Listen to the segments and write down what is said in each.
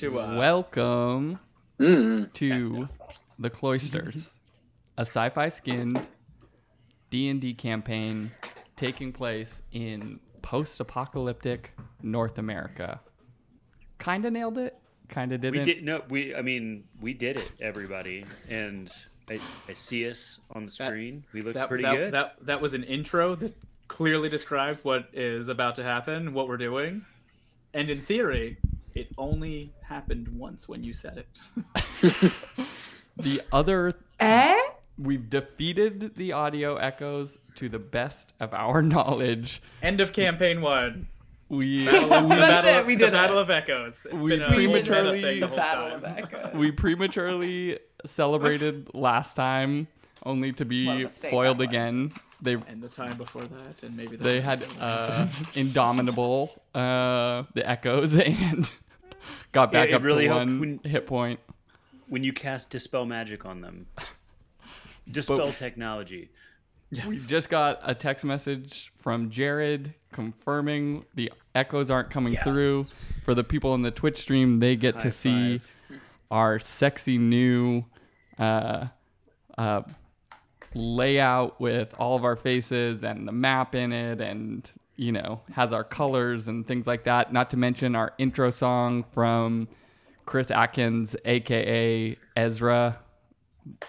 to uh, Welcome Mm. to the Cloisters, a sci-fi skinned D&D campaign taking place in post-apocalyptic North America. Kind of nailed it. Kind of didn't. We did no. We I mean we did it, everybody, and I, I see us on the That- screen. we look that, pretty that, good. That that was an intro that clearly described what is about to happen, what we're doing, and in theory, it only happened once when you said it. The other Eh? we've defeated the audio echoes to the best of our knowledge. End of campaign one. We Battle of, the That's battle, it, we the did it. battle of echoes. It's We been a prematurely- thing the The whole Battle time. of Echoes. we prematurely celebrated last time only to be foiled that was. again. They And the time before that, and maybe the they had uh, indomitable uh, the echoes and got back it up really to helped one when- hit point. when you cast dispel magic on them. Dispel technology. We just got a text message from Jared confirming the echoes aren't coming through. For the people in the Twitch stream, they get to High see our sexy new uh, uh, layout with all of our faces and the map in it and you know has our colors and things like that not to mention our intro song from chris atkins aka ezra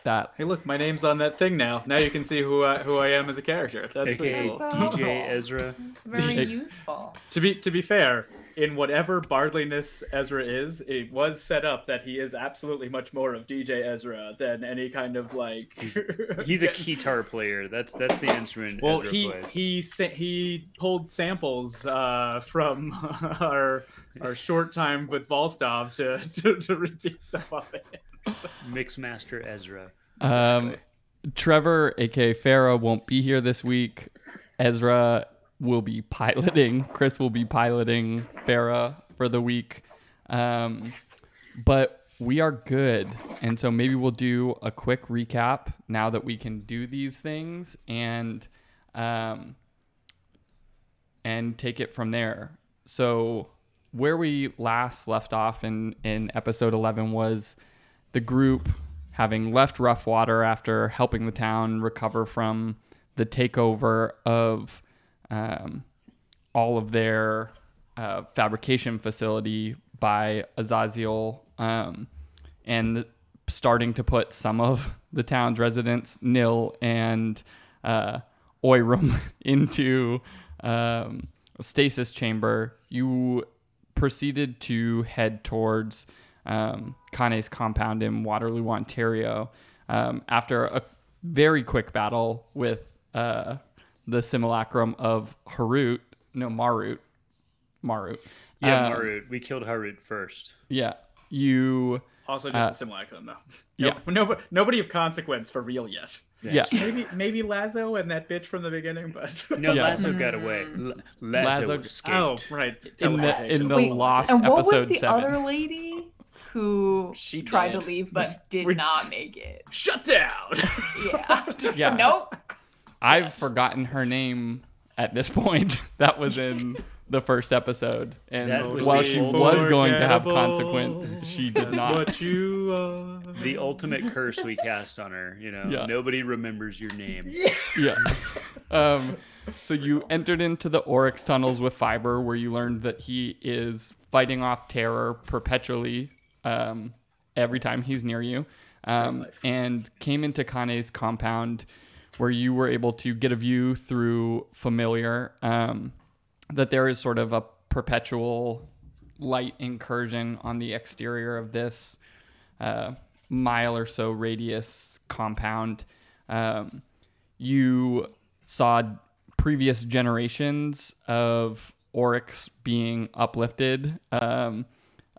that Hey, look, my name's on that thing now. Now you can see who I, who I am as a character. That's pretty cool. DJ. Ezra. It's very useful. To be to be fair, in whatever bardliness Ezra is, it was set up that he is absolutely much more of DJ Ezra than any kind of like. He's a guitar player. That's that's the instrument Well, Ezra he plays. he sa- he pulled samples uh, from our our short time with Volstov to, to to repeat stuff off it. Mixmaster Ezra. um, trevor aka farah won't be here this week ezra will be piloting chris will be piloting farah for the week. Um, but we are good. And so maybe we'll do a quick recap now that we can do these things and um, and take it from there. So where we last left off in in episode 11 was the group having left rough water after helping the town recover from the takeover of um, all of their uh, fabrication facility by Azazyel um, and starting to put some of the town's residents, Nil and uh, Oirum, into um, stasis chamber. You proceeded to head towards um, Kane's compound in Waterloo, Ontario, um, after a very quick battle with uh, the simulacrum of Harut, no Marut, Marut. Yeah, Um, Marut. We killed Harut first. Yeah, you. Also, just Uh, a simulacrum though. yeah. No, no, nobody of consequence for real yet. Yeah, Maybe maybe Lazo and that bitch from the beginning, but No, Yeah. Lazo got away. L- Lazo, Lazo- escaped. oh right. in the Telepathy. in the Wait, lost And what was the seven. other lady who She tried did. to leave but did We- not make it? Shut down. Yeah. Yeah. Nope. I've forgotten her name at this point. that was in the first episode, and That was while she was going to have Unforgettable. consequence, she did not. what you are. The ultimate curse we cast on her. You know, Yeah. nobody remembers your name. yeah. Um, so you entered into the Oryx tunnels with Fiber, where you learned that he is fighting off terror perpetually um, every time he's near you, um, and came into Kane's compound, where you were able to get a view through familiar um, that there is sort of a perpetual light incursion on the exterior of this uh, mile or so radius compound. Um, you saw previous generations of oryx being uplifted, um,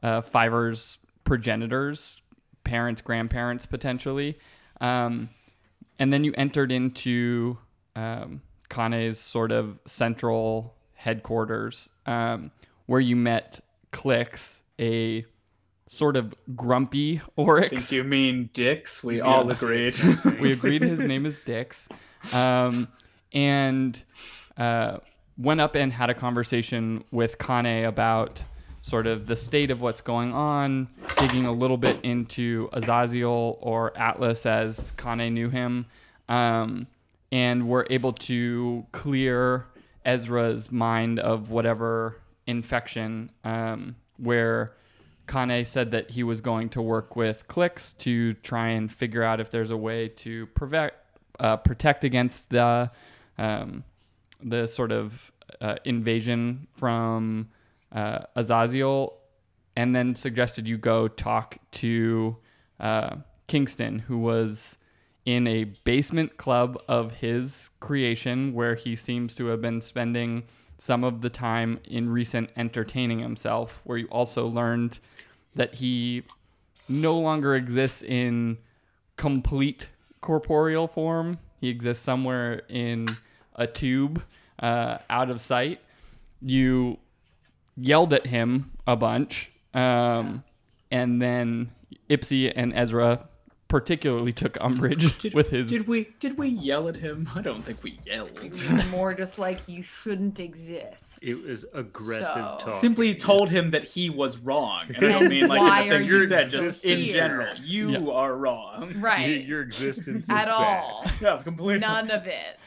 uh, Fiverr's progenitors, parents, grandparents, potentially. Um, and then you entered into um, Kane's sort of central headquarters, um, where you met Clicks, a sort of grumpy oryx. think you mean Dix. We all agreed. we agreed his name is Dix, um, and uh, went up and had a conversation with Kane about sort of the state of what's going on, digging a little bit into Azazyel or Atlas as Kane knew him, um, and we're able to clear Ezra's mind of whatever infection um, where Kane said that he was going to work with Clicks to try and figure out if there's a way to prevent, uh, protect against the um, the sort of uh, invasion from uh, Azazyel, and then suggested you go talk to uh, Kingston, who was in a basement club of his creation where he seems to have been spending some of the time in recent entertaining himself, where you also learned that he no longer exists in complete corporeal form. He exists somewhere in a tube uh, out of sight. You yelled at him a bunch, um, and then Ipsy and Ezra particularly took umbrage Did, with his. did we did we yell at him? I don't think we yelled. It's more just like you shouldn't exist. It was aggressive So- talk. Simply told him that he was wrong. And I don't mean like Why in the are things you you said, so just in general. You are wrong. right. Your existence is At bad. all. Yeah, it's completely. None of it.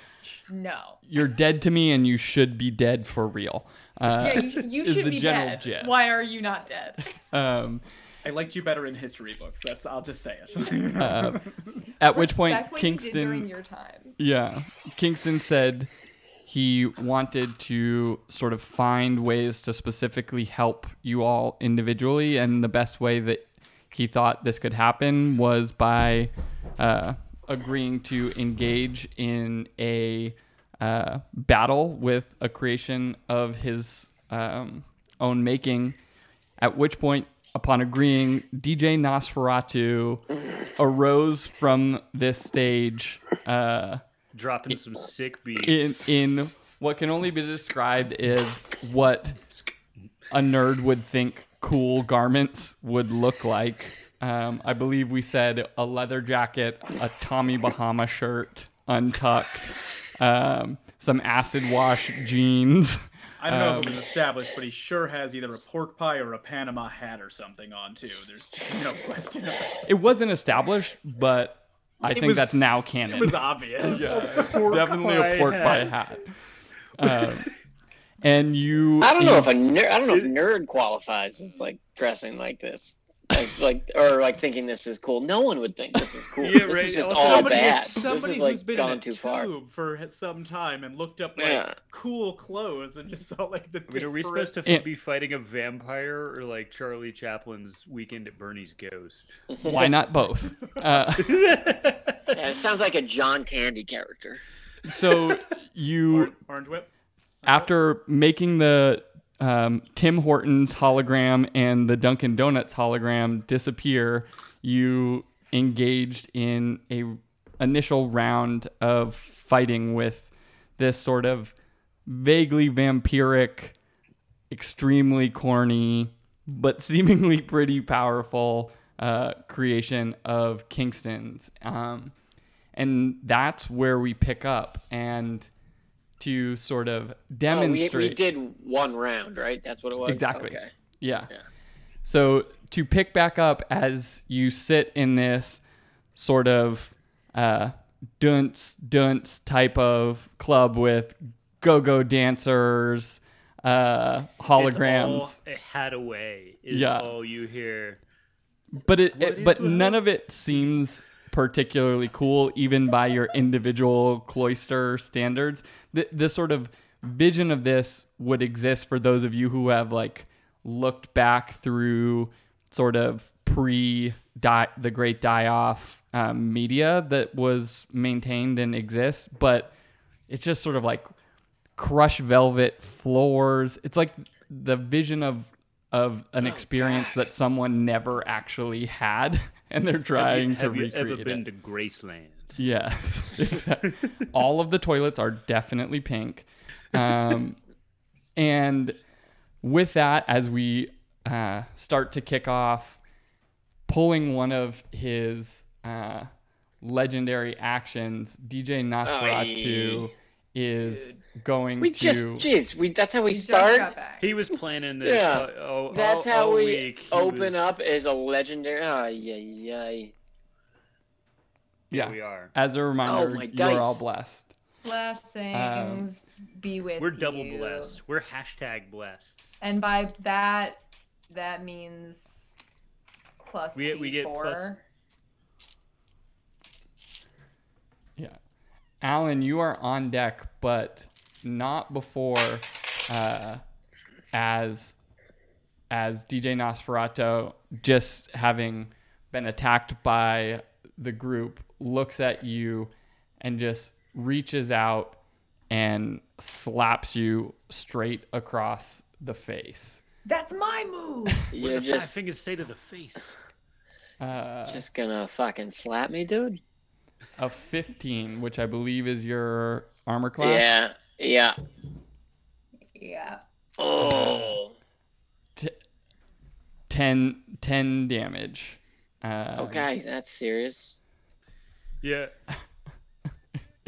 No. You're dead to me, and you should be dead for real. Uh, Yeah, you, you should the be general dead. gist. Why are you not dead? um, I liked you better in history books. That's I'll just say it. uh, at which point, Respect what you did during Kingston. your time. Yeah, Kingston said he wanted to sort of find ways to specifically help you all individually, and the best way that he thought this could happen was by uh, agreeing to engage in a uh, battle with a creation of his um, own making. At which point, upon agreeing, DJ Nosferatu arose from this stage. Uh, Dropping some sick beats. in in what can only be described as what a nerd would think cool garments would look like. Um, I believe we said a leather jacket, a Tommy Bahama shirt, untucked, um, some acid wash jeans. I don't know Um, if it was established, but he sure has either a pork pie or a Panama hat or something on too. There's just no question. About it. It wasn't established, but I It think was- that's now canon. It was obvious. Definitely pie a pork hat. pie hat. Um, and you, I don't know if a ner- I don't know if nerd qualifies as like dressing like this, as like or like thinking this is cool. No one would think this is cool. Yeah, this right. is just Also, all somebody, bad. somebody this is like who's been gone in a too tube far. for some time and looked up like Yeah. cool clothes and just saw like the. I mean, are we supposed to Yeah. be fighting a vampire or like Charlie Chaplin's Weekend at Bernie's Ghost? why not both? Uh, Yeah, it sounds like a John Candy character. so you Orange, orange whip? after making the um, Tim Hortons hologram and the Dunkin' Donuts hologram disappear, you engaged in a initial round of fighting with this sort of vaguely vampiric, extremely corny, but seemingly pretty powerful uh, creation of Kingston's. Um, and that's where we pick up and to sort of Oh, we, demonstrate we did one round, right? That's what it was. Exactly. Okay. yeah. Yeah. So to pick back up as you sit in this sort of uh, dunce dunce type of club with go-go dancers, uh, holograms, It's all, it had a way. Is Yeah. all you hear. but it, What it is but that? none of it seems particularly cool even by your individual cloister standards. The sort of vision of this would exist for those of you who have like looked back through sort of pre the great die off um, media that was maintained and exists but it's just sort of like crushed velvet floors. It's like the vision of of an experience that someone never actually had, and they're trying to Have you ever been it. to Graceland? Yes, exactly. All of the toilets are definitely pink, um, and with that, as we uh, start to kick off, pulling one of his uh, legendary actions, DJ Nosferatu Aye. Is Dude. going We to. just, jeez, we that's how we He start. He was planning this. Yeah. uh, oh, That's all- how all we week. Open was- up as a legendary. Oh, yeah, yeah. Here yeah. we are. As a reminder, oh, you're all blessed. Blessings be with We're double you. blessed. We're hashtag blessed. And by that, that means plus We- we get D4. plus- Yeah. Alan, you are on deck, but not before uh, as as DJ Nosferatu just having been attacked by the group looks at you and just reaches out and slaps you straight across the face. That's my move. What You're the just, fingers say to the face? Uh, just gonna fucking slap me, dude. A 15, which I believe is your armor class. Yeah, yeah. yeah. Oh, T- 10, 10 damage. Um, okay, that's serious. Yeah.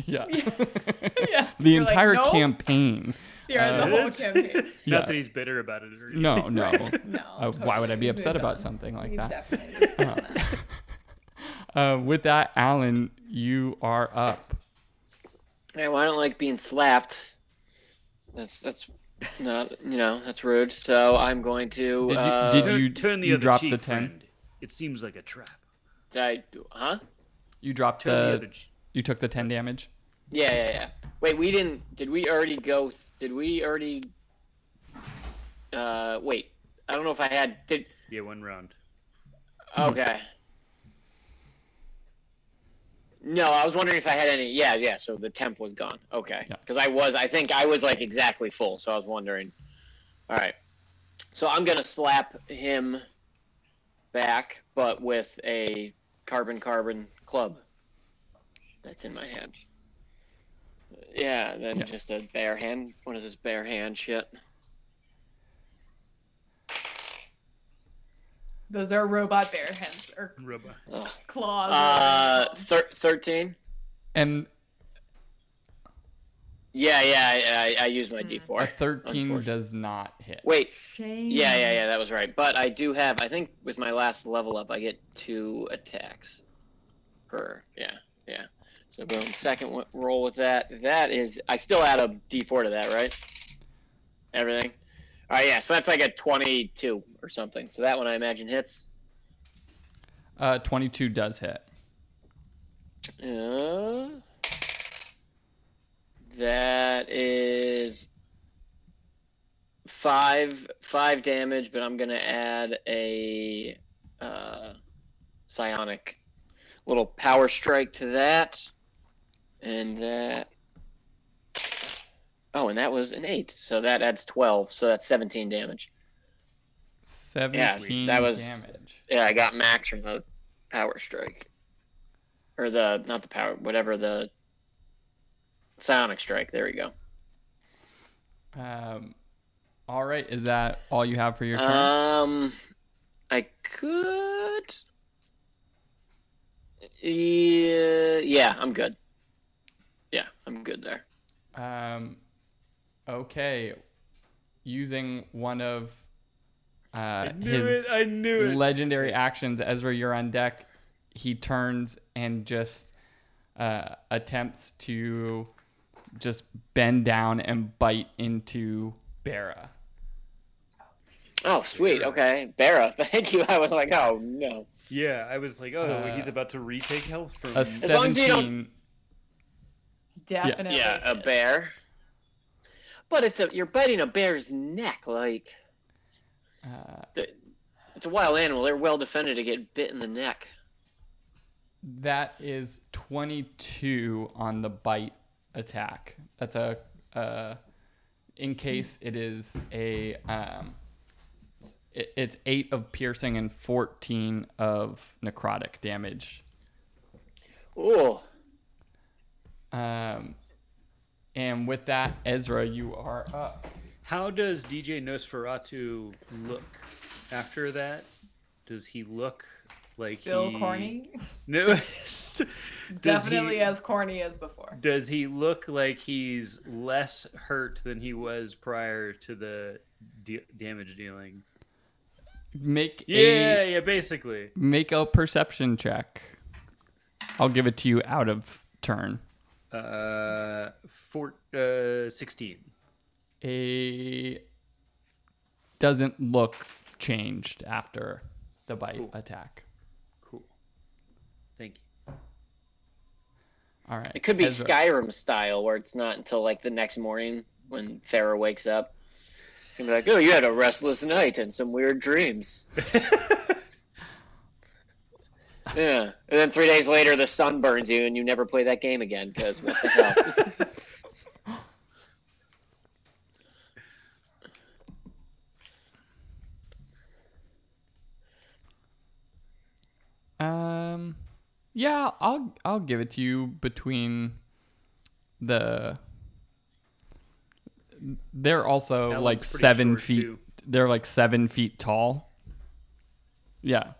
Yeah. yeah. the You're like, entire nope. campaign. Yeah, the uh, whole It's- campaign. Not Yeah. that he's bitter about it. Or No, no. No. Uh, why would I be upset about done- something like we've that? Definitely. Uh, with that, Alan, you are up. Hey, well, I don't like being slapped. That's that's not you know that's rude. So I'm going to. Did you- uh, did Turn, you- turn the you other dropped cheek, the 10? friend. It seems like a trap. did I do- huh? You dropped Turn the the. other. You took the 10 damage. Yeah, yeah, yeah. Wait, we didn't. Did we already go? Did we already? Uh, wait. I don't know if I had. Did Yeah, one round. okay. No, I was wondering if I had any. Yeah, yeah. So the temp was gone. Okay. Yeah. Because I was. I think I was like exactly full. So I was wondering. All right. So I'm gonna slap him back, but with a carbon carbon club that's in my hand. Yeah, then Yeah. just a bare hand. What is this bare hand shit? Those are robot bear hands or Rubber. Ugh. claws. Uh, whatever thir- thirteen. And Yeah, yeah. I, I, I used my Hmm. a D4. 13 does not hit. Wait. Shame. Yeah, yeah, yeah. That was right. But I do have. I think with my last level up, I get two attacks per. Yeah, yeah. So boom. Second roll with that. That is. I still add a D4 to that, right? Everything. All right. Yeah. So that's like a twenty-two or something. So that one I imagine hits. Uh, 22 does hit. Uh, that is five five damage, but I'm gonna add a uh, psionic little power strike to that, and that. Oh, and that was an eight, so that adds twelve, so that's seventeen damage. 17 that was- damage. Yeah, I got max from the power strike, or the not the power, whatever the psionic strike. There we go. Um, all right. Is that all you have for your turn? Um, I could. Yeah, yeah, I'm good. Yeah, I'm good there. Um, okay. Using one of uh, I knew his it. I knew it. legendary actions, Ezra, you're on deck. He turns and just uh, attempts to just bend down and bite into Bera. Oh, sweet. Sure. Okay, Barra. Thank you. I was like, oh no. Yeah, I was like, oh, Uh, he's about to retake health from. A As long as you don't- Definitely. Yeah, a bear. But it's a you're biting a bear's neck. Like uh, it's a wild animal. They're well defended to get bit in the neck. That is 22 on the bite attack. That's a uh, in case it is a um, it, it's eight of piercing and 14 of necrotic damage. Ooh. Um, and with that, Ezra, you are up. How does DJ Nosferatu look after that? Does he look like Still he- corny. No, Definitely he, as corny as before. Does he look like he's less hurt than he was prior to the de- damage dealing? Make Yeah, a yeah, basically. make a perception check. I'll give it to you out of turn. Uh, four, uh, sixteen. A doesn't look changed after the bite Cool. attack. Cool. Thank you. All right. It could be Ezra. Skyrim style, where it's not until like the next morning when Farah wakes up. It's gonna be like, "Oh, you had a restless night and some weird dreams." yeah, and then three days later, the sun burns you, and you never play that game again because what the hell? Um, yeah, I'll I'll give it to you between the. They're also That like seven feet. too. They're like seven feet tall. Yeah.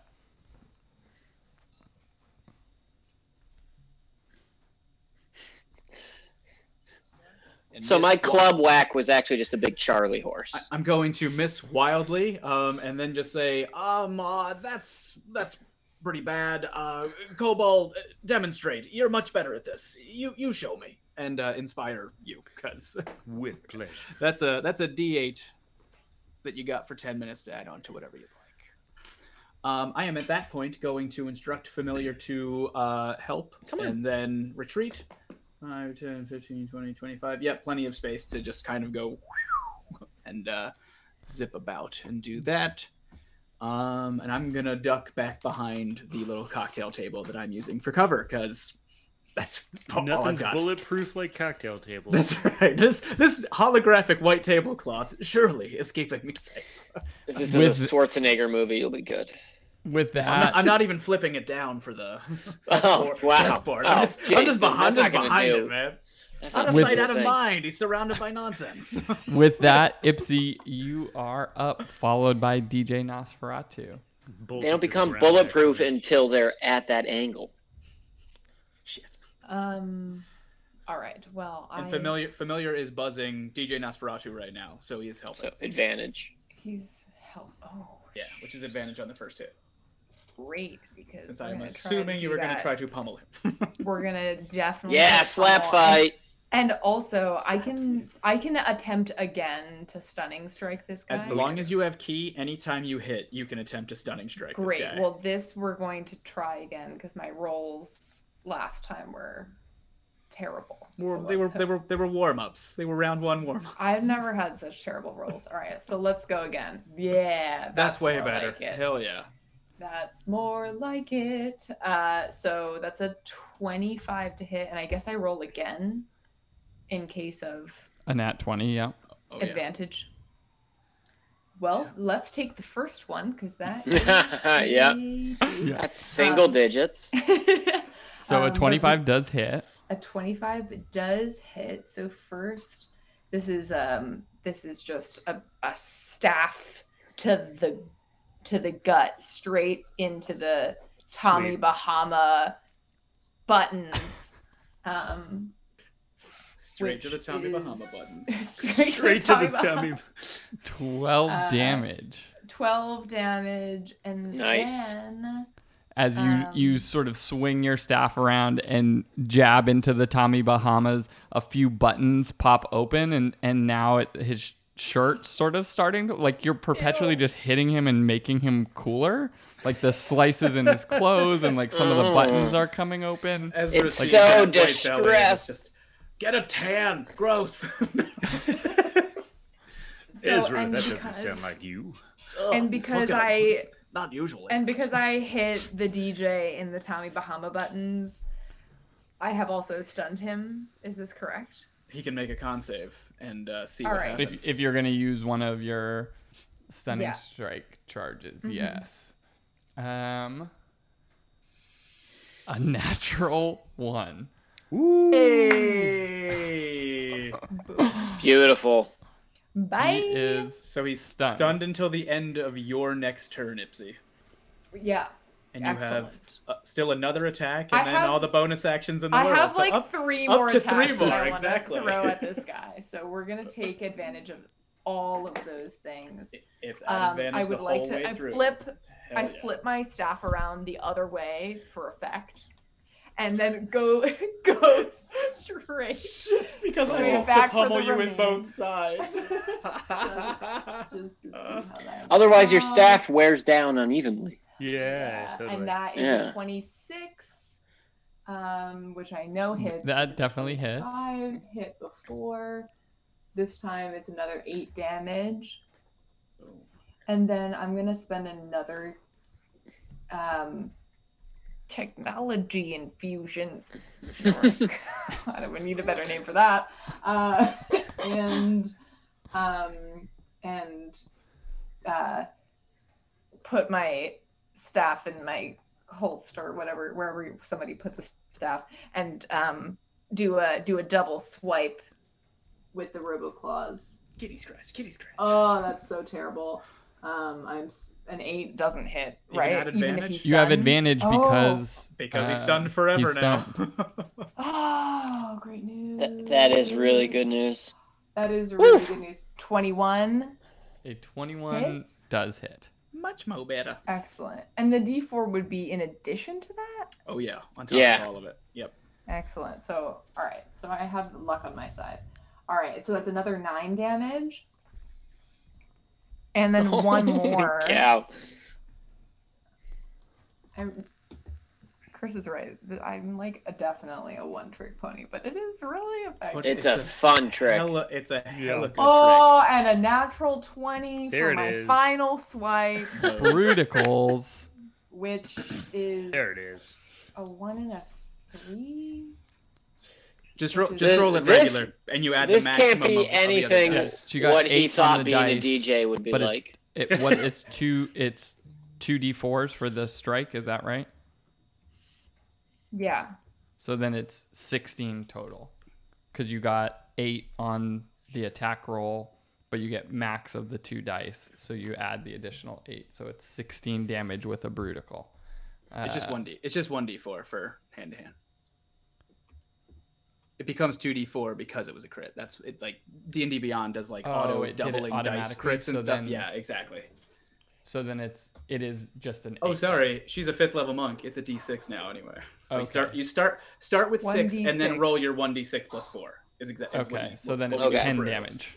So my wi- club whack was actually just a big Charlie horse. I'm going to miss wildly, um, and then just say, um, uh, that's that's pretty bad. Uh, Cobalt, uh, demonstrate. You're much better at this. You you show me and uh, inspire you, because With pleasure. that's a that's a D8 that you got for 10 minutes to add on to whatever you'd like. Um, I am at that point going to instruct familiar to uh, help Come and then retreat. 5, 10, 15, 20, 25. Yeah, plenty of space to just kind of go and uh, zip about and do that. Um, and I'm gonna duck back behind the little cocktail table that I'm using for cover because that's all I've Nothing's got. bulletproof like cocktail table. That's right. This this holographic white tablecloth surely is keeping me safe. if this With- is a Schwarzenegger movie, you'll be good. With I'm that, not, I'm not even flipping it down for the Oh, board- wow. press board. I'm Oh, just, I'm just behind, that's just behind it, man. That's Out of With- sight, out of mind. He's surrounded by nonsense. with that, Ipsy, you are up, followed by DJ Nosferatu. Bolted They don't become bulletproof until they're at that angle. Shit. Um. All right. Well, And I, familiar familiar is buzzing DJ Nosferatu right now, so he is helping. So advantage. he's help. Oh. yeah, which is advantage on the first hit. Great because Since I'm assuming you were going to try to pummel him. We're gonna definitely. Yeah, slap pummel him. fight. And also, I can Slapsies. I can attempt again to stunning strike this guy. as long as you have key, anytime you hit, you can attempt a stunning strike. Great. This guy. Well, this we're going to try again because my rolls last time were terrible. Were- So they were let's they were they were warm ups. They were round one warm ups. I've never had such terrible rolls. All right, so let's go again. Yeah, That's, way better. like. Hell yeah. That's more like it. Uh, so that's a twenty-five to hit, and I guess I roll again in case of A nat 20, yeah. Oh, yeah. advantage. Well, let's take the first one because that is Yeah. a. That's single Um, digits. So Um, a but 25 does hit. a 25 does hit so first this is um this is just a, a staff to the to the gut straight into the tommy Sweet. bahama buttons um Straight to the which Tommy Bahama buttons. straight, Straight to to the the tommy. Bahama. 12 Uh, damage. 12 damage and Nice. then As you um, you sort of swing your staff around and jab into the Tommy Bahamas, a few buttons pop open, and and now it, his shirt's sort of starting to like you're perpetually just hitting him and making him cooler. Like the slices in his clothes and like some of the buttons are coming open. Ezra It's sees so that white belly and is distressed. just, Get a tan. Gross. so Ezra, that because, doesn't sound like you. And because look at him. I- It's not usually. And because I hit the DJ in the Tommy Bahama buttons, I have also stunned him. Is this correct? he can make a con save and uh, see All what right. happens. If, if you're gonna use one of your stunning Yeah. strike charges, Mhm. yes. Um, a natural one. Hey! Beautiful. Bye. He is so he's Stunned. stunned. until the end of your next turn, Ipsy. Yeah. And you Excellent. have uh, still another attack, I and then have- all the bonus actions in the I world. I have So like up- three up more to attacks three that more, I want exactly. to throw at this guy. So we're gonna take advantage of all of those things. it's Um, advantage I the would like whole to. I through. flip. Hell I yeah. flip my staff around the other way for effect, and then go go straight. Just because Straight I have back to pummel you with remains. both sides. Just to see how that. Otherwise, your staff wears down unevenly. Yeah, totally. and that is Yeah. a twenty-six, um, which I know hits. That definitely hits. Five hit before. This time it's another eight damage. And then I'm gonna spend another um technology infusion. I don't need a better name for that. Uh, and um and uh put my staff in my holster, whatever, wherever somebody puts a staff, and um do a do a double swipe with the robo claws. kitty scratch, kitty scratch. Oh, that's so terrible. Um, I'm an eight doesn't hit, You can right? Even if advantage? he's You have stunned? advantage Oh. because because he's uh, stunned forever he's now. Oh, great news. That, that is really good news. That is really Woo. good news. Twenty-one, A 21 Hits? does hit. Much more better. excellent. And the D four would be in addition to that. Oh yeah, on top Yeah. of all of it. Yep. Excellent. So, all right. So I have luck on my side. All right. So that's another nine damage. And then one more. Cow. I, Chris is right. I'm like a, definitely a one trick pony, but it is really effective. It's, It's a, a fun trick. Hella, it's a hella good oh, and a natural 20 There for my is. final swipe, trick. Bruticles. which is There it is. a one and a three. Just roll, This- just roll it this- regular, and you add the maximum. this can't be of, of the other anything dice. She got what he eight on thought the being a DJ would be but it's- like. It what it's two it's two d4s for the strike, is that right? Yeah. So then it's 16 total. Cuz you got 8 on the attack roll, but you get max of the two dice, so you add the additional 8. So it's 16 damage with a brutical. It's just Uh, one d. It's just one d four for hand to hand. It becomes two d four because it was a crit. That's it. Like D and D Beyond does like Oh, auto it doubling dice crits and so stuff. then- Yeah, exactly. So then it's it is just an Oh, sorry. She's a fifth level monk. It's a d six now anyway. So Okay. you start you start start with six and then roll your one d six plus four. Is exactly Okay, so then it's Okay. 10 damage.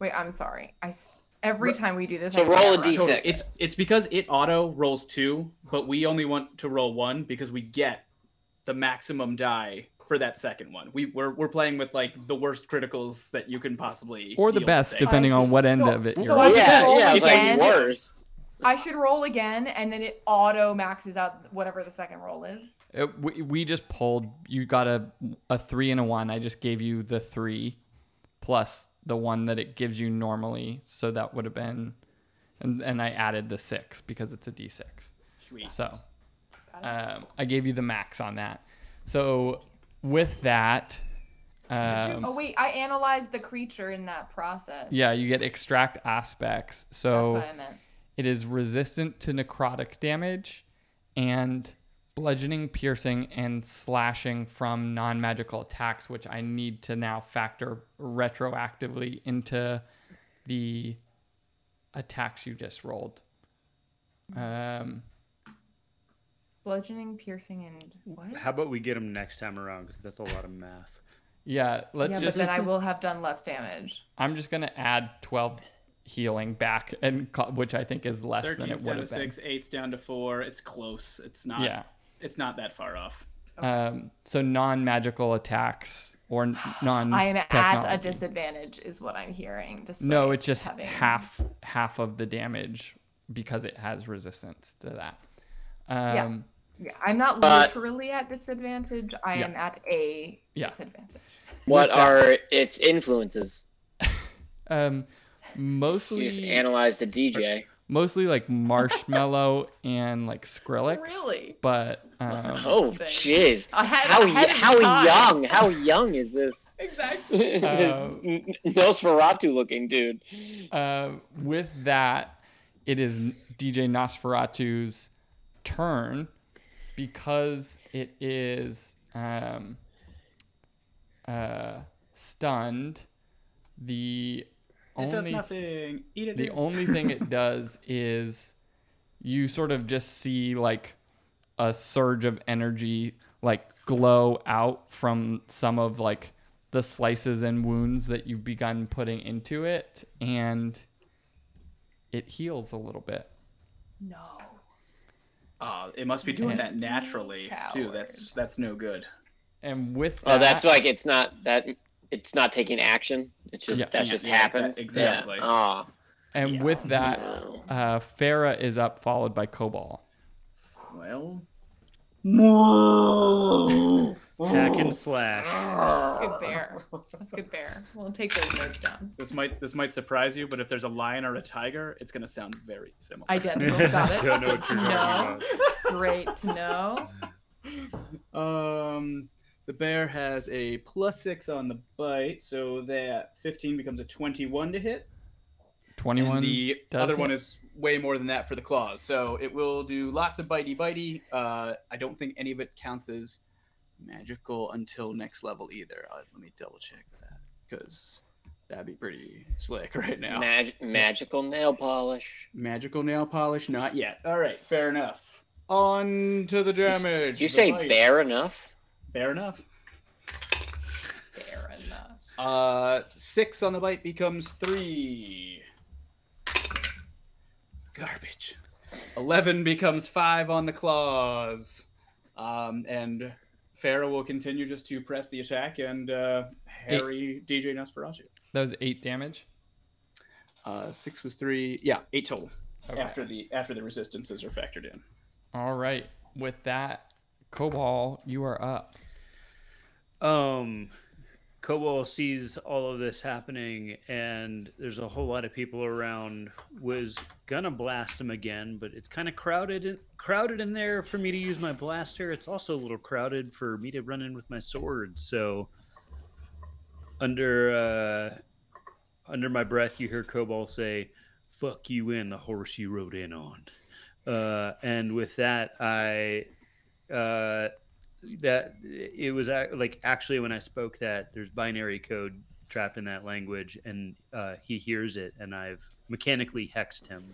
Wait, I'm sorry. I s- every time we do this, So I roll a forget D6. Russ. It's it's because it auto rolls two, but we only want to roll one because we get the maximum die for that second one. We we're, we're playing with like the worst criticals that you can possibly Or the best, depending I on what end So- of it you're I on. should yeah, roll yeah, it's again. like worst. I should roll again, and then it auto maxes out whatever the second roll is. It, we, we just pulled. You got a a three and a one. I just gave you the three, plus the one that it gives you normally. So that would have been, and and I added the six because it's a d six. Sweet. So, um, I gave you the max on that. So with that, um, Oh wait, I analyzed the creature in that process. yeah, you get extract aspects. So That's So what I meant. It is resistant to necrotic damage and bludgeoning, piercing, and slashing from non magical attacks, which I need to now factor retroactively into the attacks you just rolled. Um, Bludgeoning, piercing, and what? How about we get them next time around? Because that's a lot of math. yeah, let's yeah, just. but then I will have done less damage. I'm just gonna add 12 healing back, and co- which I think is less than it would down to have been. six, eight's down to four. It's close. It's not. Yeah. It's not that far off. Um, so non-magical attacks or n- non. I am at a disadvantage, is what I'm hearing. Despite No, it's just having... half half of the damage because it has resistance to that. Um, Yeah, I'm not But- literally at disadvantage. I Yeah. am at a Yeah. disadvantage. What are its influences? um, You mostly just analyze the DJ. mostly like Marshmello and like Skrillex. Really? But um, Oh, thing. jeez. How, y- how time. young? How young is this? Exactly. this Uh, n- Nosferatu looking dude. uh, with that, it is DJ Nosferatu's turn, because it is um, uh, stunned, the It does nothing. Eat it. the only thing it does is you sort of just see like a surge of energy like glow out from some of like the slices and wounds that you've begun putting into it and it heals a little bit No. Oh, it must be doing that And- naturally too. That's that's no good. and with Oh, that's like it's not that it's not taking action. It's just Yeah. that Yeah, just yeah, happens. exactly. Yeah. Oh, and with that no. uh Farah is up followed by Cobalt Well, Hack and slash. Good bear. That's a good bear. We'll take those notes down. this might this might surprise you, but if there's a lion or a tiger, it's gonna sound very similar. Identical. Got it. Don't know what Good you're to. Great to know. Um, the bear has a plus six on the bite, so that 15 becomes a 21 to hit. 21 And the does other hit. one is way more than that for the claws. So it will do lots of bitey bitey. Uh, I don't think any of it counts as magical until next level either. Uh, let me double check that because that'd be pretty slick right now. Mag- magical nail polish. Magical nail polish, not yet. All right, fair enough. On to the damage. Did you the say bite. bear enough? Fair enough. Fair enough. Uh, six on the bite becomes three. Garbage. Eleven becomes five on the claws. Um, and Farah will continue just to press the attack and uh, harry DJ Nosferatu. that was 8 damage Uh, six was three. Yeah, eight total. Okay. After the after the resistances are factored in. all right with that Cobalt you are up Um, Cobalt sees all of this happening, and there's a whole lot of people around. Was gonna blast him again, but it's kind of crowded, in, crowded in there for me to use my blaster. It's also a little crowded for me to run in with my sword. So, under uh, under my breath, you hear Cobalt say, "Fuck you in the horse you rode in on." Uh, and with that, I uh, that it was ac- like actually when I spoke that there's binary code trapped in that language, and uh, he hears it, and I've mechanically hexed him,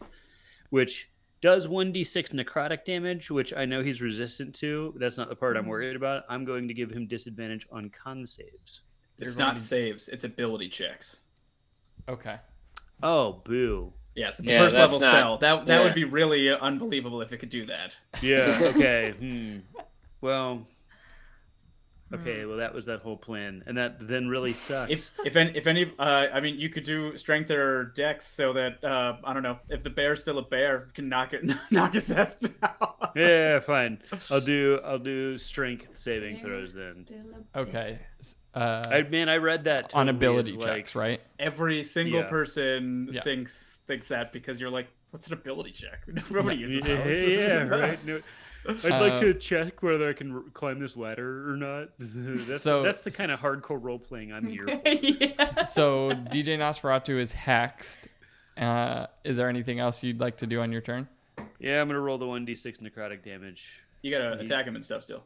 which does 1d6 necrotic damage, which I know he's resistant to. That's not the part I'm worried about. I'm going to give him disadvantage on con saves. You're It's going not to- saves, it's ability checks. okay Oh, boo. Yes, it's Yeah, a first level not- spell. That that yeah. would be really unbelievable if it could do that. Yeah. Okay. hmm. Well. Okay. Well, that was that whole plan, and that then really sucks. If if any if any uh, I mean you could do strength or dex so that uh, I don't know if the bear's still a bear can knock it knock his ass down. yeah, fine. I'll do. I'll do strength saving throws then. okay uh, I man, I read that on ability as, checks like, right Every single Yeah. person Yeah. thinks thinks that because you're like, what's an ability check? Nobody Yeah, uses yeah, those. yeah, right. No, I'd Uh, like to check whether I can r- climb this ladder or not. that's So- that's the kind of hardcore role playing I'm here. for. yeah. so DJ Nosferatu is hexed. Uh, is there anything else you'd like to do on your turn? Yeah, I'm gonna roll the one d6 necrotic damage. You gotta He- attack him and stuff still.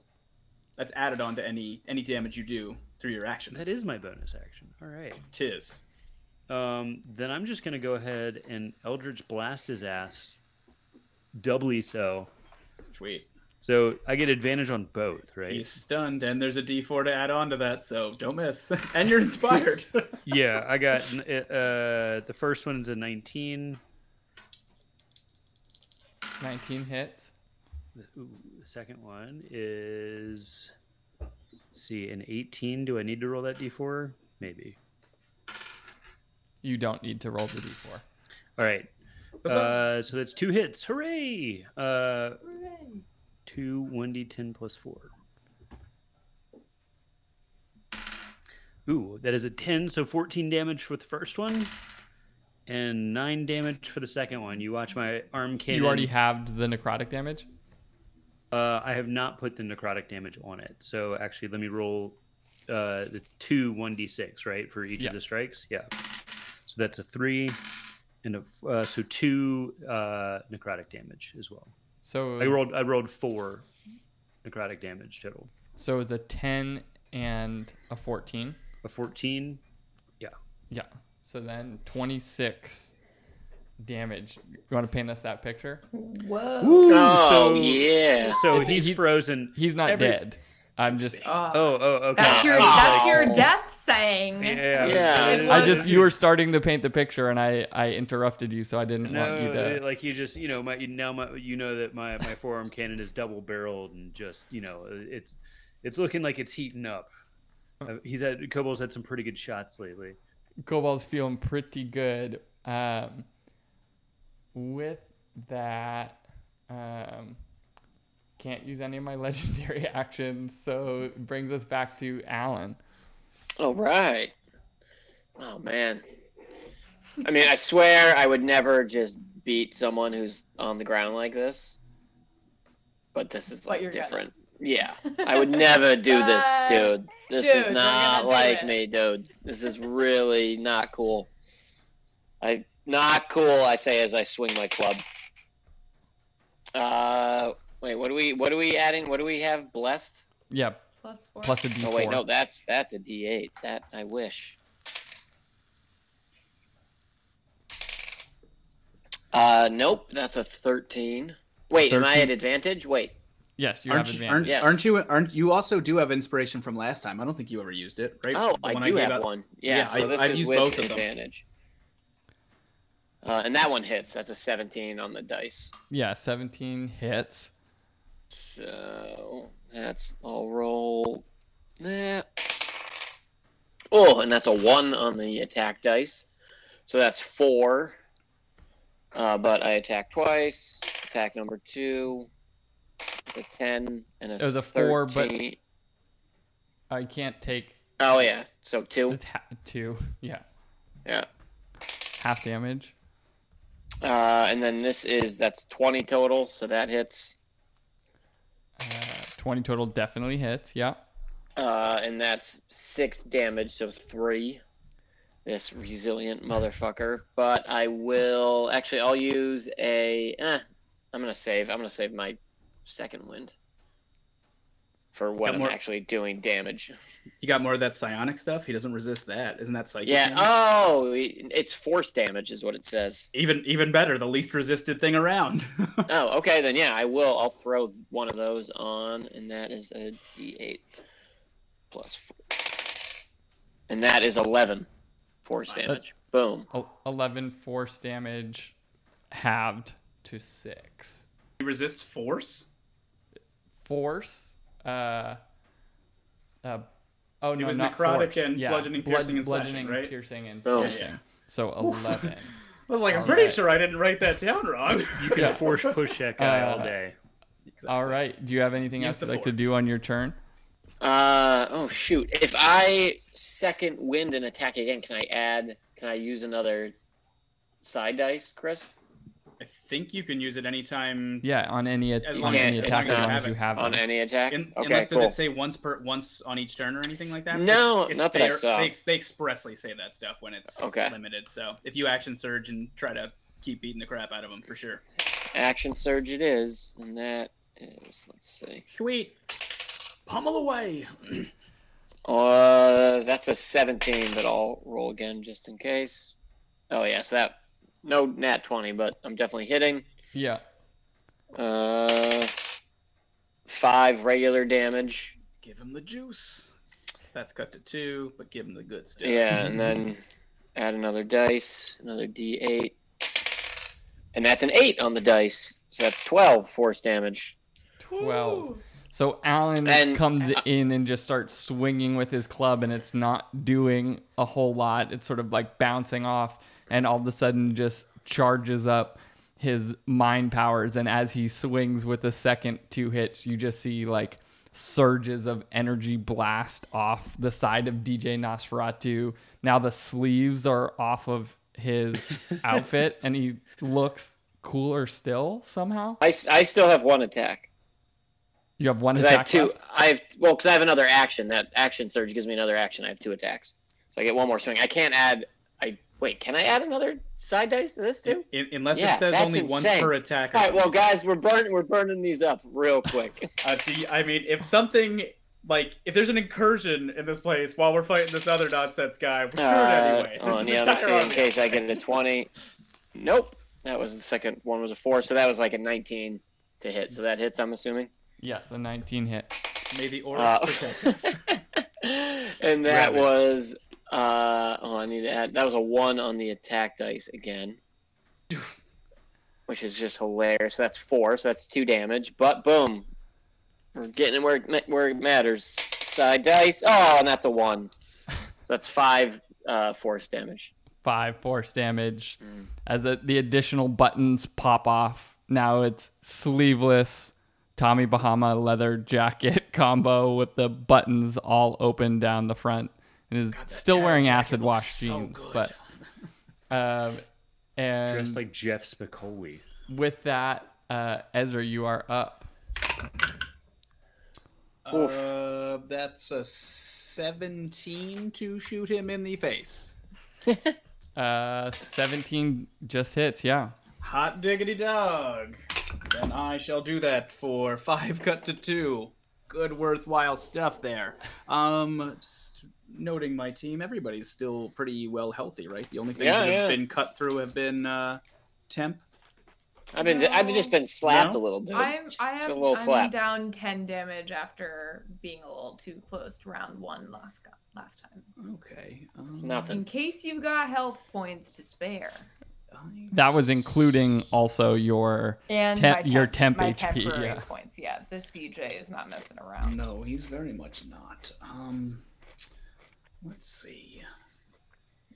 That's added on to any any damage you do through your actions. That is my bonus action. All right. tis. Um, then I'm just gonna go ahead and Eldritch blast his ass, doubly so. Sweet. So I get advantage on both, right? He's stunned, and there's a D4 to add on to that, so don't miss. and you're inspired. Yeah, I got uh the first one is a 19. 19 hits. Ooh, the second one is let's see, an 18. Do I need to roll that d4? Maybe. You don't need to roll the d4. All right. Uh, so that's two hits. Hooray! Uh, two 1d10 plus four. Ooh, that is a 10, so 14 damage for the first one, and 9 damage for the second one. You watch my arm cannon. You already have the necrotic damage. Uh, I have not put the necrotic damage on it. So actually, let me roll uh, the two 1d6, right, for each Yeah. of the strikes. Yeah. So that's a three, and a, uh, so two uh, necrotic damage as well. So I rolled I rolled four necrotic damage total. so it was a 10 and a 14. A fourteen. Yeah. Yeah. So then 26 damage. You want to paint us that picture? Whoa. Oh so yeah. so It's- he's he- frozen. He's not Every- dead. I'm just. Oh, Oh oh okay. that's your Oh. that's your death saying. Yeah. Yeah. It I just you were starting to paint the picture and I I interrupted you so I didn't No, want you to like you just you know my now my you know that my my forearm cannon is double barreled and just you know it's it's looking like it's heating up. Uh, he's had Cobalt's had some pretty good shots lately. Cobalt's feeling pretty good. Um, with that, um, can't use any of my legendary actions, so it brings us back to Alan. All right. Oh man. I mean, I swear I would never just beat someone who's on the ground like this. But this is like you're gonna. different. Yeah. I would never do this, dude. This dude, is not like it. me, dude. This is really not cool. I not cool, I say as I swing my club. Uh wait, what do we what are we adding? What do we have? Blessed? Yeah, Plus four. plus a D4. Oh wait, no, that's that's a D eight. That I wish. Uh, nope, that's a thirteen. Wait, am I at advantage? Wait, Yes, you aren't, have you, advantage. aren't, Yes. aren't you? Aren't you also do have inspiration from last time? I don't think you ever used it, right? oh, The I one do gave have out- one. Yeah, Yeah, so I- this I've is used with both of them. advantage. Uh, and that one hits. That's a seventeen on the dice. Yeah, 17 hits. So that's I'll roll that. Oh, and that's a one on the attack dice. So that's four. Uh, but I attack twice. Attack number two. It's a ten and a. It was a four, but- 13. I can't take. Oh yeah, so two. It's ha- two. Yeah, Yeah. half damage. Uh, and then this is that's twenty total, so that hits. Uh, 20 total definitely hits. Yeah. Uh, and that's six damage, so three. This resilient motherfucker. But I will actually. I'll use a. Eh, I'm gonna save. I'm gonna save my second wind for when Got I'm more- actually doing damage. You got more of that psionic stuff. He doesn't resist that. Isn't that psychic? Yeah. damage? Oh, it's force damage, is what it says. even even better. The least resisted thing around. Oh, okay. Then yeah, I will. I'll throw one of those on, and that is a D8 plus four, and that is 11 force Nice. damage. Boom. 11 force damage halved to 6. He resists force. Force uh uh Oh no, It no, was not necrotic force. and yeah. bludgeoning, blood- piercing, and slashing, bludgeoning, right? piercing, and Oh. slashing. Yeah, yeah. So 11. I was like, I'm pretty right. sure I didn't write that down wrong. You can Yeah. force push that guy all Uh, day. All right. Do you have anything Use else you'd like to do on your turn? Uh oh shoot! If I second wind and attack again, can I add? Can I use another psi dice, Chris? I think you can use it anytime. Yeah, on any As on as- any attack long as you as have you it have On them. any attack? In, okay, unless cool. does it say once per once on each turn or anything like that? No, It's- not that I they're- saw. They, they expressly say that stuff when it's Okay. limited. So if you action surge and try to keep beating the crap out of them, for sure. Action surge it is, and that is. Let's see. Sweet. Pummel away. Uh, that's a 17, but I'll roll again just in case. Oh yes, that no nat 20, but I'm definitely hitting. Yeah. Uh, five regular damage. give him the juice. That's cut to two, but give him the good stuff. Yeah, and then add another dice, another D8, and that's an eight on the dice. So that's 12 force damage. 12. So Alan And- comes in and just starts swinging with his club, and it's not doing a whole lot. It's sort of like bouncing off, and all of a sudden just charges up his mind powers. And as he swings with the second two hits, you just see like surges of energy blast off the side of DJ Nosferatu. Now the sleeves are off of his outfit, and he looks cooler still somehow. I, I still have one attack. You have one attack. I have two. left? I have well, because I have another action. That action surge gives me another action. I have two attacks, so I get one more swing. I can't add. I Wait, can I add another psi dice to this too? In, unless Yeah, it says that's only once per attack. or All right, well, guys, we're burning we're burning these up real quick. Uh, do you, I mean, if something like if there's an incursion in this place while we're fighting this other nonsense guy, we're screwed Uh, anyway. hold There's on, an yeah, let's see in case I get a twenty. Nope, that was the second one was a four, so that was like a nineteen to hit. So that hits, I'm assuming. Yes, a 19 hit. May the orbs Uh, protect us. and that Rabbits. was uh oh I need to add that was a one on the attack dice again. Which is just hilarious. That's four, so that's two damage. But boom. We're getting it where it, where it matters. Psi dice. Oh, and that's a one. So that's five uh force damage. Five force damage. Mm. As the, the additional buttons pop off, now it's sleeveless Tommy Bahama leather jacket combo with the buttons all open down the front. And is God, still wearing acid looks wash so jeans, good. but um, and Dressed like Jeff Spicoli. with that, uh, Ezra, you are up. Uh, that's a 17 to shoot him in the face. Uh, 17 just hits, yeah. Hot diggity dog. Then I shall do that for five cut to two. Good worthwhile stuff there. Um, just noting my team, everybody's still pretty well healthy, right? The only things Yeah, that have yeah. been cut through have been uh, temp. I've been I've just been slapped No? a little, dude. I'm I have a little I'm slap. down ten damage after being a little too close to round one last last time. Okay. Um, Nothing. In case you've got health points to spare. That was including also your And Temp- my your temp, temp my HP, temporary yeah. points. Yeah, this DJ is not messing around. No, he's very much not. Um, let's see.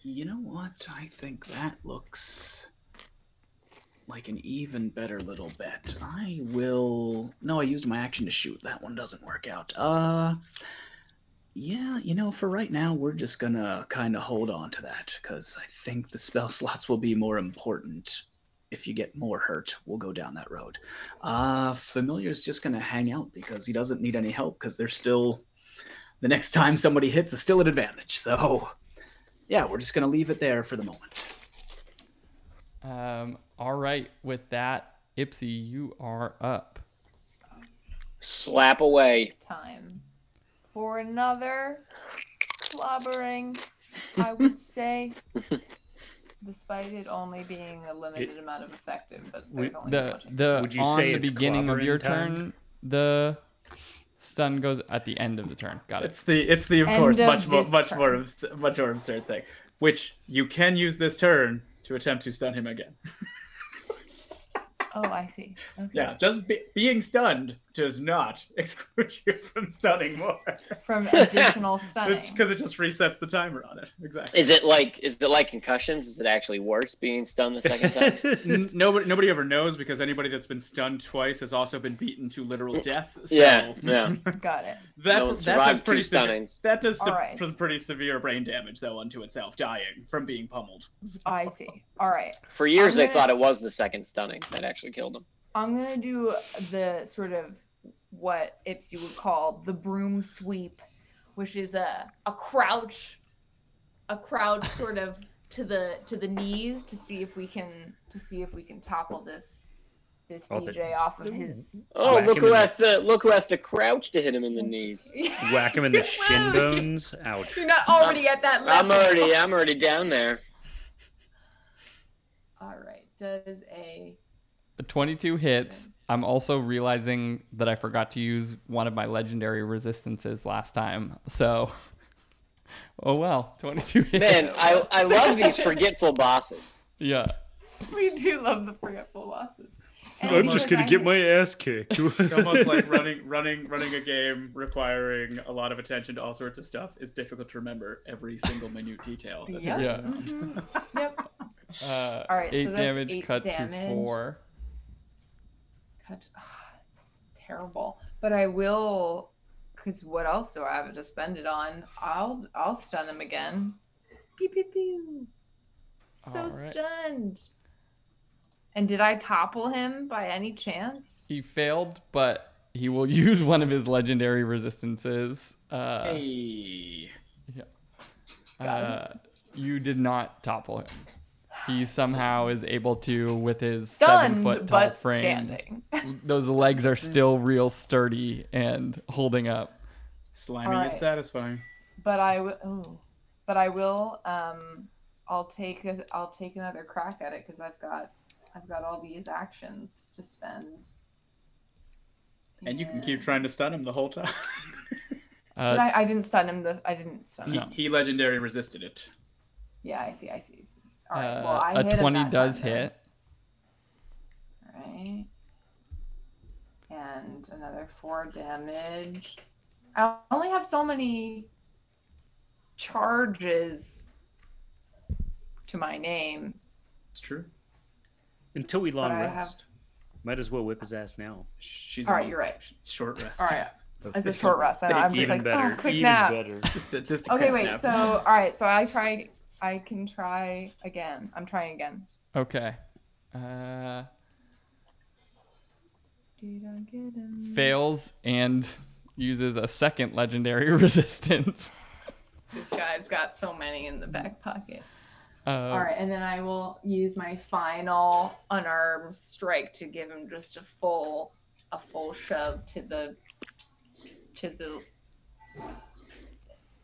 You know what? I think that looks like an even better little bet. I will. No, I used my action to shoot. That one doesn't work out. Uh, yeah, you know, for right now, we're just gonna kind of hold on to that because I think the spell slots will be more important. If you get more hurt, we'll go down that road. Uh, Familiar's just gonna hang out because he doesn't need any help because they're still the next time somebody hits is still an advantage. So, yeah, we're just gonna leave it there for the moment. Um, all right, with that, Ipsy, you are up. Slap away. It's time for another clobbering, I would say. Despite it only being a limited amount of effective, but there's only so The much. the Would you on say the it's beginning of your time? turn, the stun goes at the end of the turn. Got it. It's the it's the of End course of much more much turn. more abs- much more absurd thing, which you can use this turn to attempt to stun him again. Oh, I see. Okay. Yeah, just be- being stunned does not exclude you from stunning more. From additional stunning. Because it just resets the timer on it. Exactly. Is it like is it like concussions? Is it actually worse being stunned the second time? Nobody, nobody ever knows because anybody that's been stunned twice has also been beaten to literal mm, death. So Yeah, yeah. Got it. that No that does pretty two severe, that does some, Alright. some pretty severe brain damage though unto itself, dying from being pummeled. So- I see. All right. For years, I'm they thought it was the second stunning that actually killed him. I'm gonna do the sort of what Ipsy would call the broom sweep, which is a a crouch, a crouch sort of to the to the knees to see if we can to see if we can topple this this Oh, the- DJ off of his. Oh, look who in the- has to look who has to crouch to hit him in the knees. Whack him in the shin bones. Ouch. You're not already at that level. I'm already I'm already down there. All right. Does a 22 hits. I'm also realizing that I forgot to use one of my legendary resistances last time. So, oh well, 22 hits. Man, I I love these forgetful bosses. yeah. we do love the forgetful losses. And I'm just gonna I get have- my ass kicked. It's almost like running running running a game requiring a lot of attention to all sorts of stuff is difficult to remember every single minute detail. that Yep. Yeah. around. Mhm. Yep. Uh, All right, so eight that's damage eight cut damage. to four. Cut. it's terrible. But I will, because what else do I have to spend it on? I'll I'll stun him again. Pew pew pew. So All right. stunned. And did I topple him by any chance? He failed, but he will use one of his legendary resistances. Uh, Hey. uh, you did not topple him. He somehow is able to, with his seven foot tall but frame, standing. those legs are still real sturdy and holding up. Slimy Alright. and satisfying. But I will. Oh, but I will. Um, I'll take. A, I'll take another crack at it because I've got. I've got all these actions to spend. And you can keep trying to stun him the whole time. Did Uh, I? I didn't stun him. The I didn't stun he, him. he legendary resisted it. Yeah, I see. I see. I see. All right. uh, well, I a hit 20 that does time, hit. Right. And another four damage. I only have so many charges to my name. It's true. Until we long I rest. have- Might as well whip his ass now. She's all right. you're right. Short rest. All right. As a short rest, and I'm just like, better. oh, quick even nap. better. Just a, just a Okay, quick wait. nap. So, all right. So I try. I can try again. I'm trying again. Okay. Uh, get him? fails and uses a second legendary resistance. This guy's got so many in the back pocket. Uh, All right, and then I will use my final unarmed strike to give him just a full, a full shove to the, to the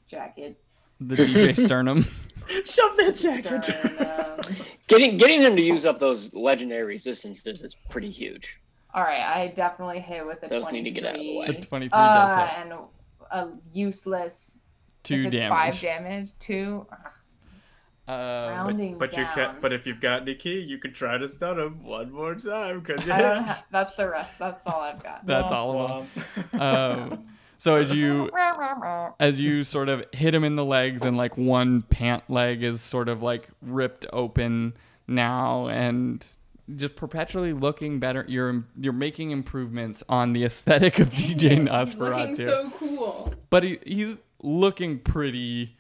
jacket. The DJ Sternum. Shove that jacket. Sternum. Getting getting him to use up those legendary resistances is pretty huge. All right, I definitely hit with a Those twenty-three. need to get out of the way. The 23 Uh, does hit. and a useless. Two if it's damage. Five damage. Two. Uh, rounding But you down. can But if you've got Nikki, you can try to stun him one more time. Cause you I hit don't him. have. That's the rest. That's all I've got. that's Womp all of them. womp. Um, so as you as you sort of hit him in the legs and like one pant leg is sort of like ripped open now and just perpetually looking better you're you're making improvements on the aesthetic of DJ Nosferatu. He's looking so cool. but he, he's looking pretty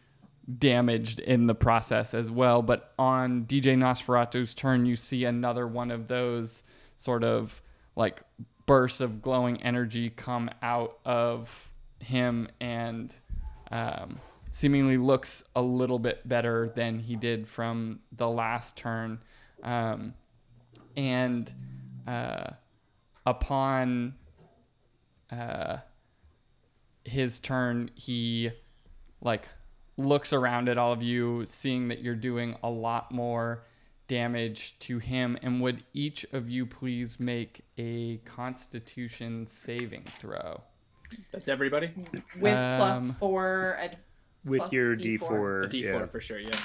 damaged in the process as well but on DJ Nosferatu's turn you see another one of those sort of like bursts of glowing energy come out of him and um, seemingly looks a little bit better than he did from the last turn. Um, and uh, upon uh, his turn he like looks around at all of you seeing that you're doing a lot more damage to him. And would each of you please make a constitution saving throw That's everybody. With plus Um, four. Ad- With Plus your D4. D4. A D4 yeah. for sure. Yeah.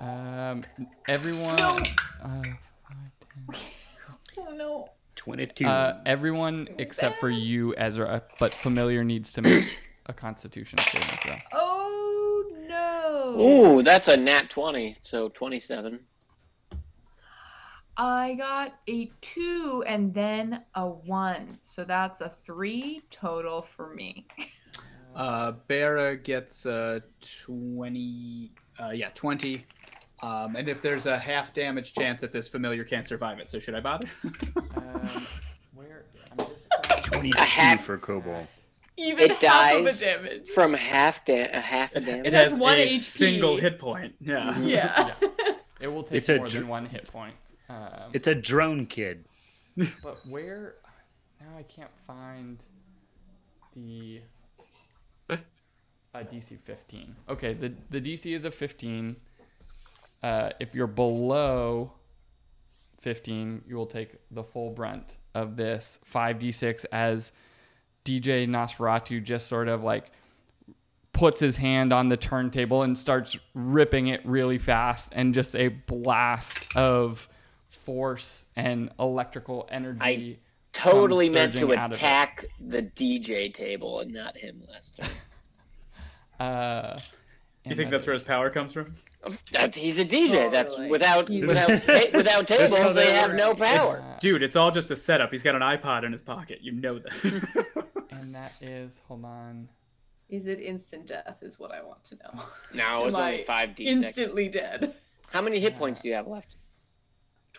um everyone uh, five, oh no. 22. uh, everyone except for you ezra but familiar needs to make a constitution saving throw Oh no. Ooh, that's a nat twenty, so twenty-seven. I got a two and then a one. So that's a three total for me. Uh, Bera gets uh, 20. Uh, yeah, 20. Um, and if there's a half damage chance that this familiar can't survive it, so should I bother? um, where I'm just 22 A half- for Cobalt. Even It half of dies a damage. From half da- half It, damage. it has has one a HP. single hit point. Yeah. Yeah. it will take It's a more dr- than one hit point um, It's a drone kid. But where now I can't find the uh, DC 15. Okay, the the DC is a 15. Uh, if you're below 15, you will take the full brunt of this 5d6 as DJ Nosferatu just sort of like puts his hand on the turntable and starts ripping it really fast and just a blast of force and electrical energy I totally comes meant to surging out of it. attack the DJ table and not him last time. uh You think that that's where his power comes from? That, he's a DJ. That's Totally. without He's- without ta- without tables, they that have no power. Uh, Dude, it's all just a setup. He's got an iPod in his pocket. You know that. and that is hold on Is it instant death? Is what I want to know. No, it's only five d Instantly dead. How many hit points do you have left?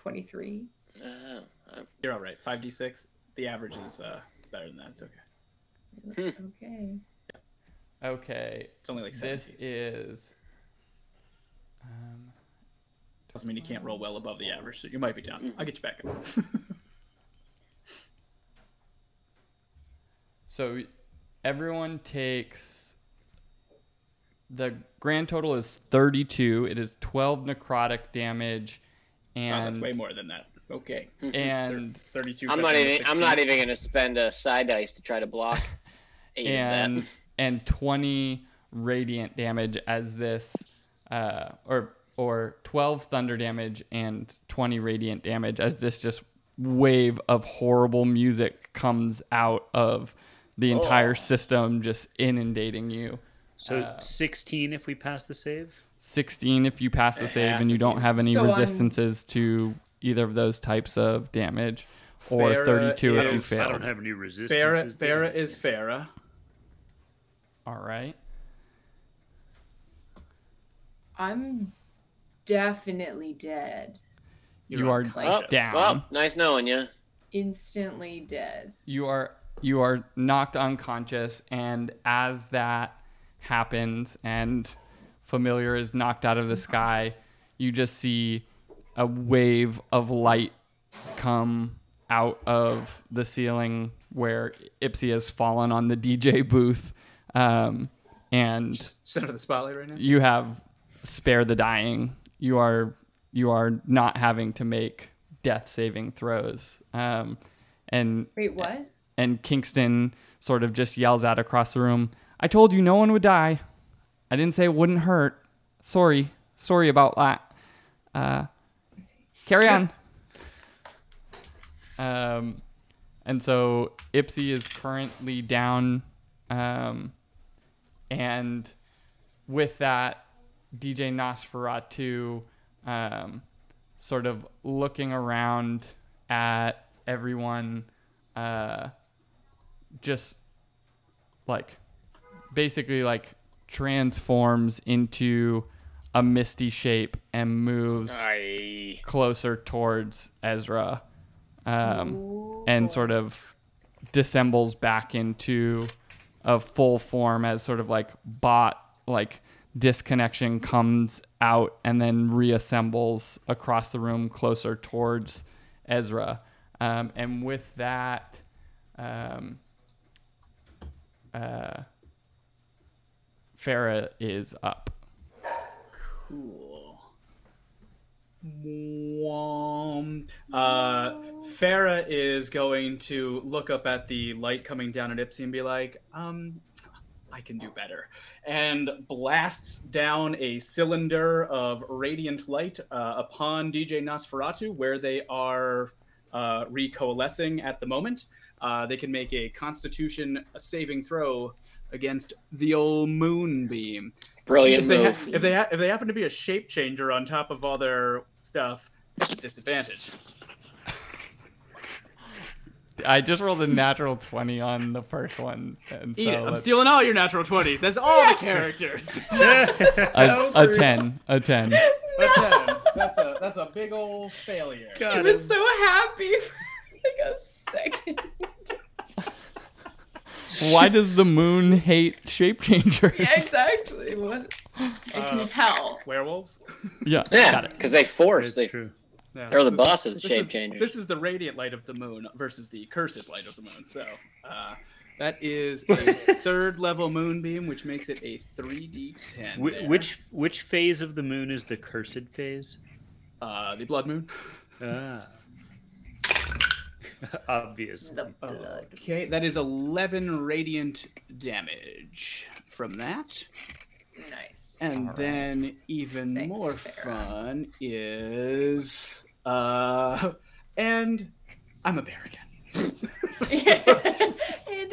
23. Oh, uh, You're all right. 5d6. The average is uh, better than that. It's okay. Okay. Okay, It's only like this is. Um, Doesn't mean you can't roll well above the average, so you might be down. I'll get you back up. so everyone takes. The grand total is 32. It is 12 necrotic damage, and wow, that's way more than that. Okay. and 32. I'm not down to even. I'm not even gonna spend a psi dice to try to block eight and of that. and 20 radiant damage as this uh or or 12 thunder damage and 20 radiant damage as this just wave of horrible music comes out of the entire Oh. system just inundating you So Uh, 16 if we pass the save. 16 if you pass the save and you don't have any So I'm- resistances to either of those types of damage or Farah 32 if you is- I fail don't have any resistance. Farah, Farah is Farah. all right I'm definitely dead. you You're are unconscious. Oh, down. well, nice knowing you. Instantly dead. you are you are knocked unconscious and as that happens and familiar is knocked out of the sky you just see a wave of light come out of the ceiling where Ipsy has fallen on the DJ booth um, and Center of the spotlight right now. you have spare the dying. You are you are not having to make death saving throws. Um, and Wait, what? and Kingston sort of just yells out across the room, "I told you no one would die. I didn't say it wouldn't hurt. Sorry, sorry about that. Uh, carry on." Um, and so Ipsy is currently down, um, and with that, DJ Nosferatu, um, sort of looking around at everyone, uh, just like basically like transforms into a misty shape and moves I closer towards Ezra, um, and sort of dissembles back into a full form as sort of like bot like disconnection comes out and then reassembles across the room closer towards Ezra. Um, and with that, um, uh, Farah is up. Cool. Womp. Uh, Farah is going to look up at the light coming down at Ipsy and be like, um, I can do better. And blasts down a cylinder of radiant light uh, upon DJ Nosferatu, where they are uh, recoalescing at the moment. Uh, they can make a constitution saving throw against the old moonbeam brilliant if they, ha- if they ha- if they happen to be a shape changer on top of all their stuff, it's a disadvantage. I just rolled a natural 20 on the first one. And Eat it. I'm let's- stealing all your natural twenties. That's all the characters. a, So a rude. 10. A 10. A 10. That's a that's a big old failure. I was so happy for like a second. Why does the moon hate shape changers? Yeah, exactly. What? I can Uh, tell. Werewolves. Yeah, yeah, got it. because they force. That's They, true. Yeah, They're the this boss is- of the this shape is- changers. This is the radiant light of the moon versus the cursed light of the moon. So uh, that is a third level moonbeam, which makes it a three d ten. Wh- which which phase of the moon is the cursed phase? uh, the blood moon. Ah. Obvious. The blood. Okay, that is eleven radiant damage from that. Nice. And then even Thanks, more Farah. fun is uh and I'm a bear again. and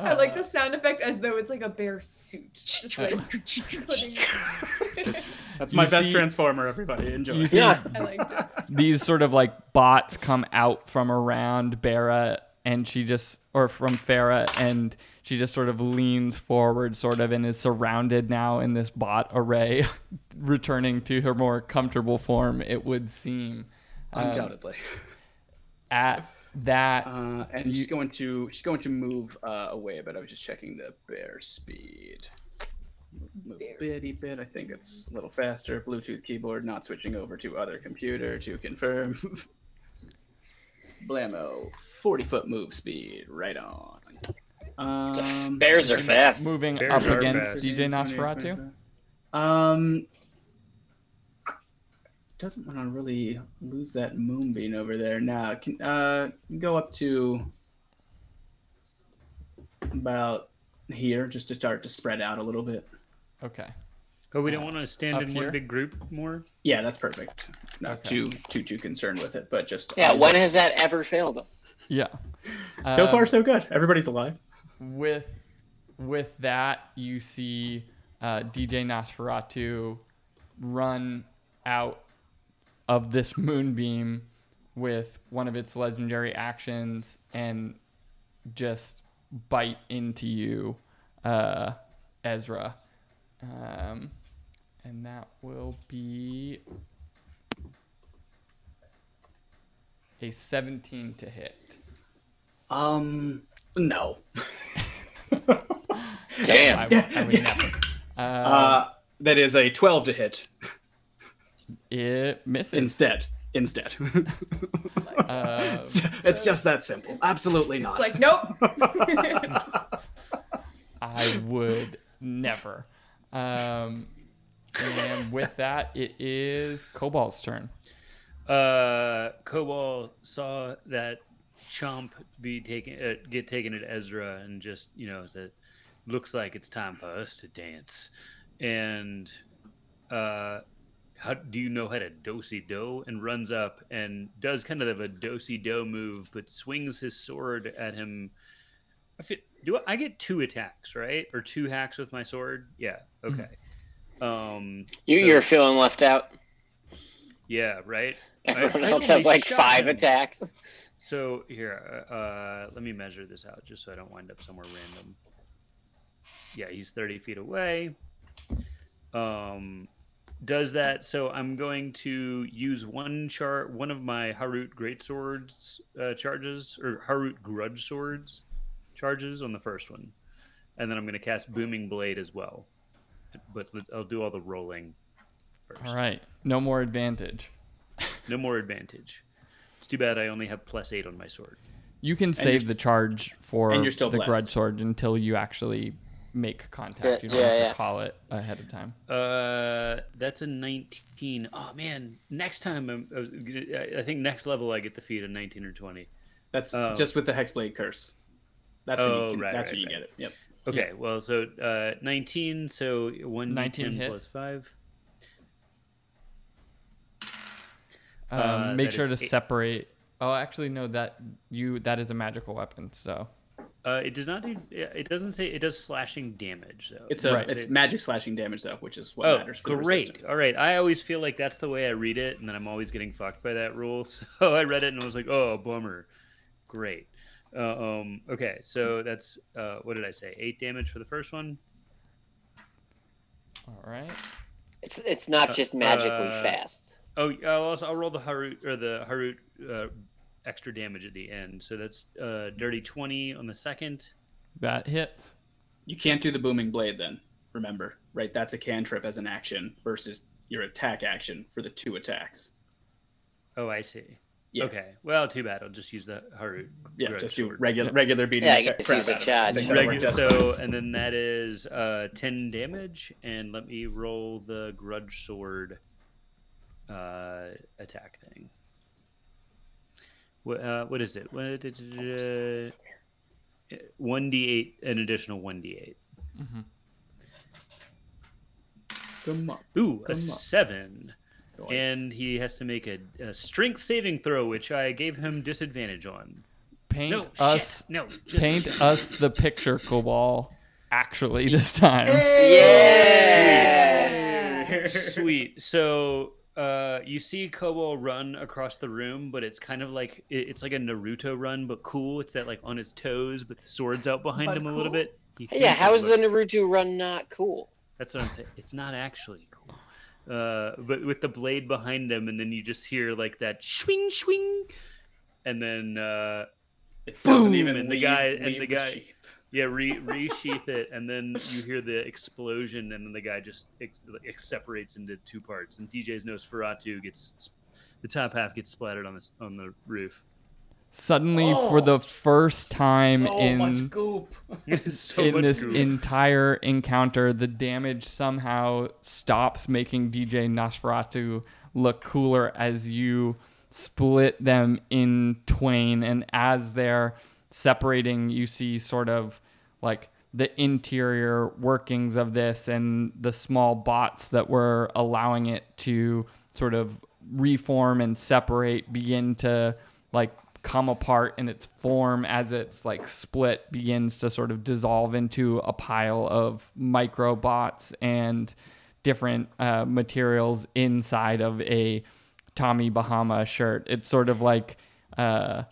I like the sound effect as though it's like a bear suit. Just like putting. That's You my best see- transformer, everybody. Enjoy. You see yeah, I liked it. these sort of like bots come out from around Bera and she just or from Farah and she just sort of leans forward sort of and is surrounded now in this bot array returning to her more comfortable form it would seem Um, Undoubtedly. at that Uh, and You- she's going to she's going to move uh, away, but I was just checking the bear speed. Move Bear bitty bit. I think it's a little faster. Bluetooth keyboard, not switching over to other computer to confirm. Blammo, forty foot move speed, right on. Um, Bears are fast. moving Bears up against fast. DJ Nosferatu. Um, doesn't want to really lose that moonbeam over there. Now, can uh go up to about here just to start to spread out a little bit. Okay. Oh, we Uh, don't want to stand in here? one big group more. Yeah, that's perfect. Not Okay. too too too concerned with it, but just Yeah, when up. has that ever failed us? Yeah. so far Um, so good. Everybody's alive. with with that you see uh, DJ Nosferatu run out of this moonbeam with one of its legendary actions and just bite into you, uh, Ezra. Um, and that will be a 17 to hit. Um, no. Damn. I, I would never. Um, Uh, that is a twelve to hit it misses. instead. Instead. Uh, it's, it's just that simple. Absolutely not. It's like, nope. I would never. Um, and with that, it is Cobalt's turn. Uh, Cobalt saw that Chomp be taken, uh, get taken at Ezra, and just you know said, "Looks like it's time for us to dance." And uh, how do you know how to dosey do? And runs up and does kind of a dosey do move, but swings his sword at him. I feel, do I, I get two attacks, right, or two hacks with my sword? Yeah. Okay. Um, You, so- you're feeling left out. yeah, right. Everyone I else has like five him. attacks. So here, uh, uh, let me measure this out just so I don't wind up somewhere random. Yeah, he's 30 feet away. Um, does that? So I'm going to use one char, one of my Harut greatswords uh, charges or Harut grudge swords charges on the first one, and then I'm going to cast booming blade as well. But I'll do all the rolling first. All right. No more advantage. No more advantage. It's too bad I only have plus eight on my sword. You can save the charge for and you're still the blessed. grudge sword until you actually make contact. Yeah, you don't yeah, have yeah. to call it ahead of time. Uh, that's a 19. Oh man, next time I'm, I was gonna- I- I think next level I get the feat of 19 or 20. That's Oh. just with the hexblade curse. That's when Oh, you can, right, that's right, when you right. get it. Yep. Okay, well, so uh, 19, so 1 19 19 hit. plus 5. Um, Uh, make sure to eight. separate. Oh, actually, no. That you that is a magical weapon. So Uh, it does not do, it doesn't say, it does slashing damage though. It's a Right. it's say- magic slashing damage though, which is what Oh, matters. For the great. resistant. All right. I always feel like that's the way I read it, and then I'm always getting fucked by that rule. So I read it and I was like, oh, bummer. Great. Uh, um, okay, so that's, uh, what did I say? Eight damage for the first one? all right. It's it's not just magically Uh, fast. Oh, I'll, also, I'll roll the Harut, or the Harut uh, extra damage at the end. So that's uh, dirty 20 on the second. That hits. You can't do the booming blade then. Remember, right? That's a cantrip as an action versus your attack action for the two attacks. Oh, I see. Yeah. Okay. Well, too bad. I'll just use the Harut. Yeah, grudge just do sword. regular regular beating. Yeah, the I guess crap use a out of it. I charge. think that'll work Regu- so, and then that is uh, 10 damage. And let me roll the grudge sword uh, attack thing. What, uh, what is it? What, uh, 1d8, an additional 1d8. hmm Come on. Ooh, Come a on. 7. Nice. And he has to make a, a strength saving throw, which I gave him disadvantage on. Paint No, us. shit. No, just Paint us the picture, Cobalt. Actually, this time. Yeah. Sweet. So uh, you see Kobo run across the room, but it's kind of like it- it's like a Naruto run, but cool. It's that like on his toes, but the sword's out behind But him a little bit. Yeah, thinks how it is the Naruto run not cool? That's what I'm saying. It's not actually cool. Uh, but with the blade behind him, and then you just hear like that swing, swing. and then uh, It doesn't Boom, even and the leave- guy- and leave the the guy- sheath. Yeah, re resheath it, and then you hear the explosion, and then the guy just ex- like, separates into two parts, and DJ's Nosferatu gets the top half gets splattered on the on the roof. Suddenly, oh, for the first time so in much goop. so in much this goop. entire encounter, the damage somehow stops making DJ Nosferatu look cooler as you split them in twain. And as they're separating, you see sort of like the interior workings of this and the small bots that were allowing it to sort of reform and separate begin to like come apart in its form as it's like split begins to sort of dissolve into a pile of microbots and different uh, materials inside of a Tommy Bahama shirt. It's sort of like uh,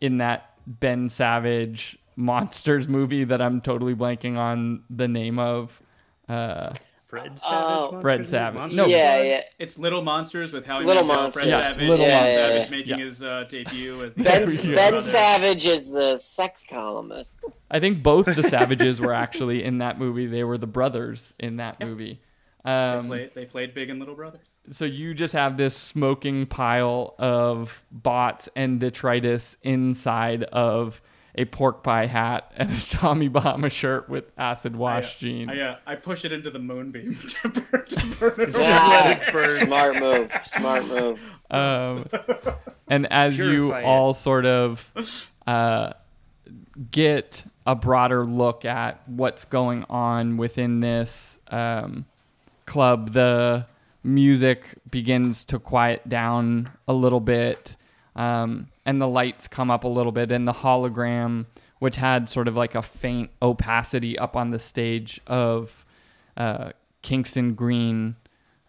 in that Ben Savage monsters movie that I'm totally blanking on the name of. Uh, Fred Oh. Savage. Fred Monsters? Savage. Monsters? No. yeah, yeah. It's Little Monsters with Howie Little Mandel, Monsters. Fred Yes, Savage, Little Fred Monsters. Savage Yeah, yeah, making yeah. his uh, debut as the Ben, There we go. ben. Savage is the sex columnist. I think both the Savages were actually in that movie. They were the brothers in that movie. They Um, played, they played Big and Little Brothers. so you just have this smoking pile of bots and detritus inside of a pork pie hat and a Tommy Bahama shirt with acid wash jeans. I, uh, I push it into the moonbeam to burn, to burn it Yeah, away. smart move. Smart move. Um, and as you Purify it. all sort of uh, get a broader look at what's going on within this um, club, the music begins to quiet down a little bit, um, and the lights come up a little bit, and the hologram, which had sort of like a faint opacity up on the stage of uh, Kingston Green,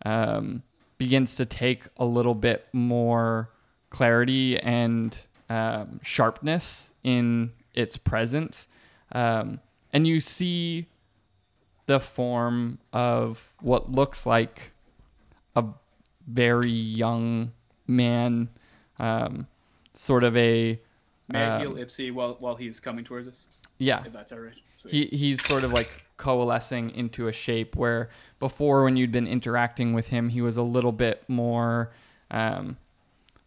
um, begins to take a little bit more clarity and um, sharpness in its presence. Um, and you see the form of what looks like a very young man, um, sort of a May Um, heal Ipsy while, while he's coming towards us? yeah. If that's all right. Sweet. He he's sort of like coalescing into a shape where before when you'd been interacting with him, he was a little bit more um,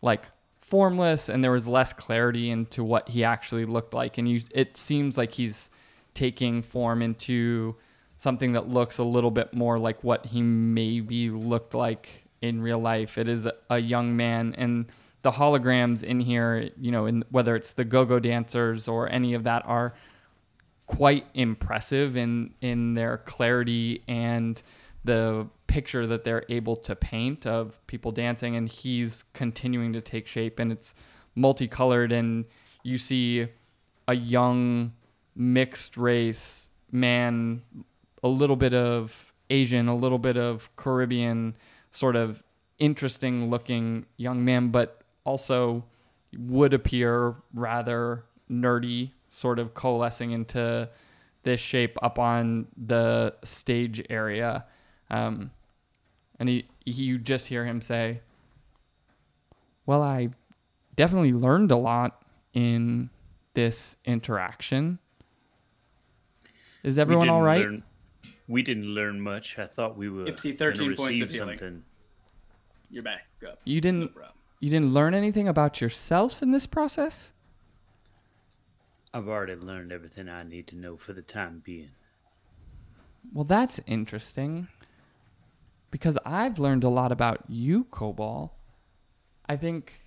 like formless, and there was less clarity into what he actually looked like. And you, it seems like he's taking form into something that looks a little bit more like what he maybe looked like in real life. It is a young man, and the holograms in here, you know, in whether it's the go-go dancers or any of that, are quite impressive in in their clarity and the picture that they're able to paint of people dancing and he's continuing to take shape and it's multicolored and you see a young mixed race man a little bit of asian a little bit of caribbean sort of interesting looking young man but also would appear rather nerdy, sort of coalescing into this shape up on the stage area. Um, and he, he, you just hear him say, Well, I definitely learned a lot in this interaction. Is everyone all right? learn- we didn't learn much. I thought we were Ipsy, 13 points of receive healing. something. You're back up. You didn't problem. You didn't learn anything about yourself in this process? I've already learned everything I need to know for the time being. Well, that's interesting. Because I've learned a lot about you, Cobalt. I think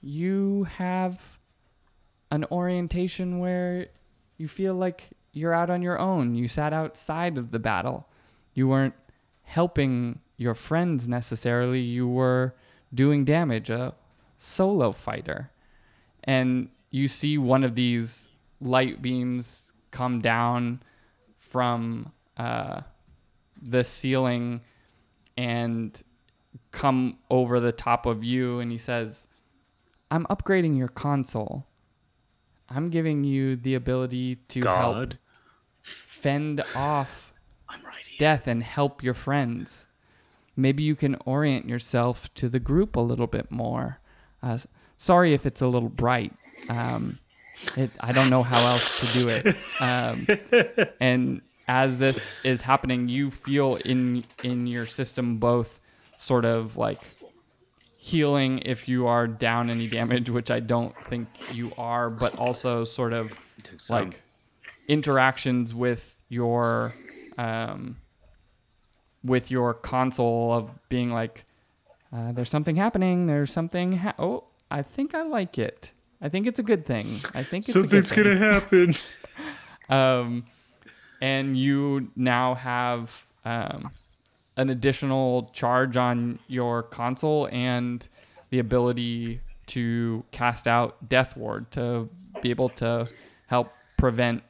you have an orientation where you feel like you're out on your own. You sat outside of the battle. You weren't helping your friends necessarily. You were doing damage, a solo fighter. And you see one of these light beams come down from uh, the ceiling and come over the top of you and he says i'm upgrading your Consul i'm giving you the ability to help fend off I'm right here. death and help your friends maybe you can orient yourself to the group a little bit more uh, sorry if it's a little bright. Um, it, I don't know how else to do it. Um, and as this is happening, you feel in in your system both sort of like healing if you are down any damage, which I don't think you are, but also sort of like interactions with your um, with your Consul of being like, uh, there's something happening. There's something. Ha- oh, I think I like it. I think it's a good thing. I think it's a good thing. happen. Um, and you now have um, an additional charge on your Consul and the ability to cast out Death Ward to be able to help prevent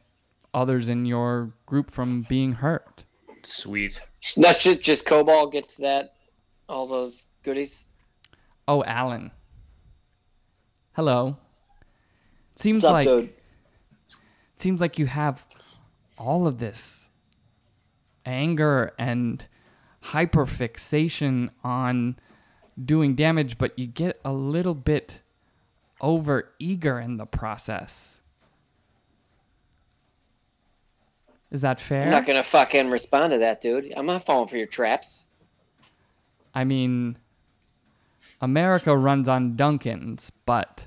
others in your group from being hurt. Sweet. That's just, just Cobalt gets that, all those goodies. Oh, Alan. Hello. Seems up, like dude? seems like you have all of this anger and hyperfixation on doing damage, but you get a little bit over eager in the process. Is that fair? I'm not gonna fucking respond to that, dude. I'm not falling for your traps. I mean, America runs on Dunkins, but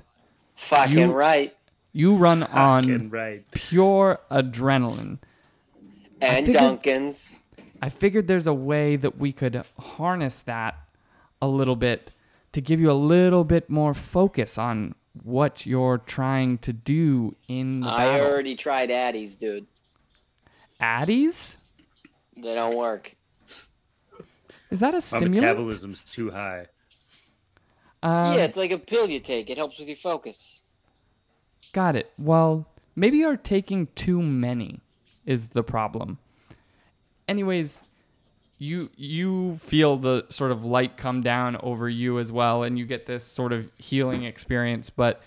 Fucking You- right. you run Fucking on right. pure adrenaline. And figured- Duncan's. I figured there's a way that we could harness that a little bit to give you a little bit more focus on what you're trying to do in the I battle. already tried Addies, dude. Addies? They don't work. Is that a stimulant? My stimulant? metabolism's too high. Um, yeah, it's like a pill you take. It helps with your focus. Got it. Well, maybe you're taking too many is the problem. Anyways, you you feel the sort of light come down over you as well and you get this sort of healing experience, but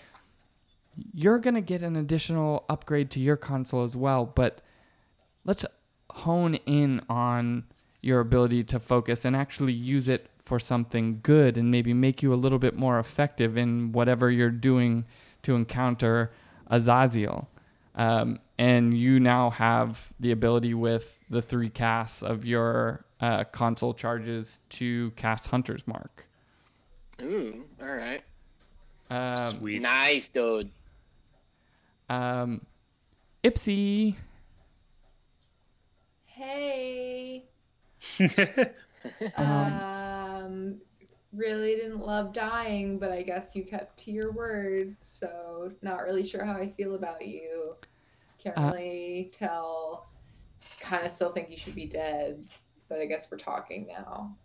you're going to get an additional upgrade to your Consul as well, but let's hone in on your ability to focus and actually use it for something good and maybe make you a little bit more effective in whatever you're doing to encounter Azazyel. Um, and you now have the ability with the three casts of your uh, Consul charges to cast Hunter's Mark. Ooh, all right. Um, Sweet. Nice, dude. um, Ipsy. Hey. Um, Um, really didn't love dying, but I guess you kept to your word. So not really sure how I feel about you. Can't Uh, really tell. Kind of still think you should be dead, but I guess we're talking now.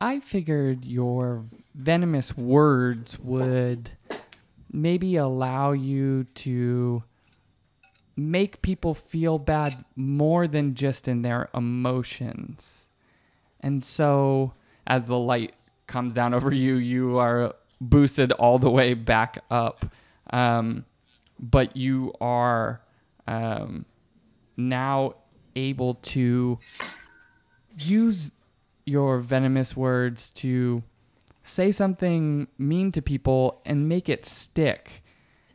I figured your venomous words would maybe allow you to make people feel bad more than just in their emotions. And so, as the light comes down over you, you are boosted all the way back up. Um, but you are um, now able to use your venomous words to say something mean to people and make it stick.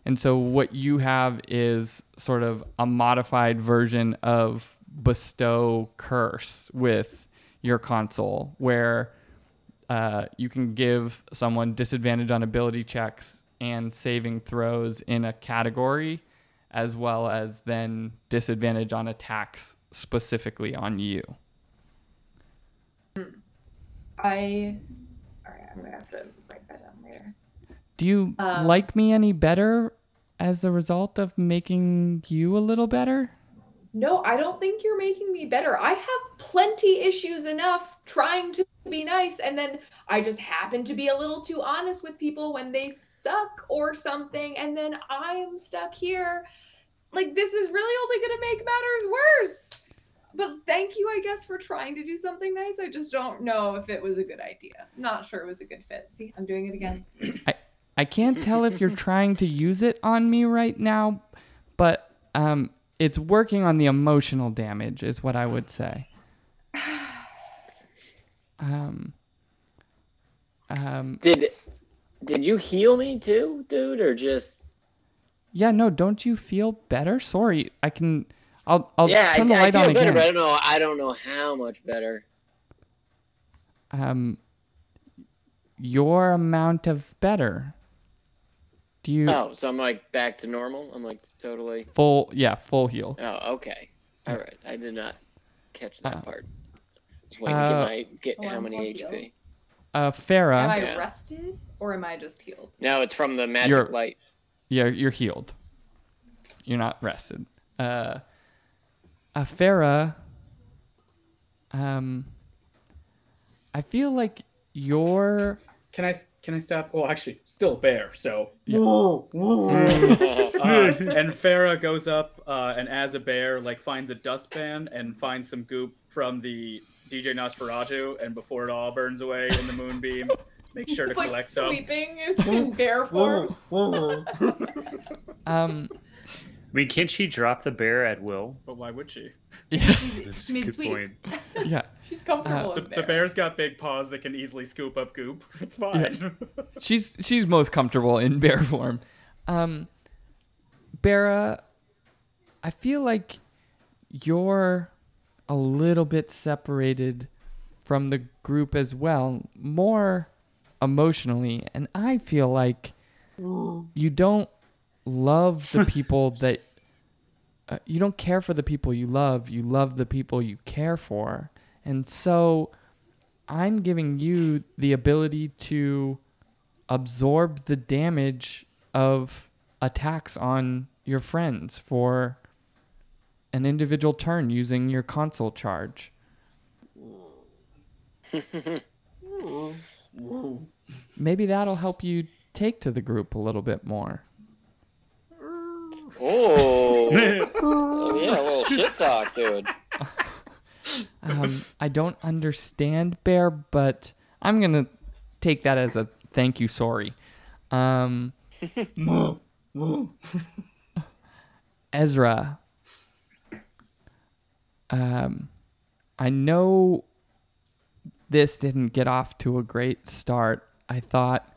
And so what you have is sort of a modified version of bestow curse with your Consul where uh, you can give someone disadvantage on ability checks and saving throws in a category as well as then disadvantage on attacks specifically on you. I. Alright, I'm gonna have to write that down later. Do you Um, like me any better as a result of making you a little better? No, I don't think you're making me better. I have plenty issues enough trying to be nice, and then I just happen to be a little too honest with people when they suck or something, and then I am stuck here. Like, this is really only going to make matters worse. But thank you, I guess, for trying to do something nice. I just don't know if it was a good idea. Not sure it was a good fit. See, I'm doing it again. I can't tell if you're trying to use it on me right now, but um, it's working on the emotional damage, is what I would say. Um, um, Did Did you heal me too, dude, or just? Yeah, no, don't you feel better? Sorry, I can. I'll I'll yeah, I, turn the I light feel on better, again. but I don't know. I don't know how much better. Um, your amount of better. Do you Oh, so I'm like back to normal. I'm like totally. full? Yeah, full heal. Oh, okay. All right. I did not catch that Uh, part. Just waiting uh, to get my get Oh, how I'm many full HP. Uh, Farah. Am I Yeah. rested or am I just healed? No, it's from the magic You're- light. yeah, you're healed. You're not rested. Uh, uh Farah. Um, I feel like you're. Can I can I stop? Well, actually, still a bear. So Yeah. uh, and Farah goes up uh, and as a bear, like finds a dustpan and finds some goop from the DJ Nosferatu, and before it all burns away in the moonbeam, make sure to It's like collect some. sweeping in bear form. Um, I mean, can't she drop the bear at will? But why would she? yeah, She's, That's she a means good sweet. point. yeah. She's comfortable The, in the bear. bear's got big paws that can easily scoop up goop. It's fine. She's she's most comfortable in bear form. Um, Bera, I feel like you're a little bit separated from the group as well, more emotionally, and I feel like you don't love the people that uh, you don't care for the people you love. You love the people you care for, and so I'm giving you the ability to absorb the damage of attacks on your friends for an individual turn using your Consul charge. Maybe that'll help you take to the group a little bit more. Oh. oh yeah, a little shit talk, dude. Um, I don't understand Bear, but I'm gonna take that as a thank you, sorry. Um, Ezra, um, I know this didn't get off to a great start. I thought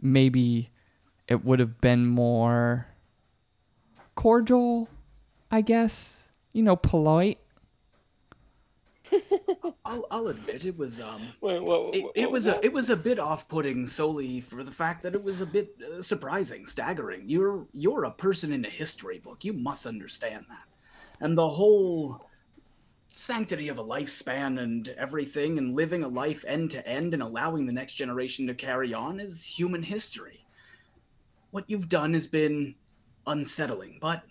maybe it would have been more cordial, I guess. You know, polite. I'll, I'll admit it was um Wait, what, it, what- it was a it was a bit off-putting solely for the fact that it was a bit uh, surprising, staggering. You're you're a person in a history book. You must understand that, and the whole sanctity of a lifespan and everything, and living a life end to end and allowing the next generation to carry on is human history. What you've done has been unsettling, but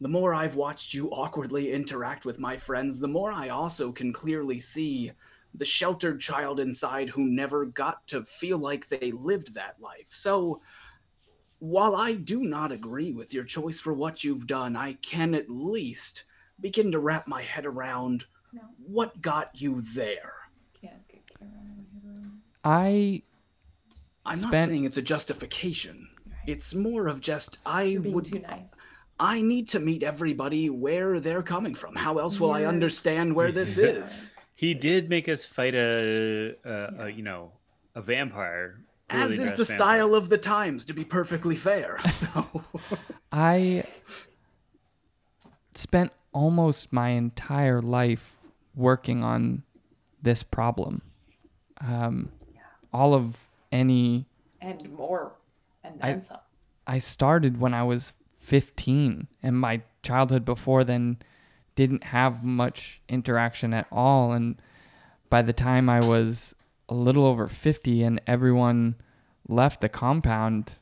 the more I've watched you awkwardly interact with my friends, the more I also can clearly see the sheltered child inside who never got to feel like they lived that life. So, while I do not agree with your choice for what you've done, I can at least begin to wrap my head around No. what got you there. Can't get my head around. I I'm not saying it's a justification. It's more of just I You're being would too nice. I need to meet everybody where they're coming from. How else will I understand where this is? He did make us fight a, a, a you know, a vampire. As is the dressed style of the times, to be perfectly fair. So I spent almost my entire life working on this problem. Um, all of any And more. And I- some. I started when I was 15, and my childhood before then didn't have much interaction at all. And by the time I was a little over 50 and everyone left the compound,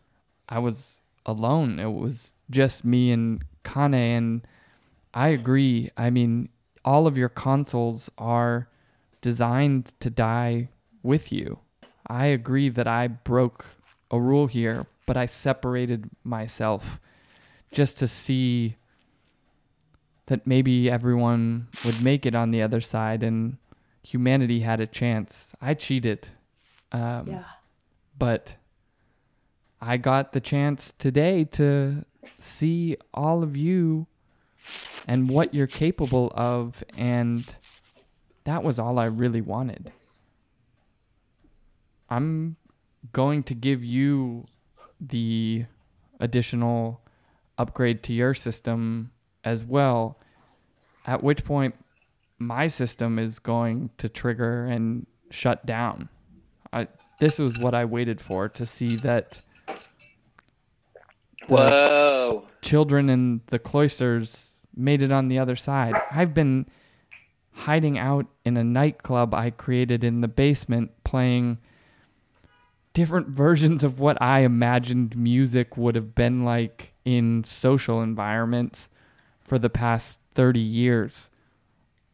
I was alone. It was just me and Kane. And I agree. I mean, all of your Consuls are designed to die with you. I agree that I broke a rule here, but I separated myself just to see that maybe everyone would make it on the other side and humanity had a chance. I cheated. Um, Yeah. but I got the chance today to see all of you and what you're capable of, and that was all I really wanted. I'm going to give you the additional upgrade to your system as well. At which point, my system is going to trigger and shut down. I, this was what I waited for to see that Whoa. children in the cloisters made it on the other side. I've been hiding out in a nightclub I created in the basement playing different versions of what I imagined music would have been like in social environments for the past 30 years.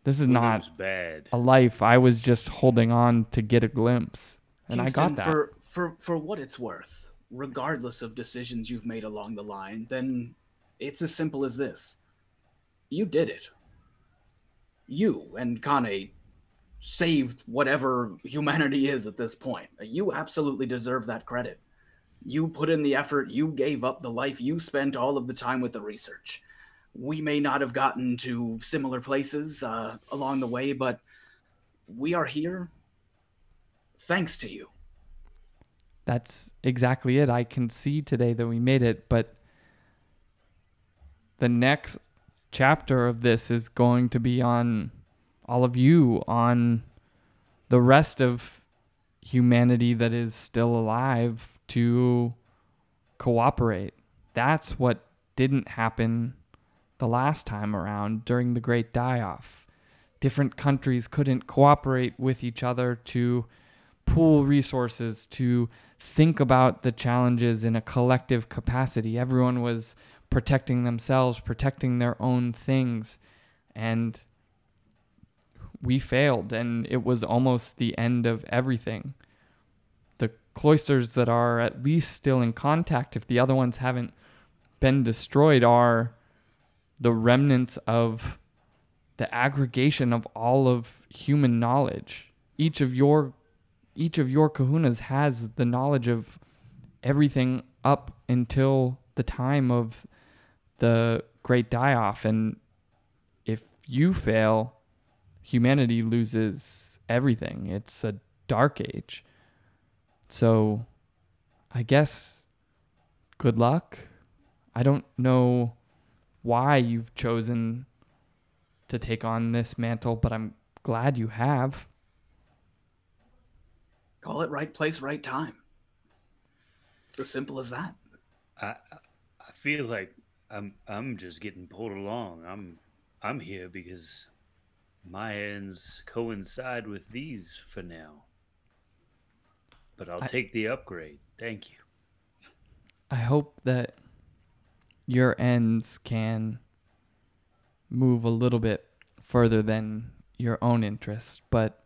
This is It not bad. a life I was just holding on to get a glimpse. And Kingston, I got that. For, for, for what it's worth, regardless of decisions you've made along the line, then it's as simple as this. You did it. You and Kane saved whatever humanity is at this point. You absolutely deserve that credit. You put in the effort, you gave up the life, you spent all of the time with the research. We may not have gotten to similar places uh, along the way, but we are here thanks to you. That's exactly it. I can see today that we made it, but the next chapter of this is going to be on all of you, on the rest of humanity that is still alive to cooperate. That's what didn't happen the last time around during the Great Die Off. Different countries couldn't cooperate with each other to pool resources to think about the challenges in a collective capacity. Everyone was protecting themselves, protecting their own things. And we failed, and it was almost the end of everything. The cloisters that are at least still in contact, if the other ones haven't been destroyed, are the remnants of the aggregation of all of human knowledge. Each of your each of your kahunas has the knowledge of everything up until the time of the great die off and if you fail humanity loses everything it's a dark age so i guess good luck i don't know why you've chosen to take on this mantle but i'm glad you have Call it right place, right time. It's as simple as that. I I feel like I'm I'm just getting pulled along. I'm I'm here because my ends coincide with these for now. But I'll I- take the upgrade. Thank you. I hope that your ends can move a little bit further than your own interests, but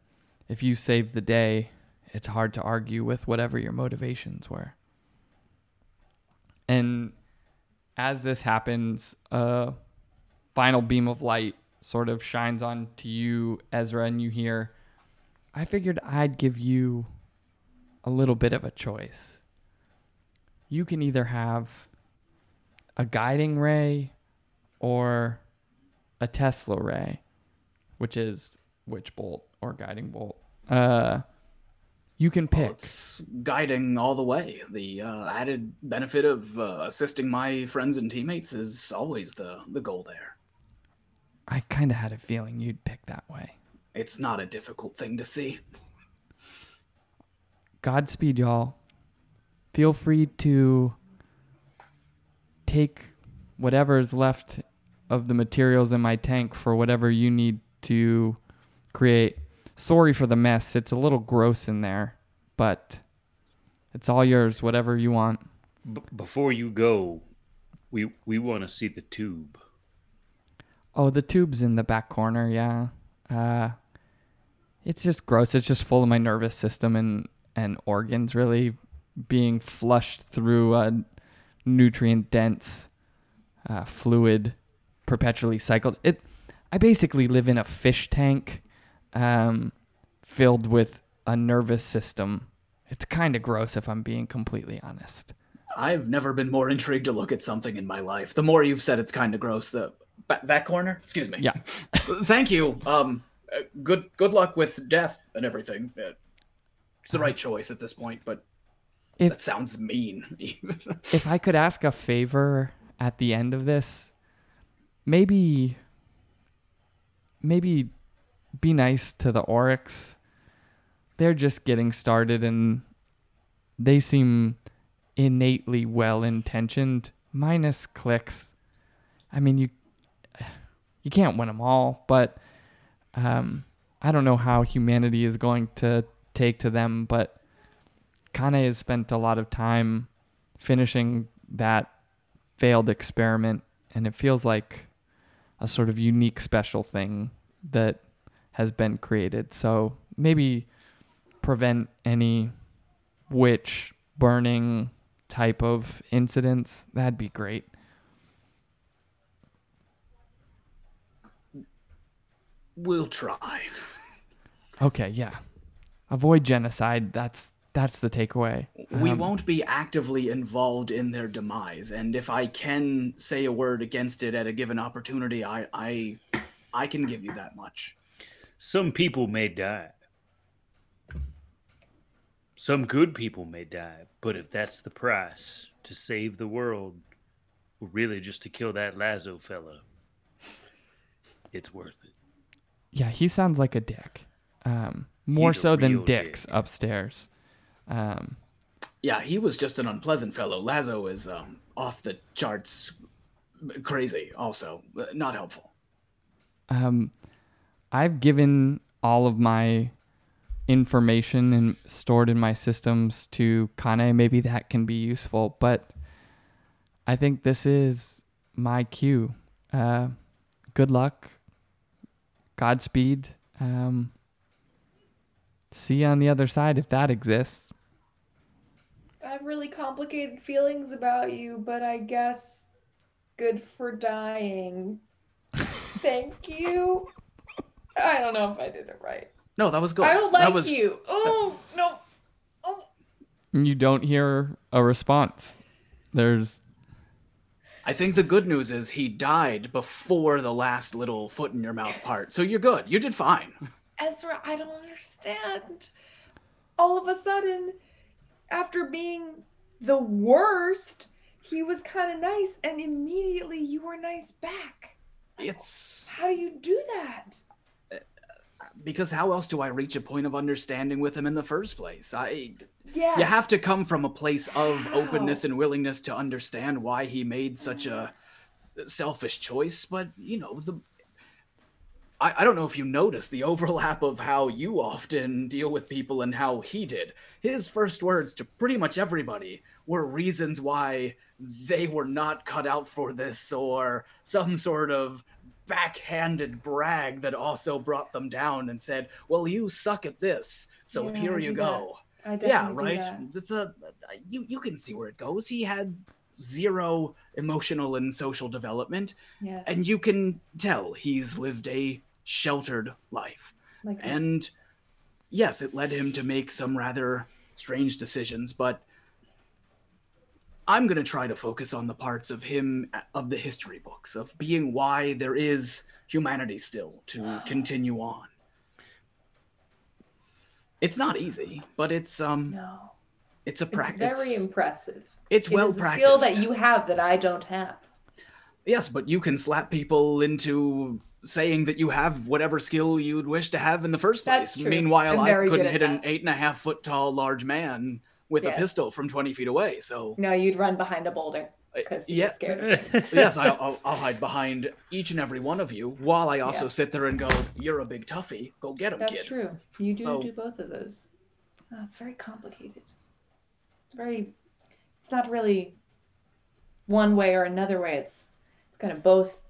if you save the day, it's hard to argue with whatever your motivations were. And as this happens, a final beam of light sort of shines on to you, Ezra, and you hear, I figured I'd give you a little bit of a choice you can either have a guiding ray or a Tesla ray, which is witch bolt or guiding bolt. Uh, you can Well, pick. it's guiding all the way. The uh, added benefit of uh, assisting my friends and teammates is always the, the goal there. I kind of had a feeling you'd pick that way. It's not a difficult thing to see. Godspeed, y'all. Feel free to take whatever is left of the materials in my tank for whatever you need to create. Sorry for the mess. It's a little gross in there, but it's all yours, whatever you want. B- before you go, we we want to see the tube. Oh, the tube's in the back corner, yeah. Uh it's just gross. It's just full of my nervous system and and organs really being flushed through a nutrient dense uh, fluid perpetually cycled. It I basically live in a fish tank um filled with a nervous system. It's kind of gross if I'm being completely honest. I've never been more intrigued to look at something in my life. The more you've said it's kind of gross, the ba- that corner. Excuse me. Yeah. Thank you. Um, good good luck with death and everything. Uh, it's the right choice at this point, but If that sounds mean. if I could ask a favor at the end of this, maybe maybe be nice to the Oryx. They're just getting started and they seem innately well intentioned, minus clicks. I mean, you you can't win them all, but um, I don't know how humanity is going to take to them, but Kane has spent a lot of time finishing that failed experiment, and it feels like a sort of unique, special thing that has been created. So maybe prevent any witch burning type of incidents. That'd be great. We'll try. Okay, yeah. Avoid genocide. That's that's the takeaway. We Um, won't be actively involved in their demise, and if I can say a word against it at a given opportunity, I I I can give you that much. Some people may die. Some good people may die, but if that's the price to save the world, or really just to kill that Lazo fella, it's worth it. Yeah, he sounds like a dick. Um, more He's a so than real dicks dick. upstairs. Um, Yeah, he was just an unpleasant fellow. Lazo is um off the charts crazy also. Uh, Not helpful. um, I've given all of my information and stored in my systems to Kane. Maybe that can be useful, but I think this is my cue. Uh, good luck. Godspeed. Um, see you on the other side if that exists. I have really complicated feelings about you, but I guess good for dying. Thank you. I don't know if I did it right. No, that was good. I don't like was, you. Oh no. Oh. You don't hear a response. There's I think the good news is he died before the last little foot in your mouth part. So you're good. You did fine. Ezra, I don't understand. All of a sudden, after being the worst, he was kind of nice, and immediately you were nice back. It's How do you do that? Because how else do I reach a point of understanding with him in the first place? I Yes. you have to come from a place of How? openness and willingness to understand why he made such a selfish choice but you know the I, I don't know if you noticed the overlap of how you often deal with people and how he did his first words to pretty much everybody were reasons why they were not cut out for this or some sort of backhanded brag that also brought them down and said well you suck at this so Yeah, here you go. I yeah right? it's a you you can see where it goes. He had zero emotional and social development Yes. and you can tell he's lived a sheltered life. Like and yes it led him to make some rather strange decisions but i'm going to try to focus on the parts of him of the history books of being why there is humanity still to continue on it's not easy but it's um no. it's a practice. It's very impressive. it's It well is a practiced skill that you have that I don't have. yes but you can slap people into saying that you have whatever skill you'd wish to have in the first place That's true. meanwhile i couldn't hit an eight and a half foot tall large man with a pistol from 20 feet away so No, you'd run behind a boulder uh, because you're scared of yes I'll, I'll, I'll hide behind each and every one of you while i also Yeah. sit there and go you're a big toughie go get him That's kid true. You do So- do both of those. Oh, it's very complicated. Very. It's not really one way or another way. It's it's kind of both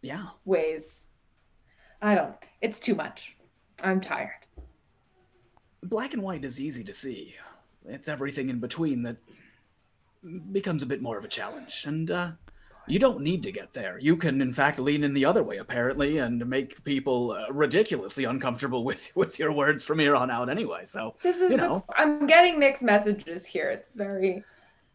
yeah ways. I don't. It's too much. I'm tired. black and white is easy to see. It's everything in between that becomes a bit more of a challenge. And uh, you don't need to get there. You can, in fact, lean in the other way, apparently, and make people uh, ridiculously uncomfortable with, with your words from here on out anyway. So, This is you the. know, I'm getting mixed messages here. It's very.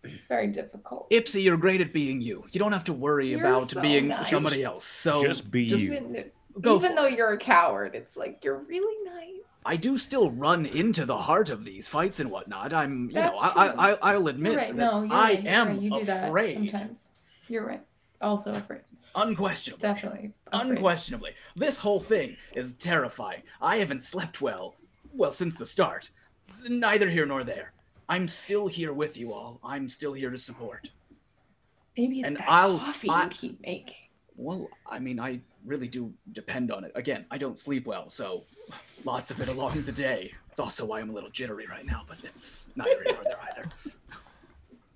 It's very difficult. Ipsy, you're great at being you. You don't have to worry You're about so being nice. somebody else. So Just be just you. Even go even though it. you're a coward, it's like you're really nice. I do still run into the heart of these fights and whatnot. I'm, you That's know, I. I, I, I'll admit right. that No, you're I right. Am. You do afraid, that sometimes. You're right. Also afraid. unquestionably. Definitely. Afraid. Unquestionably. This whole thing is terrifying. I haven't slept well, well, since the start. Neither here nor there. I'm still here with you all. I'm still here to support. Maybe it's And that I'll- coffee I- you keep making. Well, I mean, I really do depend on it. Again, I don't sleep well, so lots of it along the day. It's also why I'm a little jittery right now, but it's not here nor there either.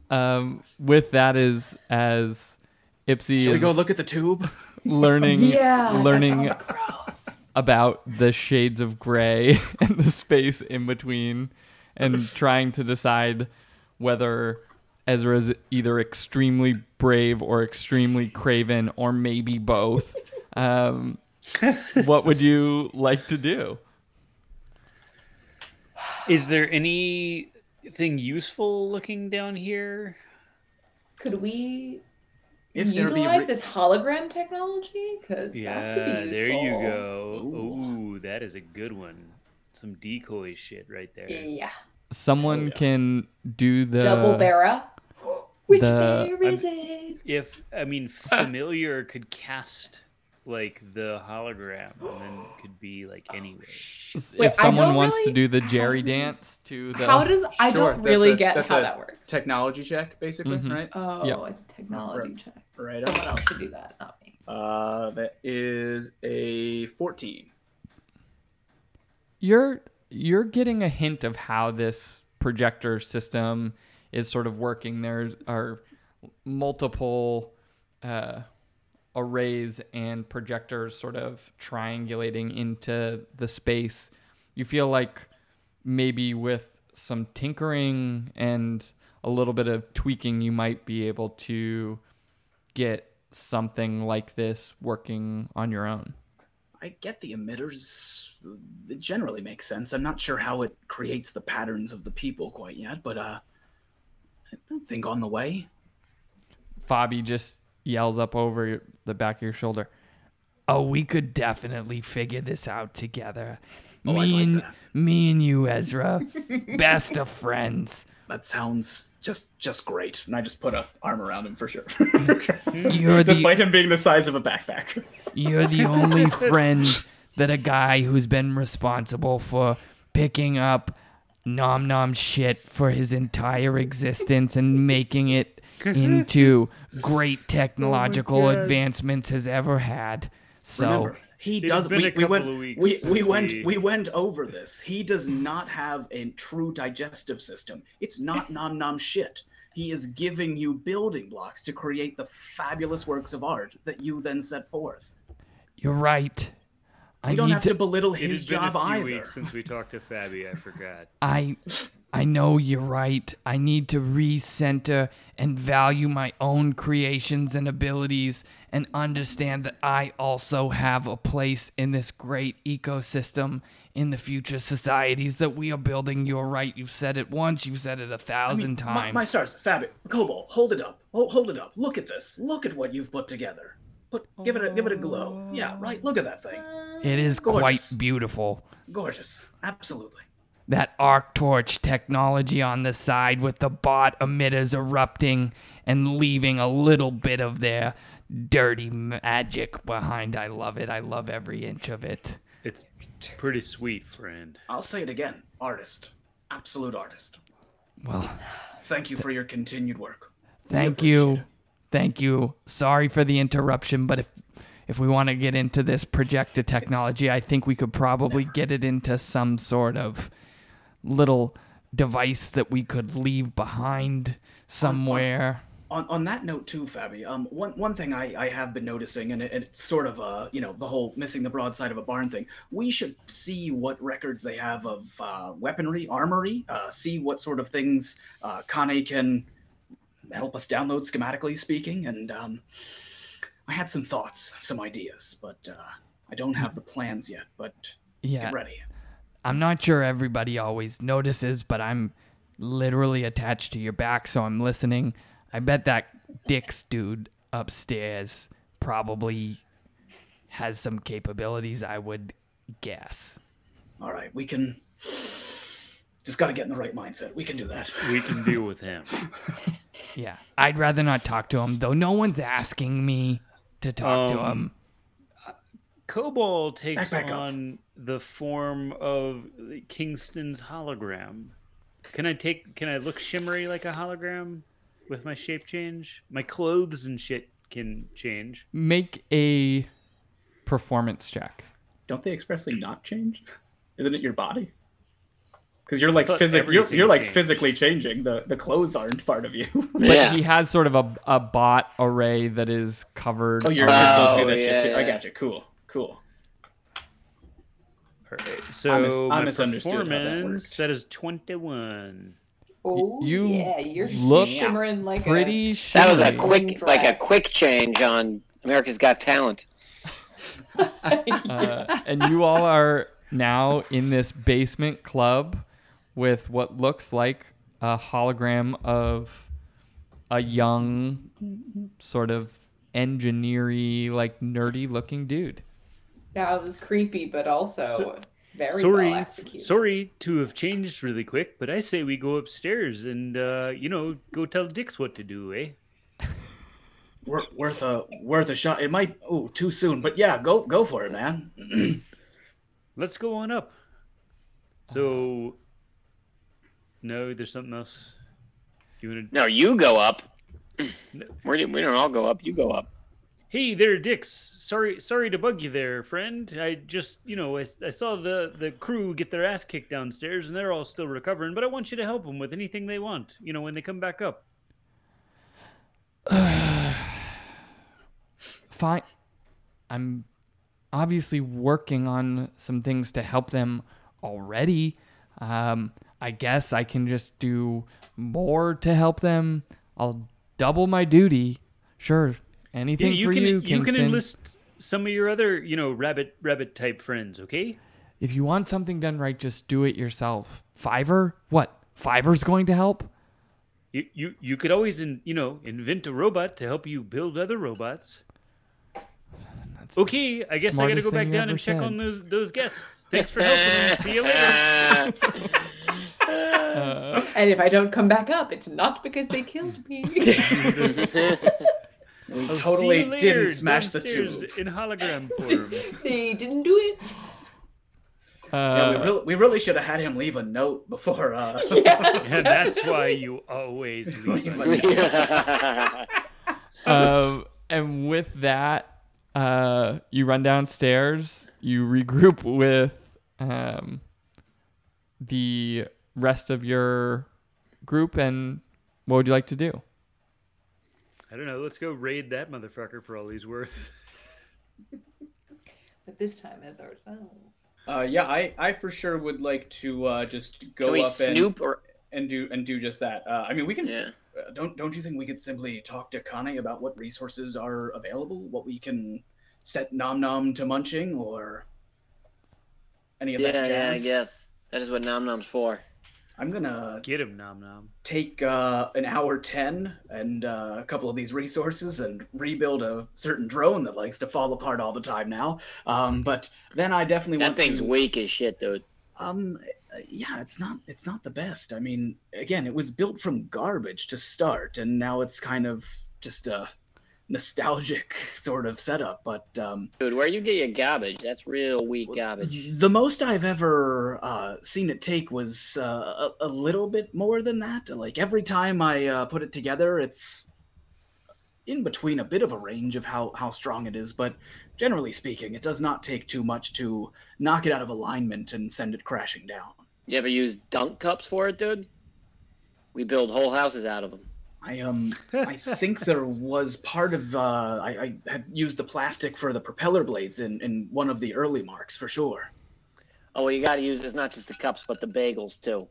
Um, with that is as Ipsy Shall we go look at the tube? learning Yeah. learning That sounds gross. about the shades of gray and the space in between and trying to decide whether Ezra is either extremely brave or extremely craven or maybe both. Um, what would you like to do? Is there anything useful looking down here? Could we If utilize ri- this hologram technology? Because that could be Yeah, useful. there you go. Ooh. Ooh, that is a good one. Some decoy shit right there. Yeah. Someone yeah. can do the Double barra. Which the- bear is it? If I mean, familiar could cast like the hologram, and then it could be like anywhere. if Wait, I someone don't wants to do the Jerry do dance to the How does I Sure, don't really a- get that's how that works. Technology check, basically, Mhm. right? Oh, Yep. a technology check. Right. Someone else should do that, not me. Uh, that is a 14. you're you're getting a hint of how this projector system is sort of working. There are multiple uh, arrays and projectors sort of triangulating into the space. You feel like maybe with some tinkering and a little bit of tweaking, you might be able to get something like this working on your own. I get the emitters. It generally makes sense. I'm not sure how it creates the patterns of the people quite yet, but uh, I think on the way. Fabi just yells up over the back of your shoulder. Oh, we could definitely figure this out together. Oh, I'd me like and that. me and you, Ezra, best of friends. That sounds just just great. And I just put a arm around him for sure. You're the Despite him being the size of a backpack. you're the only friend that a guy who's been responsible for picking up nom nom shit for his entire existence and making it into great technological oh God. advancements has ever had. So Remember, he It does. has We, we went. we we went. we- We went over this. He does not have a true digestive system. It's not nom nom shit. He is giving you building blocks to create the fabulous works of art that you then set forth. you're right. I You don't have to, belittle his It has been job a few either. weeks since we talked to Fabi. I forgot. I I know you're right. I need to recenter and value my own creations and abilities and understand that I also have a place in this great ecosystem in the future societies that we are building. You're right. You've said it once, you've said it a thousand mean, my, times. my stars, Fabi, Cobalt, hold it up. Hold, hold it up. Look at this. Look at what you've put together. Put, give it a, give it a glow. Yeah, right. Look at that thing. It is Gorgeous. quite beautiful. Gorgeous. Absolutely. that arc torch technology on the side with the bot emitters erupting and leaving a little bit of their dirty magic behind. I love it. I love every inch of it. It's pretty sweet, friend. I'll say it again. Artist. Absolute artist. Well, Thank you for your continued work. Thank you. it. Thank you. Sorry for the interruption, but if if we want to get into this projector technology, I think we could probably get it into some sort of little device that we could leave behind somewhere. On, on that note too, Fabi, um, one, one thing I, I have been noticing, and, it, it's sort of, uh, you know, the whole missing the broadside of a barn thing, we should see what records they have of uh, weaponry, armory, uh, see what sort of things uh, Kane can help us download schematically speaking, and um, I had some thoughts, some ideas, but uh, I don't have the plans yet, but Yeah. get ready. I'm not sure everybody always notices, but I'm literally attached to your back, so I'm listening. I bet that Dix dude upstairs probably has some capabilities, I would guess. all right, we can. Just got to get in the right mindset. We can do that. We can deal with him. Yeah, I'd rather not talk to him, though. No one's asking me to talk to Um, him. Cobalt takes Back, back up. on the form of Kingston's hologram. Can I take? Can I look shimmery like a hologram with my shape change? My clothes and shit can change. Make a performance check. Don't they expressly not change? Isn't it your body? Because you're like physically, you're, you're like changed. physically changing. The the clothes aren't part of you. But yeah. he has sort of a, a bot array that is covered. oh, you're around- you're supposed to Oh, do that shit yeah, too. I got you. Cool, cool. All right. So I mis- I my misunderstood how that performance that is twenty-one. Oh you yeah, you're look shimmering like Pretty That was a shimmery. quick, like a quick change on America's Got Talent. Uh, and you all are now in this basement club with what looks like a hologram of a young, sort of engineery, like nerdy looking dude. That was creepy, but also So- very sorry, well executed. sorry to have changed really quick, but I say we go upstairs and uh, you know go tell Dix what to do, eh? Worth a worth a shot. It might. Oh, too soon. But yeah, go go for it, man. Let's go on up. So, no, there's something else. You want to? No, you go up. We're, we don't all go up. You go up. Hey there, Dix. Sorry, sorry to bug you there, friend. I just, you know, I, I saw the the crew get their ass kicked downstairs, and they're all still recovering. But I want you to help them with anything they want. You know, when they come back up. Fine. I'm obviously working on some things to help them already. Um, I guess I can just do more to help them. I'll double my duty. Sure. Anything you for can you, you Kingston. can enlist some of your other, you know, rabbit rabbit type friends. Okay. if you want something done right, just do it yourself. Fiverr? What? Fiverr's going to help? You you you could always, in, you know, invent a robot to help you build other robots. That's Okay, I guess I gotta go back down ever and check on those those guests. Thanks for helping. See you later. Uh, And if I don't come back up, it's not because they killed me. We I'll totally later didn't smash the downstairs tube. in hologram form. they didn't do it. Yeah, we uh, really, we really should have had him leave a note before. Uh, Yeah. and that's why you always leave. Leave a a- um, and with that, uh, you run downstairs. You regroup with um, the rest of your group, and what would you like to do? I don't know. Let's go raid that motherfucker for all he's worth. But this time as ourselves. uh, yeah, I, I for sure would like to uh, just go Can we up and, or and do and do just that. Uh, I mean, we can. yeah? Uh, don't don't you think we could simply talk to Kane about what resources are available, what we can set Nom Nom to munching, or any of Yeah, that yeah. I jazz? guess that is what Nom Nom's for. I'm gonna Get him, nom nom. take uh, an hour 10 and uh, a couple of these resources and rebuild a certain drone that likes to fall apart all the time now. Um, but then I definitely want to. That want thing's to. weak as shit, dude. Um, uh, yeah, it's not. It's not the best. I mean, again, it was built from garbage to start, and now it's kind of just a nostalgic sort of setup. But um, Dude, where you get your garbage? That's real weak garbage. the most I've ever uh, seen it take was uh, a, a little bit more than that. Like every time I uh, put it together, it's in between a bit of a range of how, how strong it is, but generally speaking, it does not take too much to knock it out of alignment and send it crashing down. You ever use dunk cups for it, dude? We build whole houses out of them. I um I think there was part of uh, I, I had used the plastic for the propeller blades in, in one of the early marks for sure. Oh, well, you got to use it's not just the cups, but the bagels too.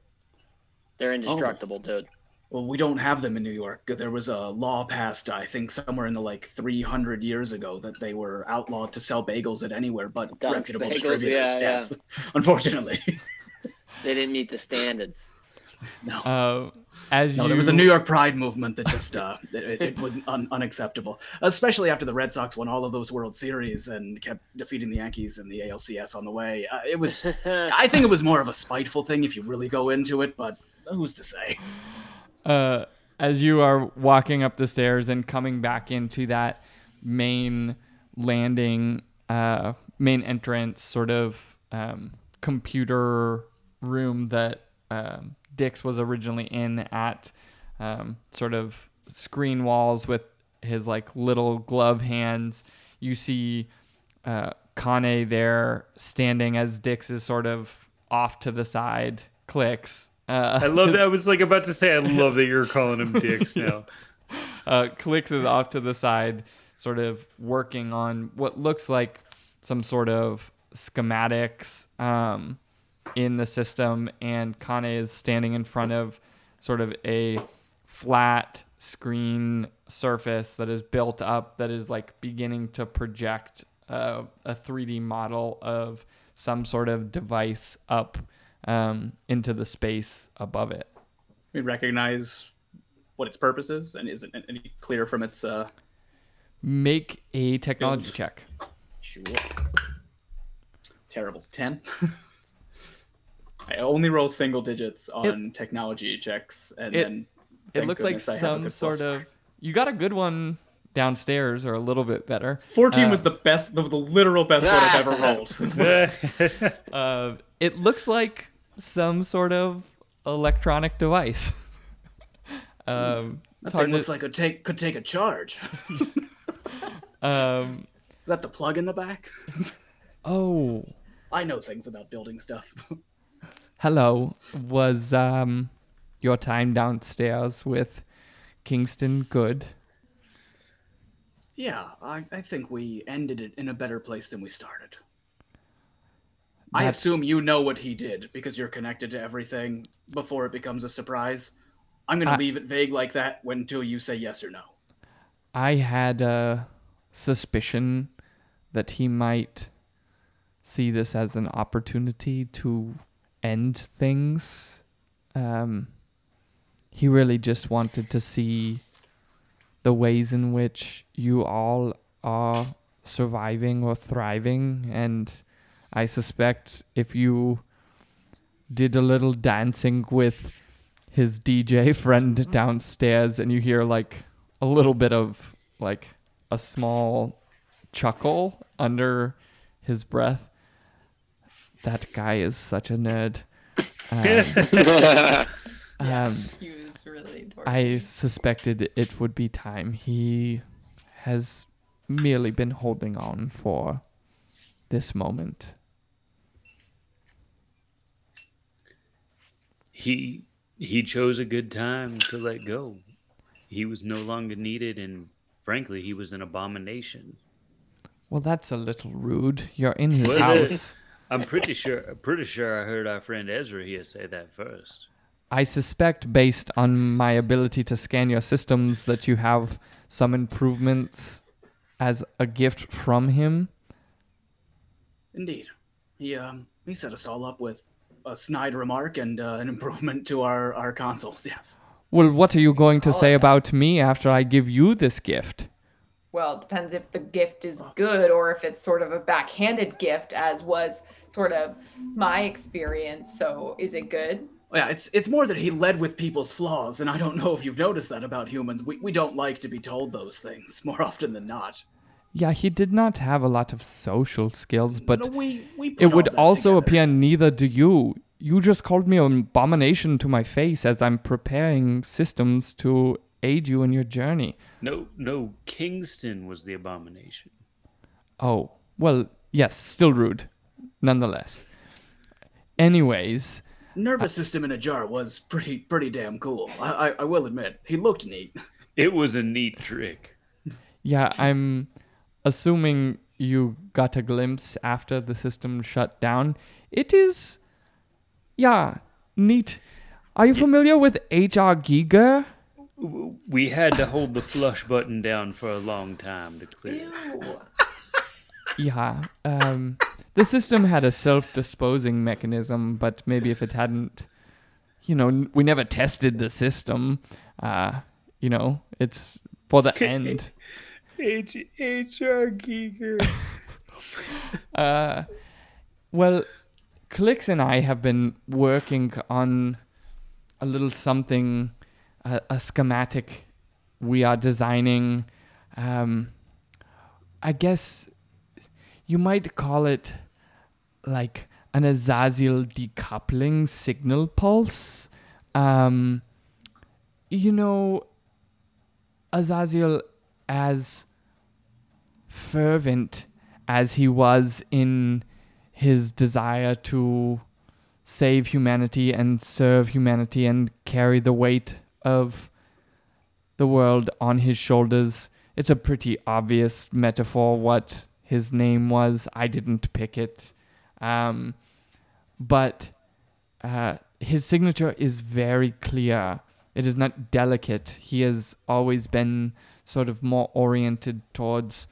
They're indestructible, dude. Well, we don't have them in New York. There was a law passed, I think, somewhere in the like 300 years ago that they were outlawed to sell bagels at anywhere but reputable Bagels, distributors. yeah, yes, unfortunately. They didn't meet the standards. No. Uh, as No, you there was a New York Pride movement that just uh, it, it was un- unacceptable, especially after the Red Sox won all of those World Series and kept defeating the Yankees and the ALCS on the way. Uh, it was, I think, it was more of a spiteful thing if you really go into it, but who's to say? uh, as you are walking up the stairs and coming back into that main landing, uh, main entrance, sort of um, computer room that um, Dix was originally in at, um, sort of screen walls with his like little glove hands. You see uh, Kane there standing as Dix is sort of off to the side, clicks. Uh, I love that. I was like about to say, I love that you're calling him dicks now. uh, clicks is off to the side, sort of working on what looks like some sort of schematics um, in the system, and Kane is standing in front of sort of a flat screen surface that is built up that is like beginning to project uh, a 3D model of some sort of device up um, into the space above it. We recognize what its purpose is, and is it any clear from its? Uh... Make a technology check. Sure. Terrible. Ten. I only roll single digits on technology checks, and it- then It looks like I some sort plus of. You got a good one downstairs, or a little bit better. 14 Uh, was the best, the, the literal best one I've ever rolled. Uh, it looks like some sort of electronic device. um, that it's hard thing to- looks like it take, could take a charge. um, Is that the plug in the back? oh, I know things about building stuff. Hello. Was um, your time downstairs with Kingston good? yeah, I, I think we ended it in a better place than we started. I assume you know what he did because you're connected to everything before it becomes a surprise. I'm going to I- leave it vague like that until you say yes or no. I had a suspicion that he might see this as an opportunity to end things. Um, he really just wanted to see the ways in which you all are surviving or thriving. And I suspect if you did a little dancing with his DJ friend downstairs and you hear like a little bit of like a small chuckle under his breath. That guy is such a nerd. Um, um, He was really dorky. I suspected it would be time. He has merely been holding on for this moment. he he chose a good time to let go. He was no longer needed, and frankly, he was an abomination. Well, that's a little rude. You're in his Well, house. I'm pretty sure. Pretty sure I heard our friend Ezra here say that first. I suspect, based on my ability to scan your systems, that you have some improvements as a gift from him. Indeed. He, um, he set us all up with a snide remark and uh, an improvement to our, our Consuls, yes. Well, what are you going to say about me after I give you this gift? Well, it depends if the gift is good or if it's sort of a backhanded gift, as was sort of my experience. So, is it good? Yeah, it's it's more that he led with people's flaws, and I don't know if you've noticed that about humans. We, we don't like to be told those things more often than not. Yeah, he did not have a lot of social skills, but No, we, we put it would also together. appear neither do you. You just called me an abomination to my face as I'm preparing systems to aid you in your journey. No, no, Kingston was the abomination. Oh, well, yes, still rude, nonetheless. Anyways, Nervous system in a jar was pretty pretty damn cool. I, I, I will admit, he looked neat. It was a neat trick. yeah, I'm assuming you got a glimpse after the system shut down. It is, yeah, neat. Are you familiar with H.R. Giger? We had to hold the flush button down for a long time to clear. Yeah. Um, the system had a self-disposing mechanism, but maybe if it hadn't, you know, we never tested the system. Uh, you know, it's for the end. H HR Geeker. Uh, well, Clicks and I have been working on a little something, a, a schematic we are designing. Um, I guess you might call it like an Azazyel decoupling signal pulse. Um, you know, Azazyel as fervent as he was in his desire to save humanity and serve humanity and carry the weight of the world on his shoulders. It's a pretty obvious metaphor what his name was. I didn't pick it. Um, but uh, his signature is very clear. It is not delicate. He has always been sort of more oriented towards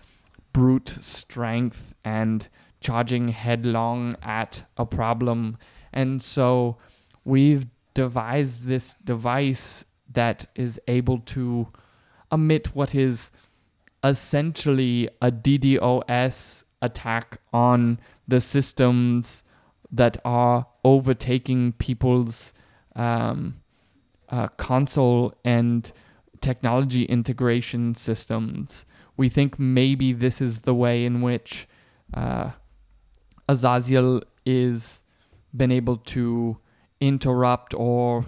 brute strength and charging headlong at a problem. And so we've devised this device that is able to emit what is essentially a DDoS attack on the systems that are overtaking people's um, uh, console and technology integration systems. We think maybe this is the way in which uh, Azazyel is been able to interrupt or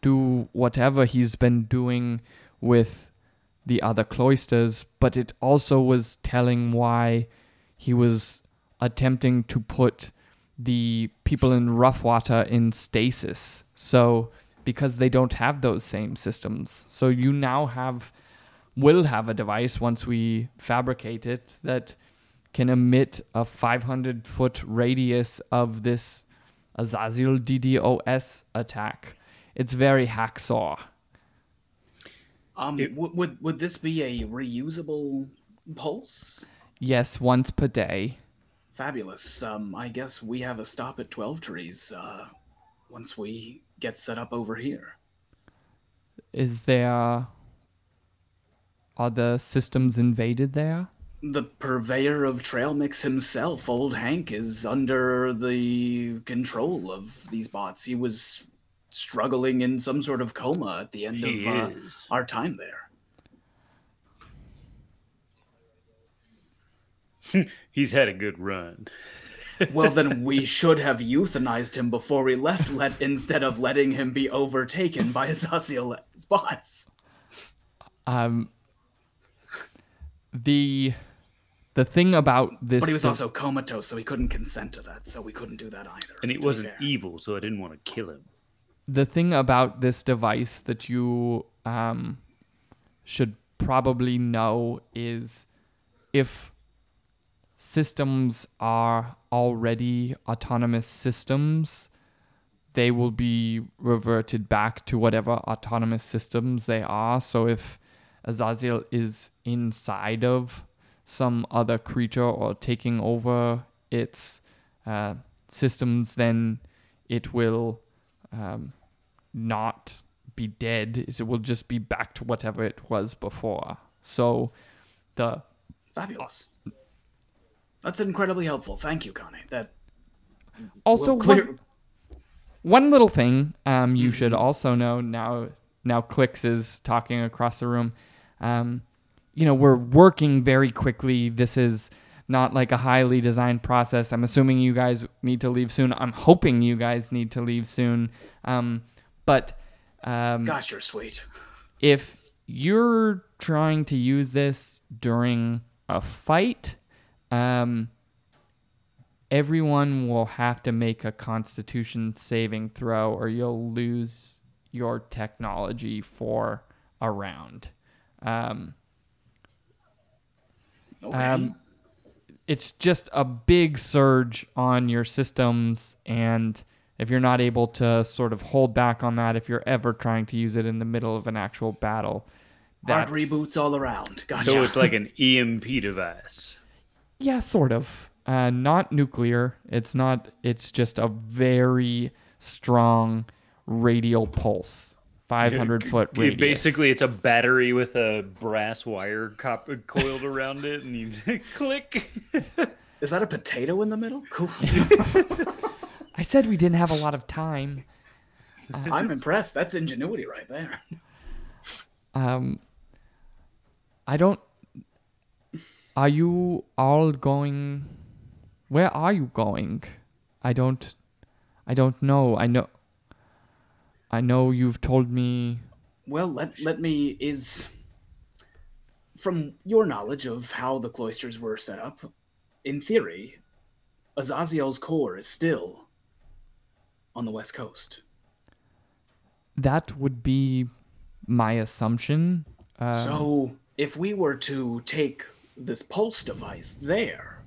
do whatever he's been doing with the other cloisters, but it also was telling why he was attempting to put the people in Roughwater in stasis. So because they don't have those same systems. So you now have will have a device once we fabricate it that can emit a 500 foot radius of this Azazyel DDoS attack. It's very hacksaw. Um, It- w- would would this be a reusable pulse? Yes, once per day. Fabulous. Um, I guess we have a stop at Twelve Trees. Uh, once we get set up over here. Is there are the systems invaded there? The purveyor of trail mix himself, old Hank, is under the control of these bots. He was struggling in some sort of coma at the end He of uh, our time there. He's had a good run. Well, then we should have euthanized him before we left, let instead of letting him be overtaken by Azazyel's bots. Um the the thing about this But he was de- also comatose, so he couldn't consent to that, so we couldn't do that either. And he wasn't evil, so I didn't want to kill him. The thing about this device that you um, should probably know is if systems are already autonomous systems, they will be reverted back to whatever autonomous systems they are. So if Azazyel is inside of some other creature or taking over its uh, systems, then it will um, not be dead. It will just be back to whatever it was before. So the Fabulous. That's incredibly helpful. Thank you, Connie. That also clear. one, one little thing um, you should also know now. Now Clicks is talking across the room. Um, you know we're working very quickly. This is not like a highly designed process. I'm assuming you guys need to leave soon. I'm hoping you guys need to leave soon. Um, but um, Gosh, you're sweet. if you're trying to use this during a fight, um, everyone will have to make a constitution saving throw or you'll lose your technology for a round. Um, Okay. um, it's just a big surge on your systems and if you're not able to sort of hold back on that if you're ever trying to use it in the middle of an actual battle Hard reboots all around. Gotcha. So it's like an EMP device. yeah sort of uh, not nuclear it's not it's just a very strong radial pulse, 500 foot It- radius. basically, it's a battery with a brass wire cop- coiled around it, and you click. Is that a potato in the middle? Cool. I said we didn't have a lot of time. I'm impressed. That's ingenuity right there. Um, I don't. Are you all going? Where are you going? I don't. I don't know. I know. I know you've told me. Well, let let me is from your knowledge of how the cloisters were set up. In theory, Azazyel's core is still on the west coast. That would be my assumption. Uh, so, if we were to take this pulse device there,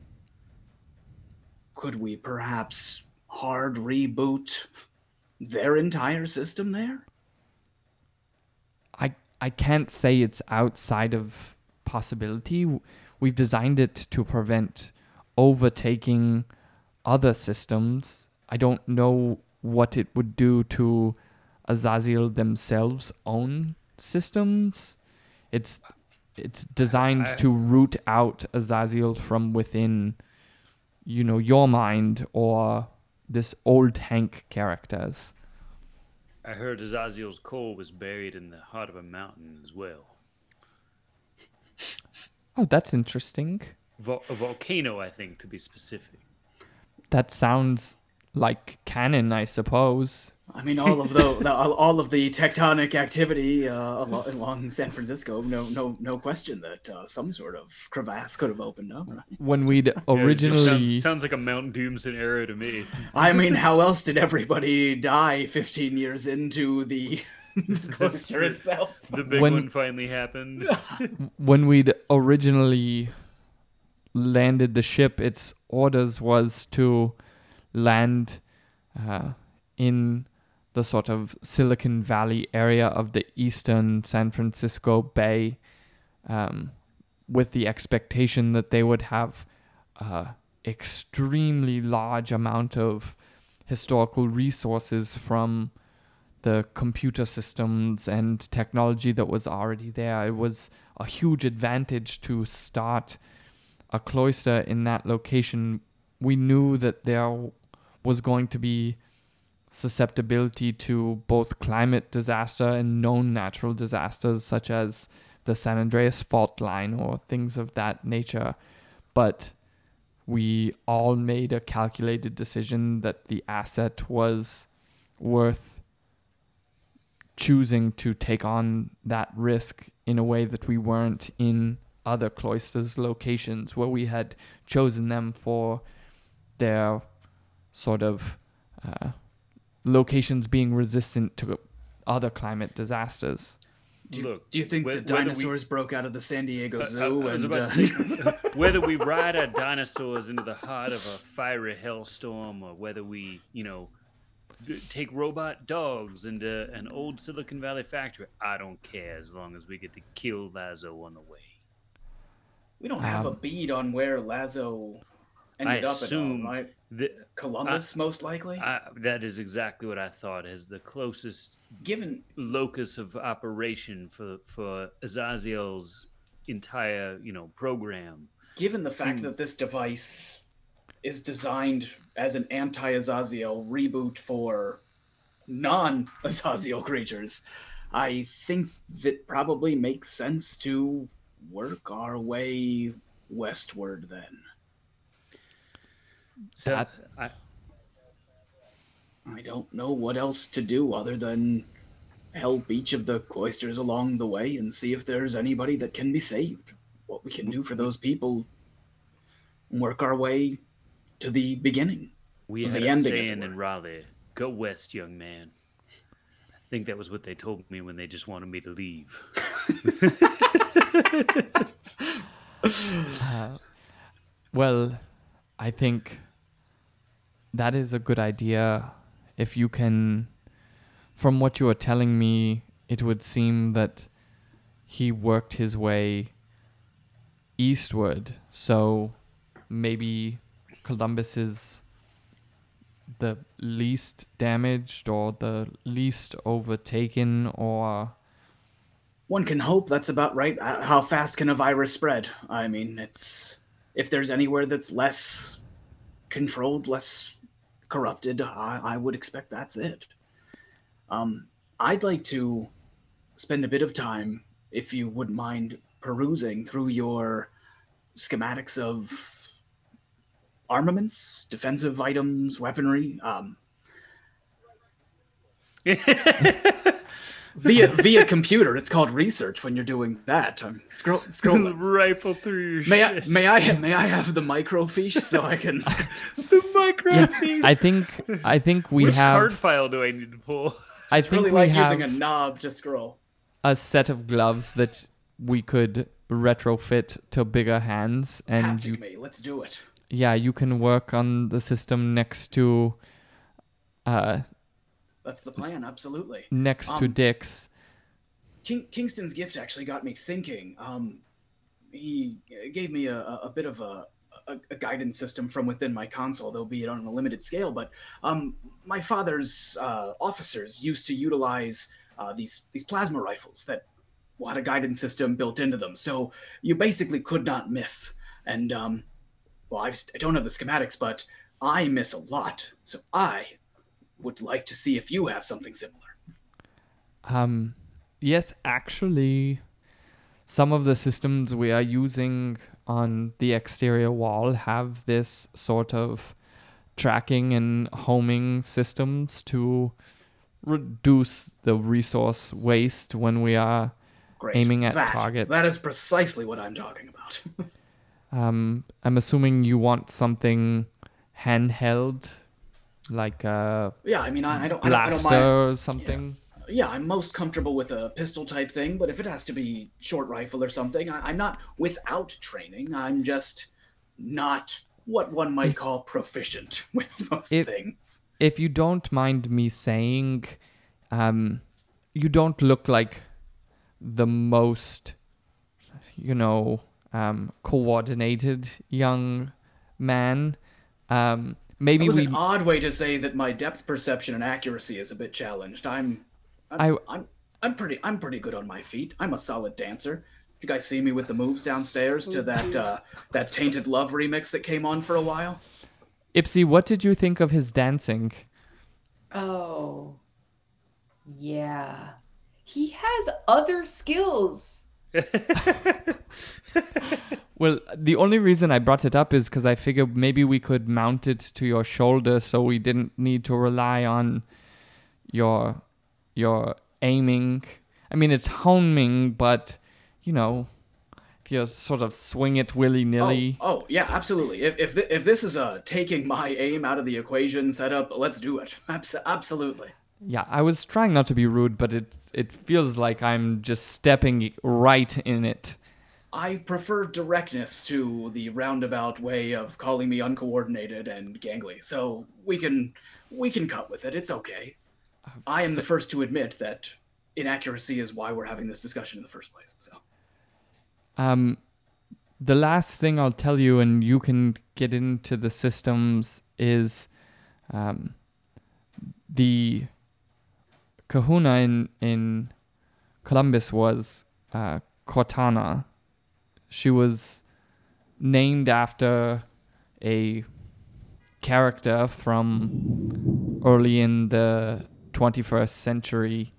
could we perhaps hard reboot their entire system there? I I can't say it's outside of possibility. We've designed it to prevent overtaking other systems. I don't know what it would do to Azazyel themselves own systems. It's it's designed I- to root out Azazyel from within you know your mind or this old Hank characters. I heard Azazyel's core was buried in the heart of a mountain as well. Oh, that's interesting. Vol- a volcano, I think, to be specific. That sounds like canon, I suppose. I mean, all of the, the all of the tectonic activity uh, alo- along San Francisco. No, no, no question that uh, some sort of crevasse could have opened up. Right? When we'd Yeah, originally sounds, sounds like a Mount Doom scenario to me. I mean, how else did everybody die 15 years into the cloister itself? The big When- one finally happened. when we'd originally landed the ship, its orders was to land uh, in the sort of Silicon Valley area of the eastern San Francisco Bay, um, with the expectation that they would have uh, extremely large amount of historical resources from the computer systems and technology that was already there. It was a huge advantage to start a cloister in that location. We knew that there was going to be susceptibility to both climate disaster and known natural disasters such as the San Andreas fault line or things of that nature. But we all made a calculated decision that the asset was worth choosing to take on that risk in a way that we weren't in other cloisters locations where we had chosen them for their sort of uh, locations being resistant to other climate disasters. Do, Look, do you think whe- the whether we- dinosaurs broke out of the San Diego I- I- Zoo I was and about uh, to say, whether we ride our dinosaurs into the heart of a fiery hellstorm or whether we, you know, take robot dogs into an old Silicon Valley factory, I don't care as long as we get to kill Lazo on the way. we don't have a Um, bead on where Lazo ended up assume at all, right? The, Columbus, most likely. I, that is exactly what I thought as the closest Given locus of operation for for Azazyel's entire, you know, program. given the fact Seem- that this device is designed as an anti-Azazyel reboot for non-Azazyel creatures, I think that probably makes sense to work our way westward then. So That- I, I don't know what else to do other than help each of the cloisters along the way and see if there's anybody that can be saved. What we can do for those people. and Work our way to the beginning. We of had the a ending, saying in. Raleigh, "Go west, young man." I think that was what they told me when they just wanted me to leave. Uh, well, I think that is a good idea. If you can, from what you are telling me, it would seem that he worked his way eastward. So maybe columbus is the least damaged or the least overtaken or One can hope that's about right. Uh, How fast can a virus spread? I mean, it's if there's anywhere that's less controlled, less corrupted, I, I would expect that's it. Um, I'd like to spend a bit of time, if you wouldn't mind, perusing through your schematics of armaments, defensive items, weaponry. Um, via via computer. It's called research when you're doing that. I'm scroll scroll. Rifle through your May I may I may I have the microfiche so I can? the micro yeah. I think I think we Which have card file do I need to pull? I It's think really we like have using a knob to scroll. a set of gloves that we could retrofit to bigger hands and you me. Let's do it. yeah you can work on the system next to uh That's the plan. Absolutely. next to Um, Dick's King, Kingston's gift actually got me thinking. Um, he gave me a, a bit of a, a, a guidance system from within my console, though be it on a limited scale. But um, my father's uh, officers used to utilize uh, these these plasma rifles that had a guidance system built into them, so you basically could not miss. And um, well, I've, I don't have the schematics, but I miss a lot. So I would like to see if you have something similar. Um, yes, actually, some of the systems we are using on the exterior wall have this sort of tracking and homing systems to reduce the resource waste when we are Great. Aiming at That- targets. That is precisely what I'm talking about. um i'm assuming you want something handheld like a yeah, I mean, I, I don't, I don't, I don't mind. or something Yeah, I'm most comfortable with a pistol type thing, but if it has to be short rifle or something, I, I'm not without training. I'm just not what one might call proficient with most If- things. if you don't mind me saying, um, you don't look like the most, you know, um, coordinated young man. Um, maybe That was we. an odd way to say that my depth perception and accuracy is a bit challenged. I'm, I'm, I- I'm, I'm pretty, I'm pretty good on my feet. I'm a solid dancer. Did you guys see me with the moves downstairs to that, uh, that Tainted Love remix that came on for a while? Ipsy, what did you think of his dancing? Oh. Yeah. He has other skills. Well, the only reason I brought it up is because I figured maybe we could mount it to your shoulder, so we didn't need to rely on your your aiming. I mean, it's homing, but you know, if you sort of swing it willy nilly. Oh, oh, yeah, absolutely. If if, thi- if this is a taking my aim out of the equation setup, let's do it. Abs- absolutely. Yeah, I was trying not to be rude, but it it feels like I'm just stepping right in it. I prefer directness to the roundabout way of calling me uncoordinated and gangly. So we can we can cut with it. It's okay. I am the first to admit that inaccuracy is why we're having this discussion in the first place. So Um, the last thing I'll tell you, and you can get into the systems, is um, the kahuna in, in Columbus was uh, Cortana. She was named after a character from early in the 21st century.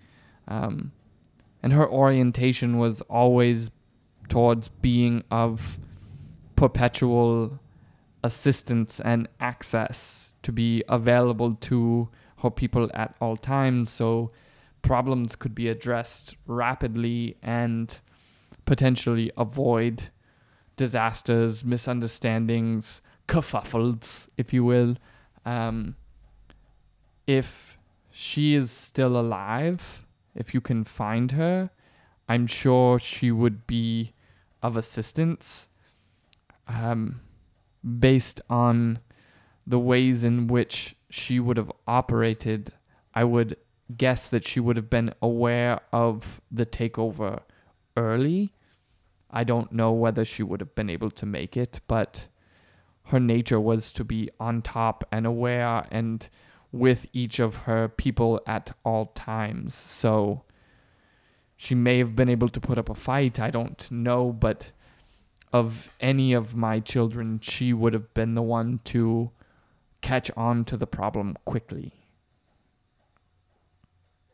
Um, and her orientation was always towards being of perpetual assistance and access to be available to her people at all times so problems could be addressed rapidly and potentially avoid disasters, misunderstandings, kerfuffles, if you will. Um, if she is still alive, if you can find her, I'm sure she would be of assistance um, based on the ways in which she would have operated. I would guess that she would have been aware of the takeover early. I don't know whether she would have been able to make it, but her nature was to be on top and aware and with each of her people at all times. So she may have been able to put up a fight, I don't know, but of any of my children, she would have been the one to catch on to the problem quickly.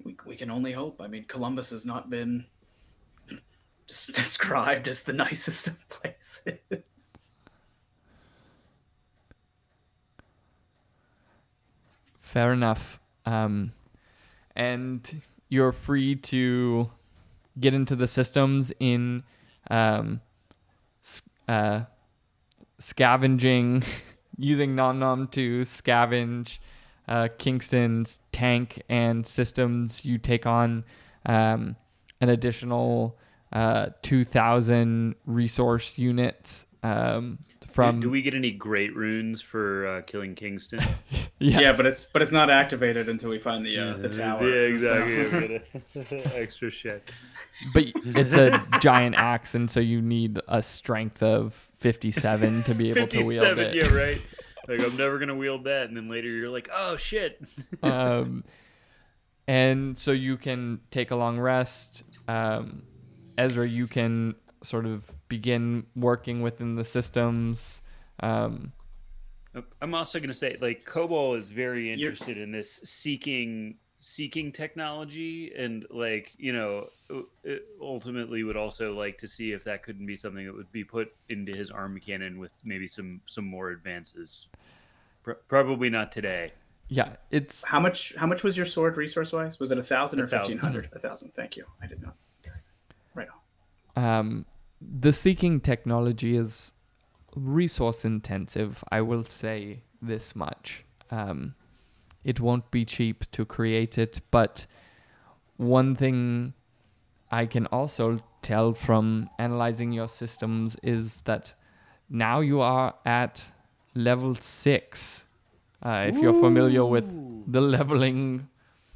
We, we can only hope. I mean, Columbus has not been described as the nicest of places. Fair enough. Um, and you're free to get into the systems in um, uh, scavenging, using Nom Nom to scavenge uh, Kingston's tank and systems. You take on um, an additional uh, 2,000 resource units um, from. do, do we get any great runes for uh, killing Kingston? yeah, Yeah, but it's but it's not activated until we find the uh, the tower. Yeah, exactly. so- We get a- Extra shit. but it's a giant axe, and so you need a strength of 57 to be able to wield Fifty-seven. it. Yeah, right. Like I'm never gonna wield that, and then later you're like, oh shit. um, and so you can take a long rest. Um, Ezra, you can sort of begin working within the systems. Um, I'm also going to say, like, Cobalt is very You're- interested in this seeking seeking technology, and like, you know, ultimately would also like to see if that couldn't be something that would be put into his arm cannon with maybe some some more advances. Pro- probably not today. yeah, it's How much how much was your sword resource wise? Was it a thousand or fifteen hundred? A thousand. Thank you. I did not. Right on. um, the seeking technology is resource intensive. I will say this much. Um, it won't be cheap to create it, but one thing I can also tell from analyzing your systems is that now you are at level six. Uh, if you're familiar with the leveling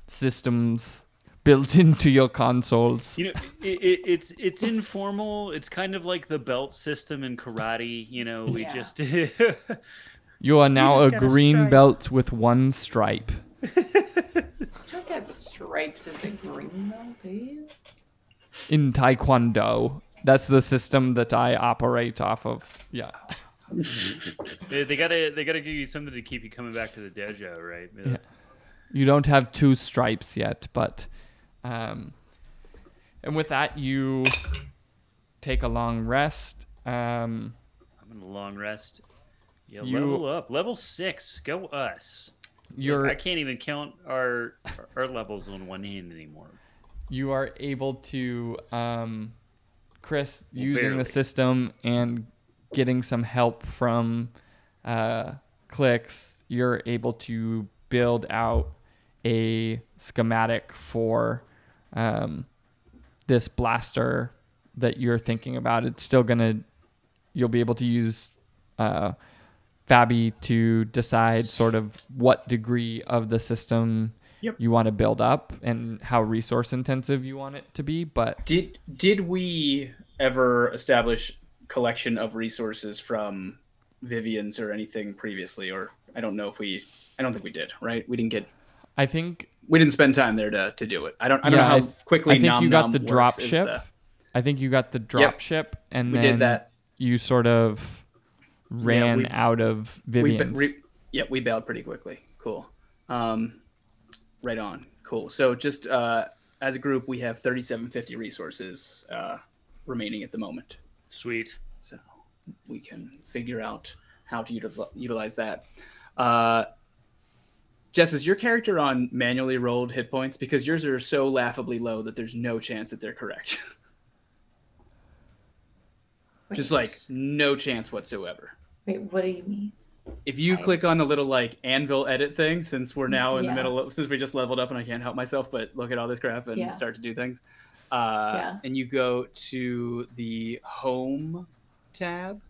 systems built into your Consuls. You know, it, it, it's it's informal. It's kind of like the belt system in karate. You know, we Yeah. just You are now a green stripe. belt with one stripe. You don't get stripes as a green belt, do you? In Taekwondo. That's the system that I operate off of. Yeah. they, they gotta they gotta give you something to keep you coming back to the dojo, right? Yeah. You don't have two stripes yet, but um and with that you take a long rest. Um I'm in a long rest. Yeah, You- level up. Level six. Go us. you're I can't even count our our levels on one hand anymore. you are able to um Chris Well, using barely. the system and getting some help from uh clicks you're able to build out a schematic for um this blaster that you're thinking about it's still going to you'll be able to use uh Fabi to decide sort of what degree of the system Yep. you want to build up and how resource intensive you want it to be. But Did did we ever establish collection of resources from Vivian's or anything previously? Or I don't know if we. I don't think we did. Right? We didn't get. I think We didn't spend time there to, to do it. I don't. I don't Yeah, know how I- quickly. I think Nom you got Nom the drop ship, the- I think you got the drop ship, and we then did that. you sort of ran we- out of We, Vivian's. re, yeah, we bailed pretty quickly. Cool. Um, right on. Cool. So just uh, as a group, we have 3750 resources uh, remaining at the moment. Sweet. So we can figure out how to utilize, utilize that. Uh, Jess, is your character on manually rolled hit points? Because yours are so laughably low that there's no chance that they're correct. Just like no chance whatsoever. Wait, what do you mean? If you I- click on the little like anvil edit thing, since we're now in the middle of since we just leveled up and I can't help myself but look at all this crap and Yeah. start to do things. Uh, Yeah. And you go to the home tab.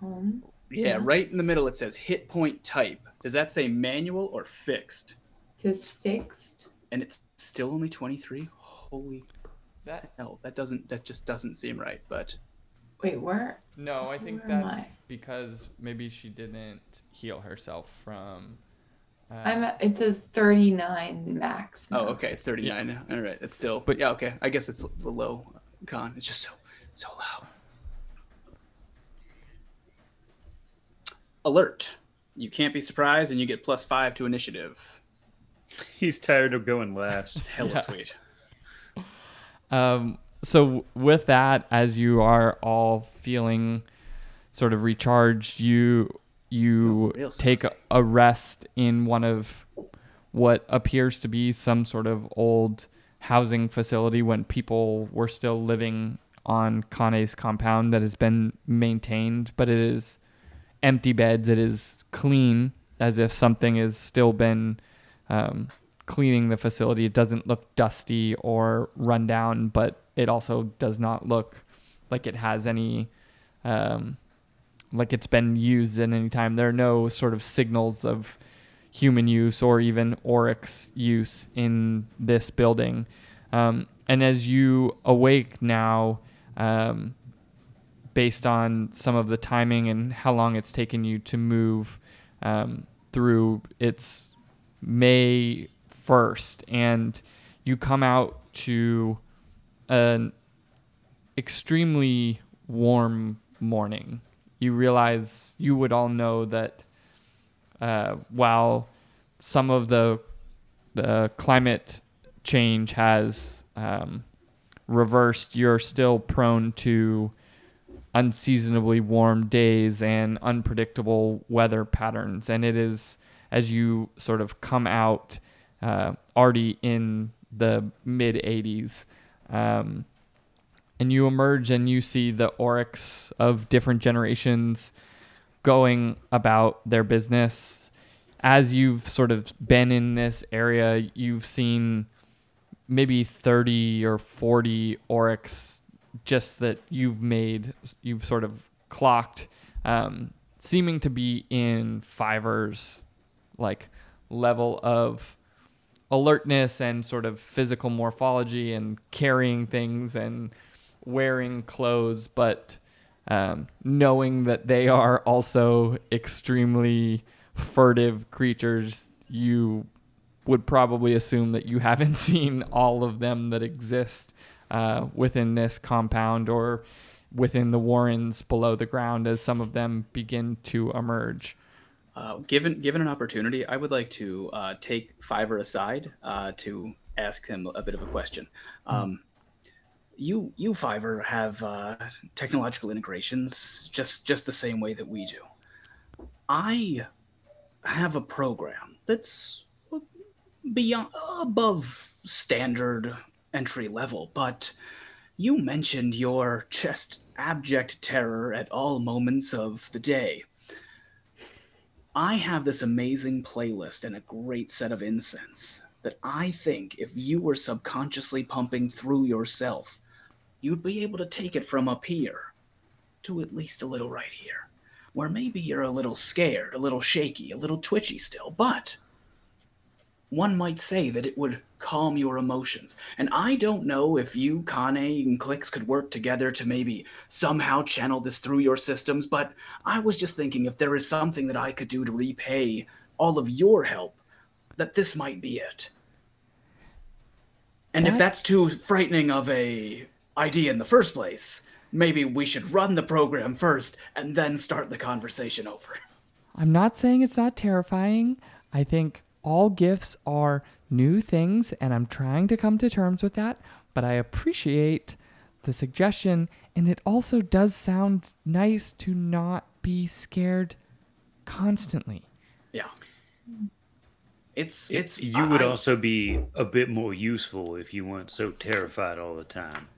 Home. Yeah, Yeah. right in the middle it says hit point type. Does that say manual or fixed? It says fixed. And it's still only 23? Holy that hell. That doesn't that just doesn't seem right, but Wait, where? No, I think Where that's I? because maybe she didn't heal herself from. Uh, I'm at, it says 39 max. Oh, okay, it's 39. All right, it's still. But- But yeah, okay. I guess it's the low con. It's just so so low. Alert! You can't be surprised, and you get plus five to initiative. He's tired of going last. It's hella Yeah. sweet. Um, so with that, as you are all feeling sort of recharged, you you take saucy. a rest in one of what appears to be some sort of old housing facility when people were still living on Kane's compound that has been maintained, but it is empty beds. It is clean, as if something has still been um, cleaning the facility. It doesn't look dusty or run down, but it also does not look like it has any, um, like it's been used at any time. There are no sort of signals of human use or even Oryx use in this building. Um, and as you awake now, um, based on some of the timing and how long it's taken you to move um, through, it's May 1st, and you come out to an extremely warm morning. You realize you would all know that uh, while some of the the climate change has um, reversed, you're still prone to unseasonably warm days and unpredictable weather patterns. And it is as you sort of come out uh, already in the mid 80s. Um, and you emerge and you see the oryx of different generations going about their business. As you've sort of been in this area, you've seen maybe 30 or 40 oryx just that you've made, you've sort of clocked, um, seeming to be in fivers, like level of alertness and sort of physical morphology and carrying things and wearing clothes, but um, knowing that they are also extremely furtive creatures, you would probably assume that you haven't seen all of them that exist uh, within this compound or within the warrens below the ground as some of them begin to emerge. Uh, given given an opportunity, I would like to uh, take Fiver aside uh, to ask him a bit of a question. Um, you you Fiver have uh, technological integrations just just the same way that we do. I have a program that's beyond above standard entry level, but you mentioned your just abject terror at all moments of the day. I have this amazing playlist and a great set of incense that I think if you were subconsciously pumping through yourself, you'd be able to take it from up here to at least a little right here, where maybe you're a little scared, a little shaky, a little twitchy still, but one might say that it would calm your emotions. And I don't know if you, Kane, and Clicks could work together to maybe somehow channel this through your systems, but I was just thinking if there is something that I could do to repay all of your help, that this might be it. And if that's too frightening of a idea in the first place, maybe we should run the program first and then start the conversation over. I'm not saying it's not terrifying. I think all gifts are new things, and I'm trying to come to terms with that. But I appreciate the suggestion, and it also does sound nice to not be scared constantly. Yeah. It's it's you would I- also be a bit more useful if you weren't so terrified all the time.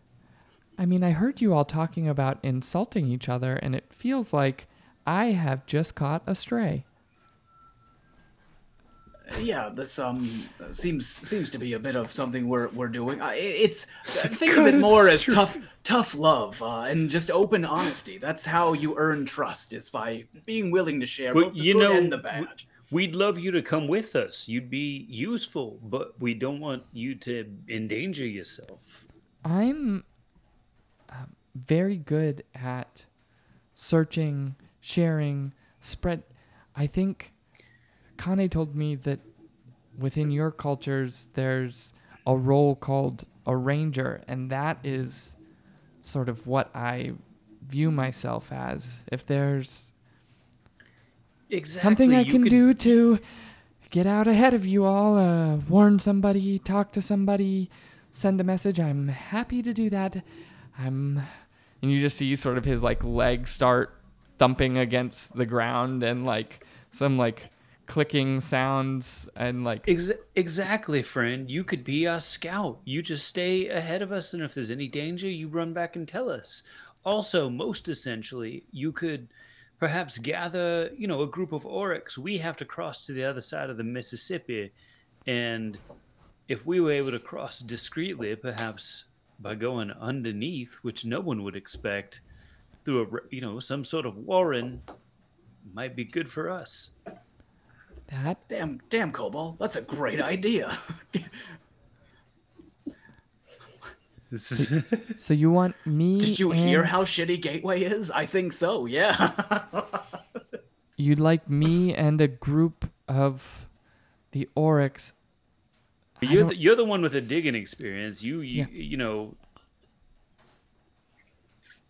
I mean, I heard you all talking about insulting each other, and it feels like I have just caught a stray. Yeah this um seems seems to be a bit of something we're we're doing I, it's think of it more as tough tough love uh, and just open honesty that's how you earn trust is by being willing to share Well, both the you good know, and the bad We'd love you to come with us. You'd be useful, but we don't want you to endanger yourself. I'm. Um, very good at searching, sharing, spread. I think Kane told me that within your cultures there's a role called a ranger, and that is sort of what I view myself as. If there's Exactly. something I can do to get out ahead of you all, uh, warn somebody, talk to somebody, send a message, I'm happy to do that. I'm. And you just see sort of his like legs start thumping against the ground and like some like clicking sounds and like Ex- exactly, friend. You could be our scout. You just stay ahead of us, and if there's any danger, you run back and tell us. Also, most essentially, you could perhaps gather, you know, a group of oryx. We have to cross to the other side of the Mississippi, and if we were able to cross discreetly, perhaps by going underneath, which no one would expect, through a you know, some sort of warren, might be good for us. That. Damn, damn, Cobalt, that's a great idea. This is So you want me? Did you hear how shitty Gateway is? I think so. Yeah. You'd like me and a group of the Oryx. I You're the, you're the one with the digging experience. You you, Yeah. you know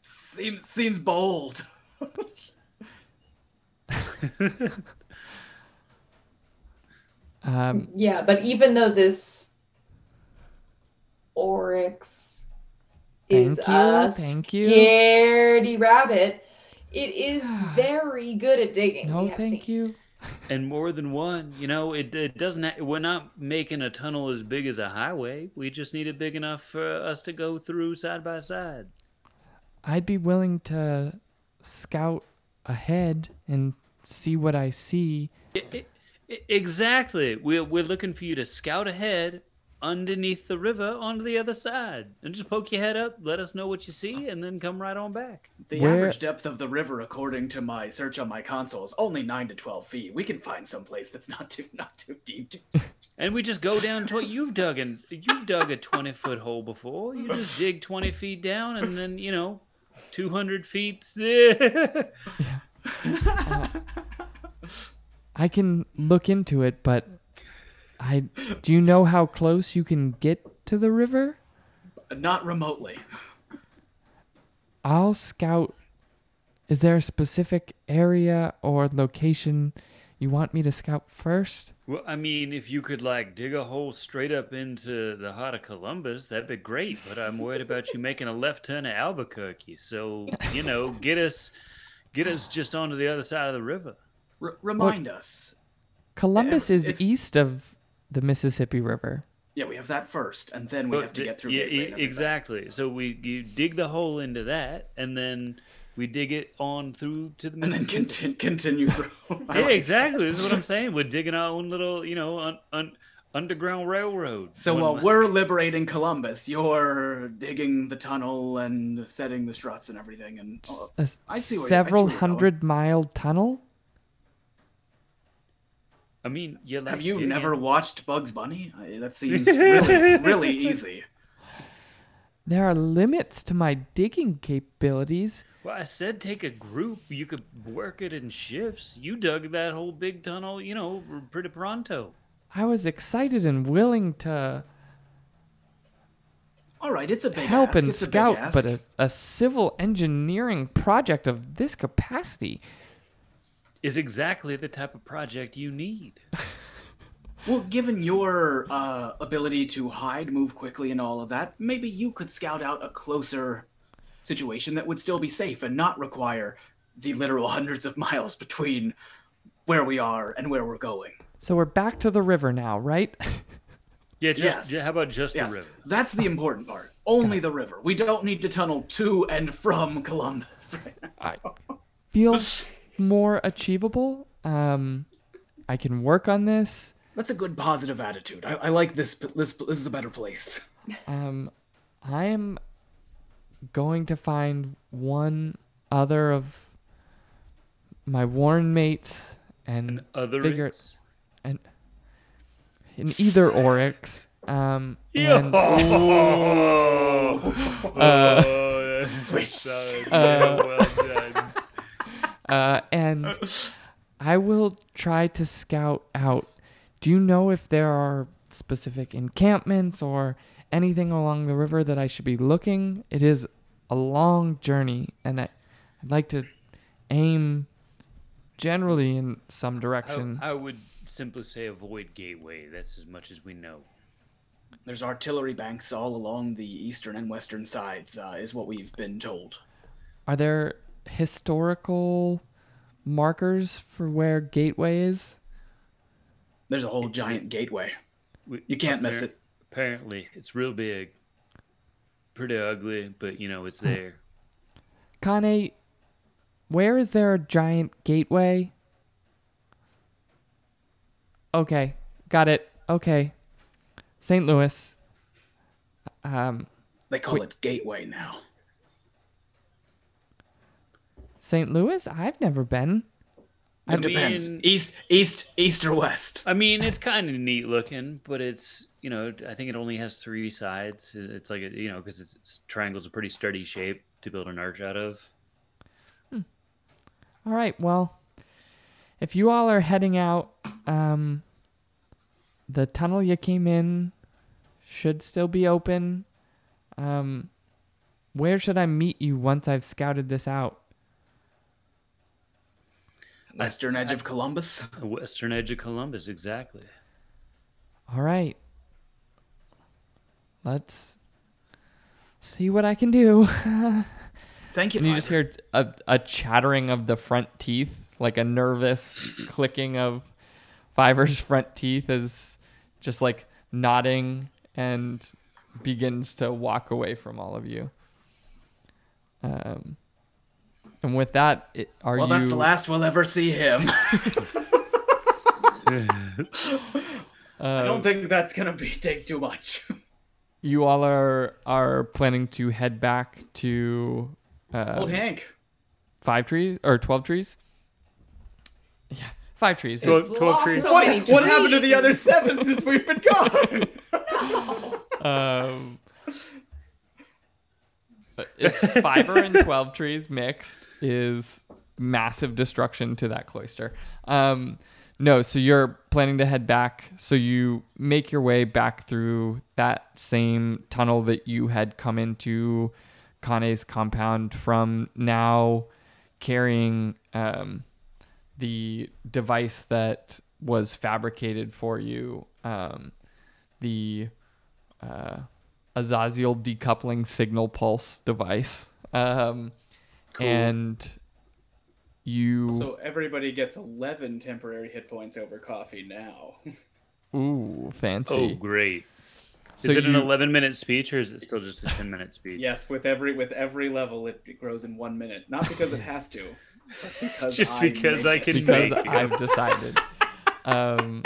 seems seems bold. Um, Yeah, but even though this Oryx is Thank you, a thank you. scaredy rabbit, it is very good at digging. no, thank seen. you. and more than one. You know it, it doesn't. Ha- we're not making a tunnel as big as a highway. We just need it big enough for us to go through side by side. I'd be willing to scout ahead and see what I see. I- I- I- exactly. We're we're looking for you to scout ahead underneath the river onto the other side, and just poke your head up, let us know what you see, and then come right on back. The Where- average depth of the river, according to my search on my console, is only nine to twelve feet. We can find some place that's not too not too deep. And we just go down to what you've dug and you've dug a twenty foot hole before. You just dig twenty feet down and then, you know, two hundred feet. I can look into it, but I do you know how close you can get to the river? not remotely. I'll scout. Is there a specific area or location you want me to scout first? well, I mean, if you could like dig a hole straight up into the heart of Columbus, that'd be great. But I'm worried about you making a left turn at Albuquerque. So, you know, get us get us just onto the other side of the river. R- remind us. Columbus if- is if- east of the Mississippi River. Yeah, we have that first, and then we But have to d- get through. yeah, Gateway and exactly. So we you dig the hole into that, and then we dig it on through to the Mississippi. And then Mississippi. conti- continue through. Yeah, exactly. This is what I'm saying. We're digging our own little, you know, un, un, underground railroad. So while mi- we're liberating Columbus, you're digging the tunnel and setting the struts and everything. And oh, A I see where you- I see several where you're going. hundred mile tunnel? I mean, you like have you digging. never watched Bugs Bunny? That seems really, really easy. There are limits to my digging capabilities. Well, I said take a group. You could work it in shifts. You dug that whole big tunnel, you know, pretty pronto. I was excited and willing to All right, it's a big help ask. and it's a big scout, ask. but a, a civil engineering project of this capacity. Is exactly the type of project you need. Well, given your uh, ability to hide, move quickly, and all of that, maybe you could scout out a closer situation that would still be safe and not require the literal hundreds of miles between where we are and where we're going. So we're back to the river now, right? Yeah, just Yes. yeah, how about just Yes, the river? that's the important part. Only the river. We don't need to tunnel to and from Columbus. Right? I feels more achievable. Um, I can work on this. That's a good positive attitude. I, I like this. This this is a better place. Um, I am going to find one other of my worn mates and Other figure it's- and in either oryx. Um, Yeah. and Oh, done. Swish. Uh, well done. Uh, and I will try to scout out. Do you know if there are specific encampments or anything along the river that I should be looking? It is a long journey, and I, I'd like to aim generally in some direction. I, I would simply say avoid gateway. That's as much as we know. There's artillery banks all along the eastern and western sides, uh, is what we've been told. Are there historical markers for where Gateway is? There's a whole giant gateway. You can't miss it. Apparently, it's real big. Pretty ugly, but you know it's there. Kane, where is there a giant gateway? Okay, got it. Okay. St. Louis. Um, They call Wait. it gateway now. St. Louis? I've never been. I It depends. mean- East, east, east or west. I mean, it's kind of neat looking, but it's you know I think it only has three sides. It's like a, you know because it's, it's triangle's a pretty sturdy shape to build an arch out of. All right, well, if you all are heading out, um, the tunnel you came in should still be open. Um, where should I meet you once I've scouted this out? Western edge of Columbus. Western edge of Columbus, exactly. All right. Let's see what I can do. Thank you. and you just hear a, a chattering of the front teeth, like a nervous clicking of Fiver's front teeth as just like nodding and begins to walk away from all of you. Um, and with that, it, are Well, you? that's the last we'll ever see him. I uh, don't think that's gonna be take too much. you all are are planning to head back to uh, Old Hank. five trees or twelve trees. Yeah, five trees. It's 12 lost trees. so what, many what happened to the other seven since we've been gone? Um, it's Fiver and 12 trees mixed is massive destruction to that cloister. Um, no, so you're planning to head back. So you make your way back through that same tunnel that you had come into Kane's compound from now carrying um, the device that was fabricated for you. Um, the uh, Azazyel decoupling signal pulse device. Um, Cool. And you. so everybody gets eleven temporary hit points over coffee now. ooh, fancy. Oh, great! So is it an 11 minute speech or is it still just a 10 minute speech? yes, with every with every level, it, it grows in one minute. Not because it has to, but because Just I because make I it. can because make it. I've decided. um,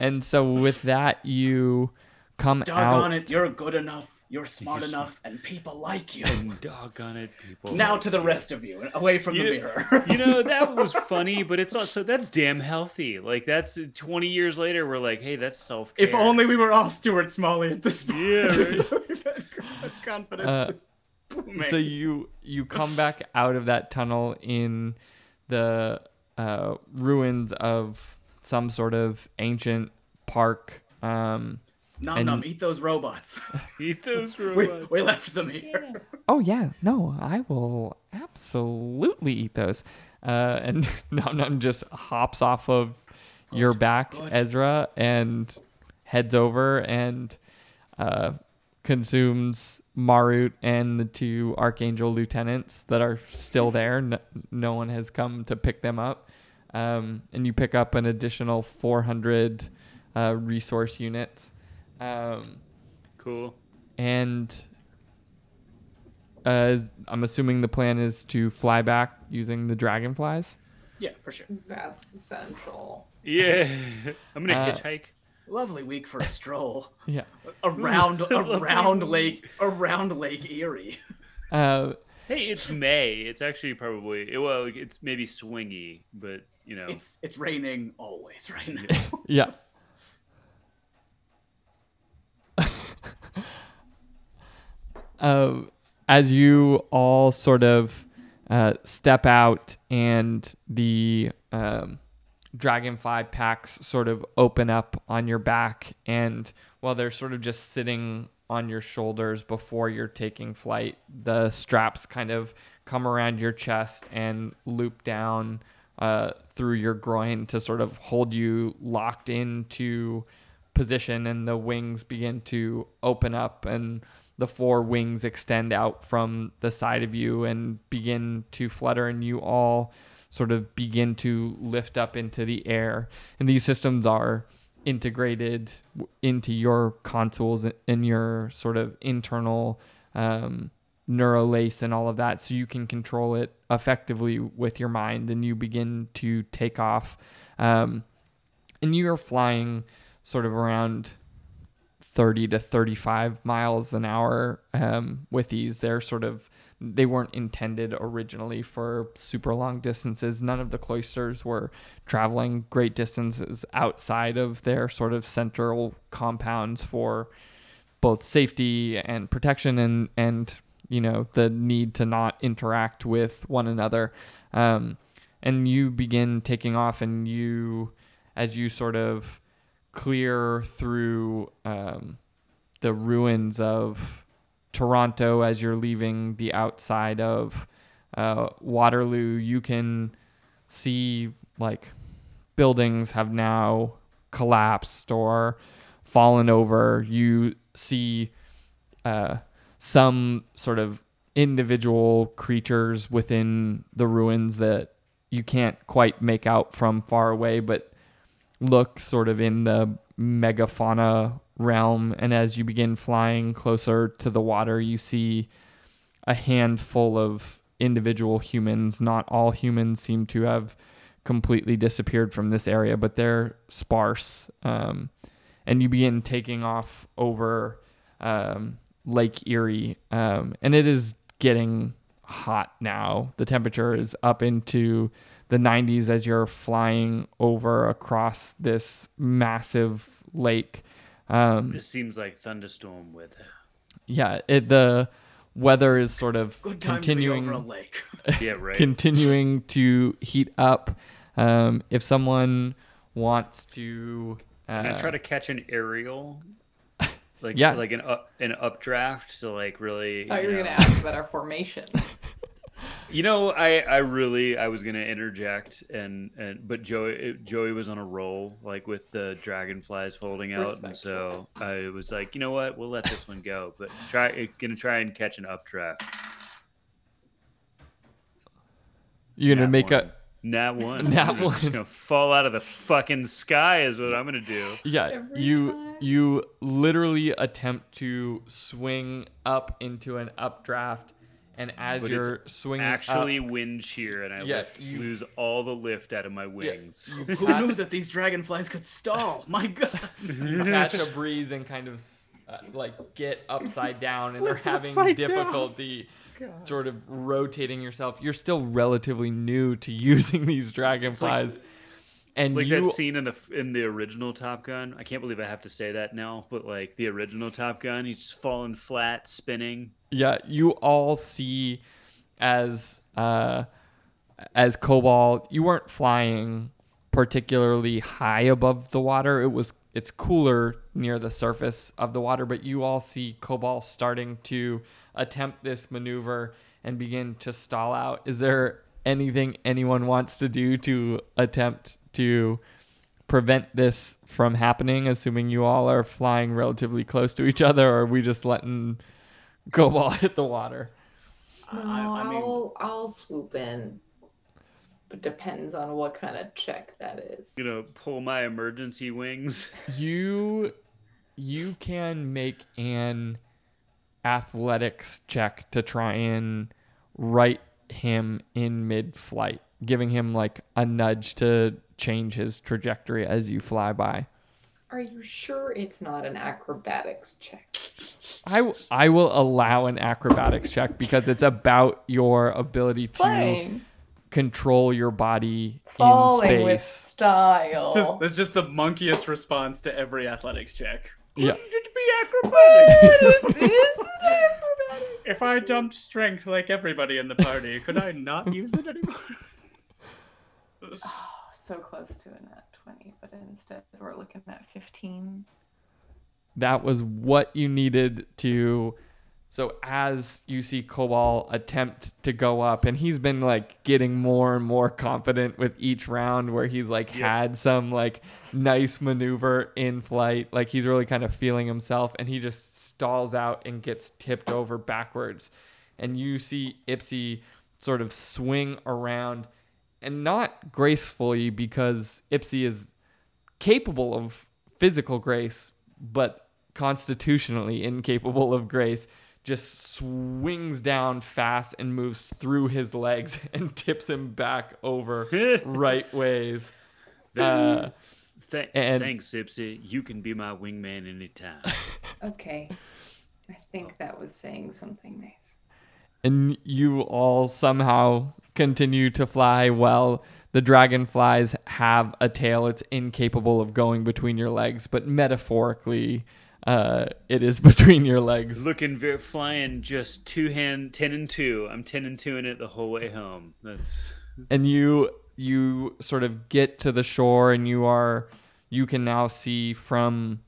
and so with that, you come Doggone out. it, you're good enough. You're smart You're enough, and people like you. Doggone it, people. Now to the rest of you, away from the You- mirror. you know that was funny, but it's also that's damn healthy. Like that's 20 years later, we're like, hey, that's self. if only we were all Stuart Smalley at this point. Yeah, right. that confidence Uh, is booming. so you you come back out of that tunnel in the uh, ruins of some sort of ancient park. Um, Nom and- nom, eat those robots. eat those we, robots. we left them here. Oh yeah, no, I will absolutely eat those. Uh, and nom nom just hops off of your back, good. Ezra, and heads over and uh, consumes Marut and the two Archangel lieutenants that are still there. No, no one has come to pick them up. Um, and you pick up an additional 400 uh, resource units. Um, Cool. and uh, I'm assuming the plan is to fly back using the dragonflies. Yeah, for sure. That's essential. Yeah, I'm gonna Uh, hitchhike. Lovely week for a stroll Yeah. around around. Lake around Lake Erie. Uh, Hey, it's May. It's actually probably it, well, it's maybe swingy, but you know, It's it's raining always right now. yeah. As you all sort of uh, step out and the um, dragonfly packs sort of open up on your back, and while they're sort of just sitting on your shoulders before you're taking flight, the straps kind of come around your chest and loop down uh, through your groin to sort of hold you locked into position, and the wings begin to open up and the four wings extend out from the side of you and begin to flutter, and you all sort of begin to lift up into the air. And these systems are integrated into your consoles and your sort of internal um, neurolace and all of that, so you can control it effectively with your mind, and you begin to take off. Um, and you are flying sort of around 30 to 35 miles an hour um, with these. They're sort of, they weren't intended originally for super long distances. None of the cloisters were traveling great distances outside of their sort of central compounds for both safety and protection and, and, you know, the need to not interact with one another. Um, and you begin taking off and you, as you sort of, clear through um, the ruins of Toronto as you're leaving the outside of uh, Waterloo, you can see like buildings have now collapsed or fallen over. You see uh, some sort of individual creatures within the ruins that you can't quite make out from far away, but look sort of in the megafauna realm. And as you begin flying closer to the water, you see a handful of individual humans. Not all humans seem to have completely disappeared from this area, but they're sparse. Um, and you begin taking off over um, Lake Erie. Um, and it is getting hot now. The temperature is up into the 90s as you're flying over across this massive lake. Um, This seems like thunderstorm weather. yeah, it, the weather is sort of Good time continuing to be over a lake. Yeah, right. continuing to heat up. Um, if someone wants to, uh, Can I try to catch an aerial? Like Yeah. like an up an updraft to like really. thought you were know- gonna ask about our formation. You know, I I really I was gonna interject and and but Joey Joey was on a roll like with the dragonflies folding out, and so I was like, you know what, we'll let this one go. But try gonna try and catch an updraft. you're gonna Nat make one. a Nat one. Nat I'm just one. gonna fall out of the fucking sky is what I'm gonna do. Yeah, Every you time. you literally attempt to swing up into an updraft, and as But you're swinging Actually, up, wind shear, and I Yeah, lift- you- lose all the lift out of my wings. you Who knew that these dragonflies could stall? My God. catch a breeze and kind of uh, like get upside down, and they're having upside down. difficulty sort of rotating yourself. You're still relatively new to using these dragonflies, and like you that scene in the in the original Top Gun. I can't believe I have to say that now, but like the original Top Gun, he's just falling flat, spinning. yeah, you all see as uh as Cobalt, you weren't flying particularly high above the water. It was it's cooler near the surface of the water, but you all see Cobalt starting to attempt this maneuver and begin to stall out. Is there anything anyone wants to do to attempt to prevent this from happening, assuming you all are flying relatively close to each other, or are we just letting Cobalt hit the water? No, I, I mean, I'll I'll swoop in. But depends on what kind of check that is. You know, pull my emergency wings. you you can make an athletics check to try and right him in mid-flight giving him like a nudge to change his trajectory as you fly by Are you sure it's not an acrobatics check? I, w- I will allow an acrobatics check because it's about your ability to Playing. control your body Falling in with style. It's just, that's just the monkiest response to every athletics check. Yeah. Should be acrobatic. Is it acrobatics? if I dumped strength like everybody in the party, could I not use it anymore? Oh, so close to a nat 20, but instead we're looking at 15. that was what you needed to so as you see Cobalt attempt to go up and he's been like getting more and more confident with each round where he's like had some like nice maneuver in flight like he's really kind of feeling himself and he just stalls out and gets tipped over backwards and you see Ipsy sort of swing around and not gracefully because Ipsy is capable of physical grace, but constitutionally incapable of grace, just swings down fast and moves through his legs and tips him back over right ways. Uh, Th- And- thanks, Ipsy. You can be my wingman anytime. Okay. I think that was saying something nice. and you all somehow continue to fly well. The dragonflies have a tail. It's incapable of going between your legs, but metaphorically, uh, it is between your legs. Looking very flying just two hand ten and two. I'm ten and two in it the whole way home. That's and you you sort of get to the shore and you are you can now see from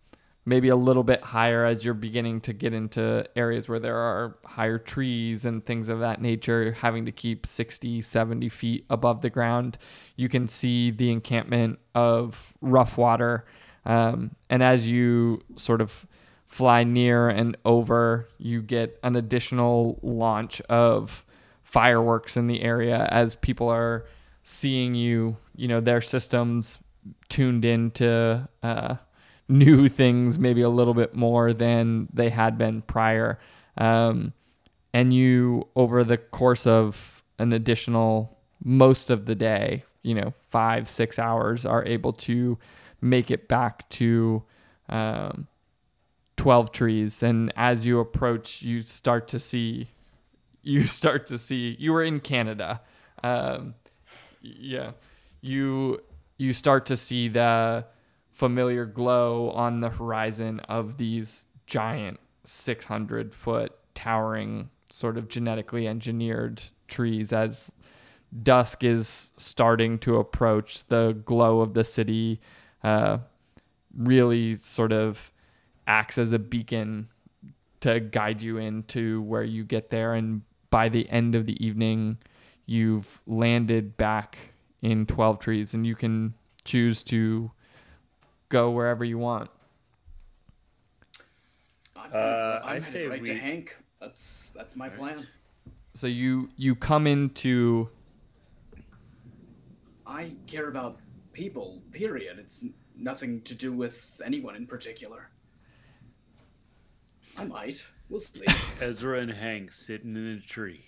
maybe a little bit higher as you're beginning to get into areas where there are higher trees and things of that nature having to keep 60 70 feet above the ground you can see the encampment of rough water. Um, and as you sort of fly near and over you get an additional launch of fireworks in the area as people are seeing you you know their systems tuned into uh, new things maybe a little bit more than they had been prior. Um, and you over the course of an additional most of the day you know five six hours are able to make it back to um, 12 trees. And as you approach you start to see you start to see you were in Canada. Um, yeah, you you start to see the familiar glow on the horizon of these giant 600 foot towering sort of genetically engineered trees as dusk is starting to approach. The glow of the city uh, really sort of acts as a beacon to guide you into where you get there. And by the end of the evening you've landed back in 12 trees and you can choose to go wherever you want I'm Uh, headed- I I'm say headed right to we- Hank. That's that's my plan. so you you come into I care about people. Period. It's nothing to do with anyone in particular. I might. We'll see. Ezra and Hank sitting in a tree.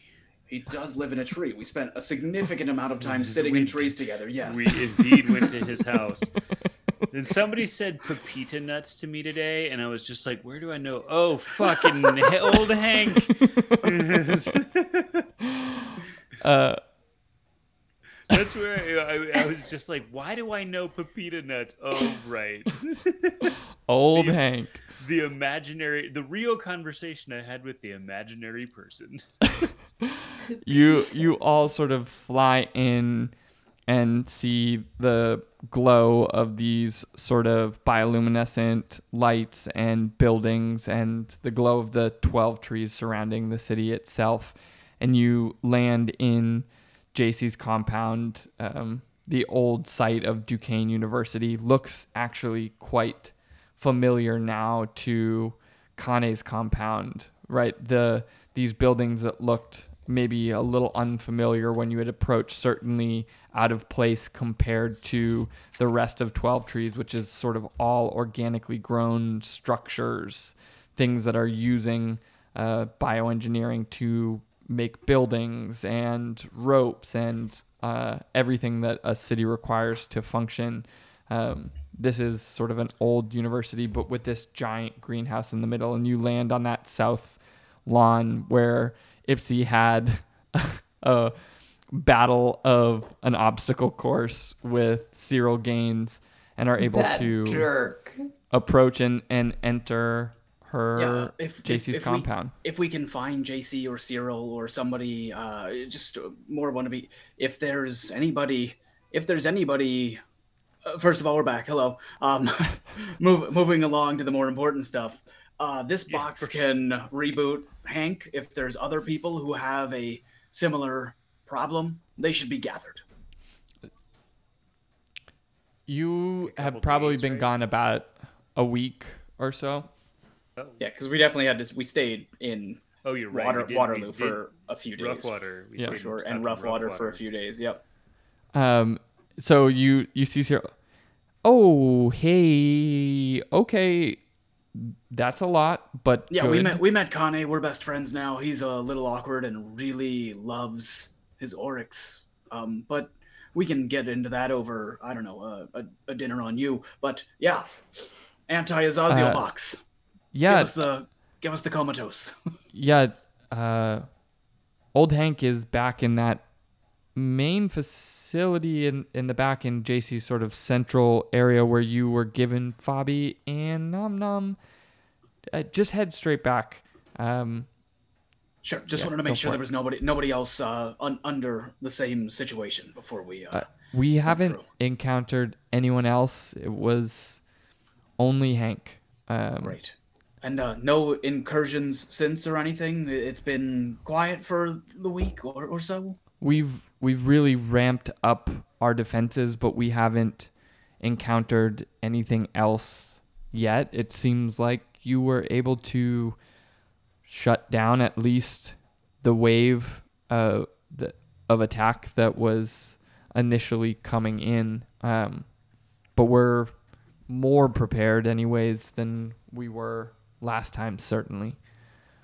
he does live in a tree. We spent a significant amount of time sitting in trees together. Yes. We indeed went to his house. Then somebody said pepita nuts to me today, and I was just like, "Where do I know?" Oh, fucking old Hank. uh That's where I, I, I was just like, "Why do I know pepita nuts?" Oh, right. old The- hank the imaginary, the real conversation I had with the imaginary person. you you all sort of fly in and see the glow of these sort of bioluminescent lights and buildings and the glow of the 12 trees surrounding the city itself and you land in JC's compound um, the old site of Duquesne University looks actually quite familiar now to Kane's compound, right? The these buildings that looked maybe a little unfamiliar when you had approached, certainly out of place compared to the rest of 12 Trees, which is sort of all organically grown structures, things that are using uh, bioengineering to make buildings and ropes and uh, everything that a city requires to function. Um, this is sort of an old university, but with this giant greenhouse in the middle, and you land on that south lawn where Ipsy had a battle of an obstacle course with Cyril Gaines and are able that to jerk. approach and, and enter her Yeah, if- if- JC's if we- compound. if we can find JC or Cyril or somebody, uh, just more wannabe. If there's anybody, if there's anybody, uh, first of all, we're back. Hello. Um, move, moving along to the more important stuff. Uh, this Yeah, box sure. can reboot Hank. If there's other people who have a similar problem, they should be gathered. You have probably days, been right? gone about a week or so. Oh, Yeah, because we definitely had to. We stayed in oh you're right. Water, we did- we Waterloo for a few days. rough water. We Yeah. for sure, and in rough water for a few days. Yep. Um, so you you see here. Oh, hey, okay, that's a lot, but Yeah, we met we met Kane. We're best friends now. He's a little awkward and really loves his Oryx. Um, but we can get into that over I don't know a, a, a dinner on you. But yeah, anti Azazyel Uh, box. Yeah, Give us the give us the comatose. yeah. Uh, old Hank is back in that main facility in in the back in JC's sort of central area where you were given Fabi and Nom Nom. Uh, just head straight back. Um, sure. Just Yeah, wanted to make sure there was nobody nobody else uh, un, under the same situation before we. Uh, Uh, we haven't through. encountered anyone else. It was only Hank. Um, Right. And uh, no incursions since or anything. It's been quiet for the week or, or so. We've we've really ramped up our defenses, but we haven't encountered anything else yet. It seems like you were able to shut down at least the wave uh, the, of attack that was initially coming in. Um, but we're more prepared, anyways, than we were last time. Certainly.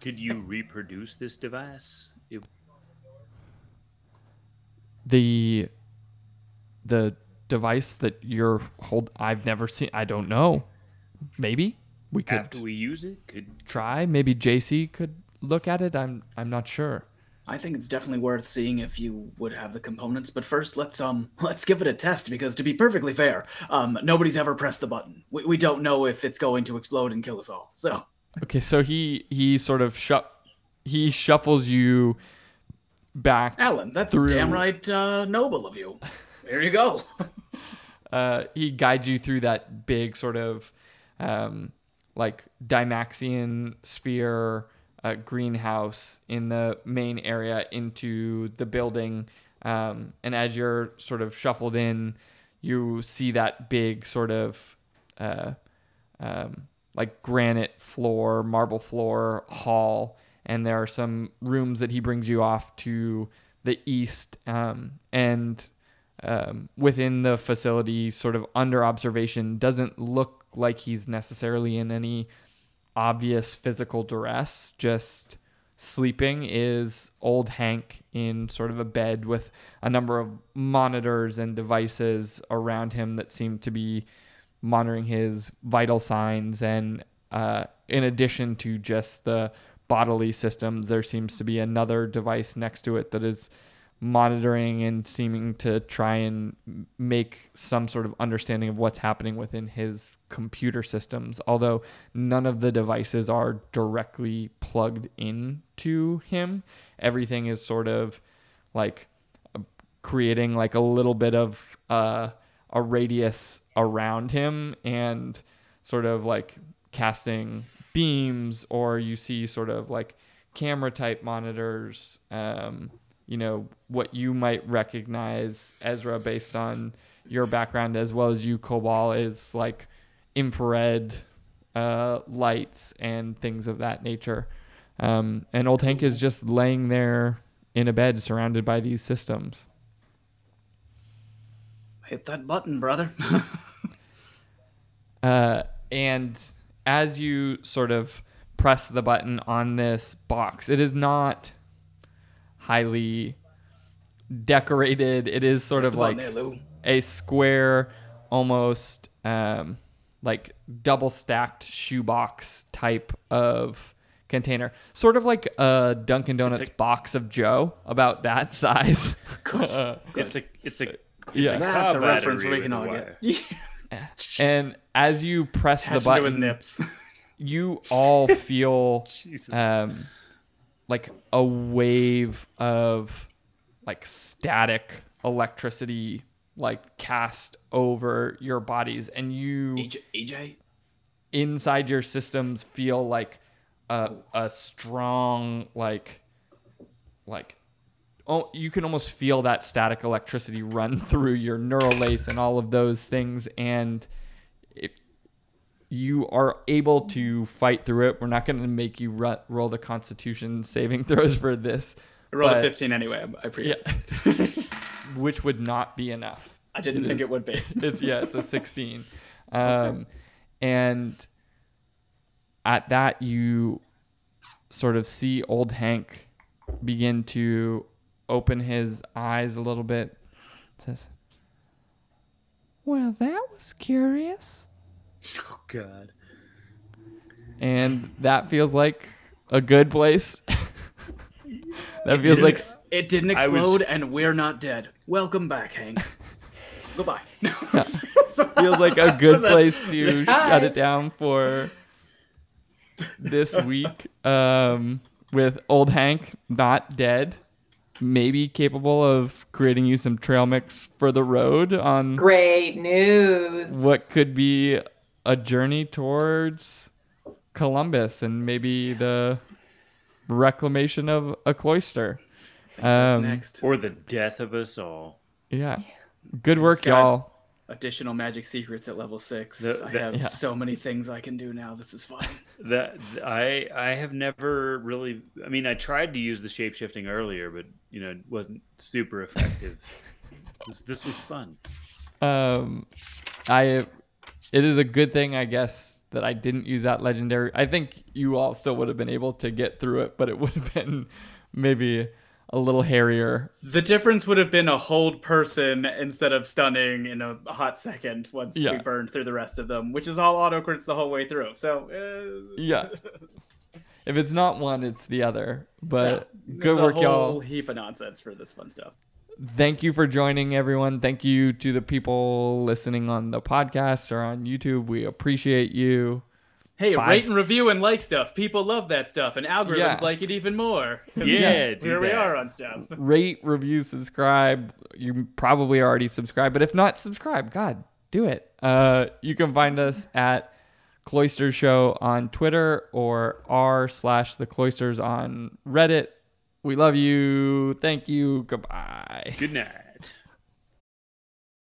Could you reproduce this device? It, the the device that you're hold I've never seen I don't know. Maybe we could after we use it, could try. Maybe JC could look at it. I'm I'm not sure. I think it's definitely worth seeing if you would have the components. But first, let's um let's give it a test because to be perfectly fair, um nobody's ever pressed the button. We, we don't know if it's going to explode and kill us all. So Okay, so he he sort of shu- he shuffles you back. Alan, that's Through- damn right uh, noble of you. There you go. Uh, he guides you through that big sort of um, like Dymaxion sphere uh, greenhouse in the main area into the building. Um, and as you're sort of shuffled in, you see that big sort of uh, um, like granite floor, marble floor hall. And there are some rooms that he brings you off to the east. Um, and um, within the facility, sort of under observation, doesn't look like he's necessarily in any obvious physical duress. Just sleeping is old Hank in sort of a bed with a number of monitors and devices around him that seem to be monitoring his vital signs. And uh, in addition to just the bodily systems, there seems to be another device next to it that is monitoring and seeming to try and make some sort of understanding of what's happening within his computer systems although none of the devices are directly plugged into him. Everything is sort of like creating like a little bit of uh, a radius around him and sort of like casting beams or you see sort of like camera type monitors um, you know what you might recognize Ezra based on your background as well as you Cobalt is like infrared uh, lights and things of that nature um, and old Hank is just laying there in a bed surrounded by these systems Hit that button, brother. Uh, and as you sort of press the button on this box, it is not highly decorated. It is sort Press of like there, a square, almost um, like double stacked shoebox type of container. Sort of like a Dunkin' Donuts like- box of Joe, about that size. Uh, it's a it's a yeah. That's a reference we can all a get. And as you press the Attached into his button, nips. you all feel Jesus. um, like a wave of like static electricity like cast over your bodies and you AJ, AJ? inside your systems feel like a, a strong like like oh you can almost feel that static electricity run through your neural lace and all of those things and if you are able to fight through it we're not going to make you roll the constitution saving throws for this I rolled But- a 15 anyway. I- pre. yeah which would not be enough I didn't think it would be. it's yeah, it's a 16. Um, and at that you sort of see old Hank begin to open his eyes a little bit. Says, "Well, that was curious." oh God. And that feels like a good place. that It feels like ex- it didn't I was- explode, and we're not dead. Welcome back, Hank. Goodbye. feels like a good place to Hi. shut it down for this week um, with old hank not dead maybe capable of creating you some trail mix for the road on Great news. what could be a journey towards columbus and maybe the reclamation of a cloister What's um, next? Or the death of us all. yeah good work got- y'all Additional magic secrets at level six. The- I have Yeah. so many things I can do now. This is fun. That I I have never really. I mean, I tried to use the shape shifting earlier, but you know, it wasn't super effective. this, this was fun. um i it is a good thing i guess that i didn't use that legendary i think you all still would have been able to get through it but it would have been maybe a little hairier. The difference would have been a hold person instead of stunning in a hot second once we burned through the rest of them, which is all auto crits the whole way through. So, uh, yeah. If it's not one it's the other. But there's good a work whole y'all heap of nonsense for this fun stuff. thank you for joining everyone. Thank you to the people listening on the podcast or on youtube. We appreciate you Hey, Five- rate and review and like stuff. People love that stuff, and algorithms Yeah. like it even more. Yeah, do here we that. are on stuff. rate, review, subscribe. You probably already subscribed, but if not, subscribe. God, do it. Uh, you can find us at Cloister Show on Twitter or r slash the Cloisters on Reddit. We love you. Thank you. Goodbye. Good night.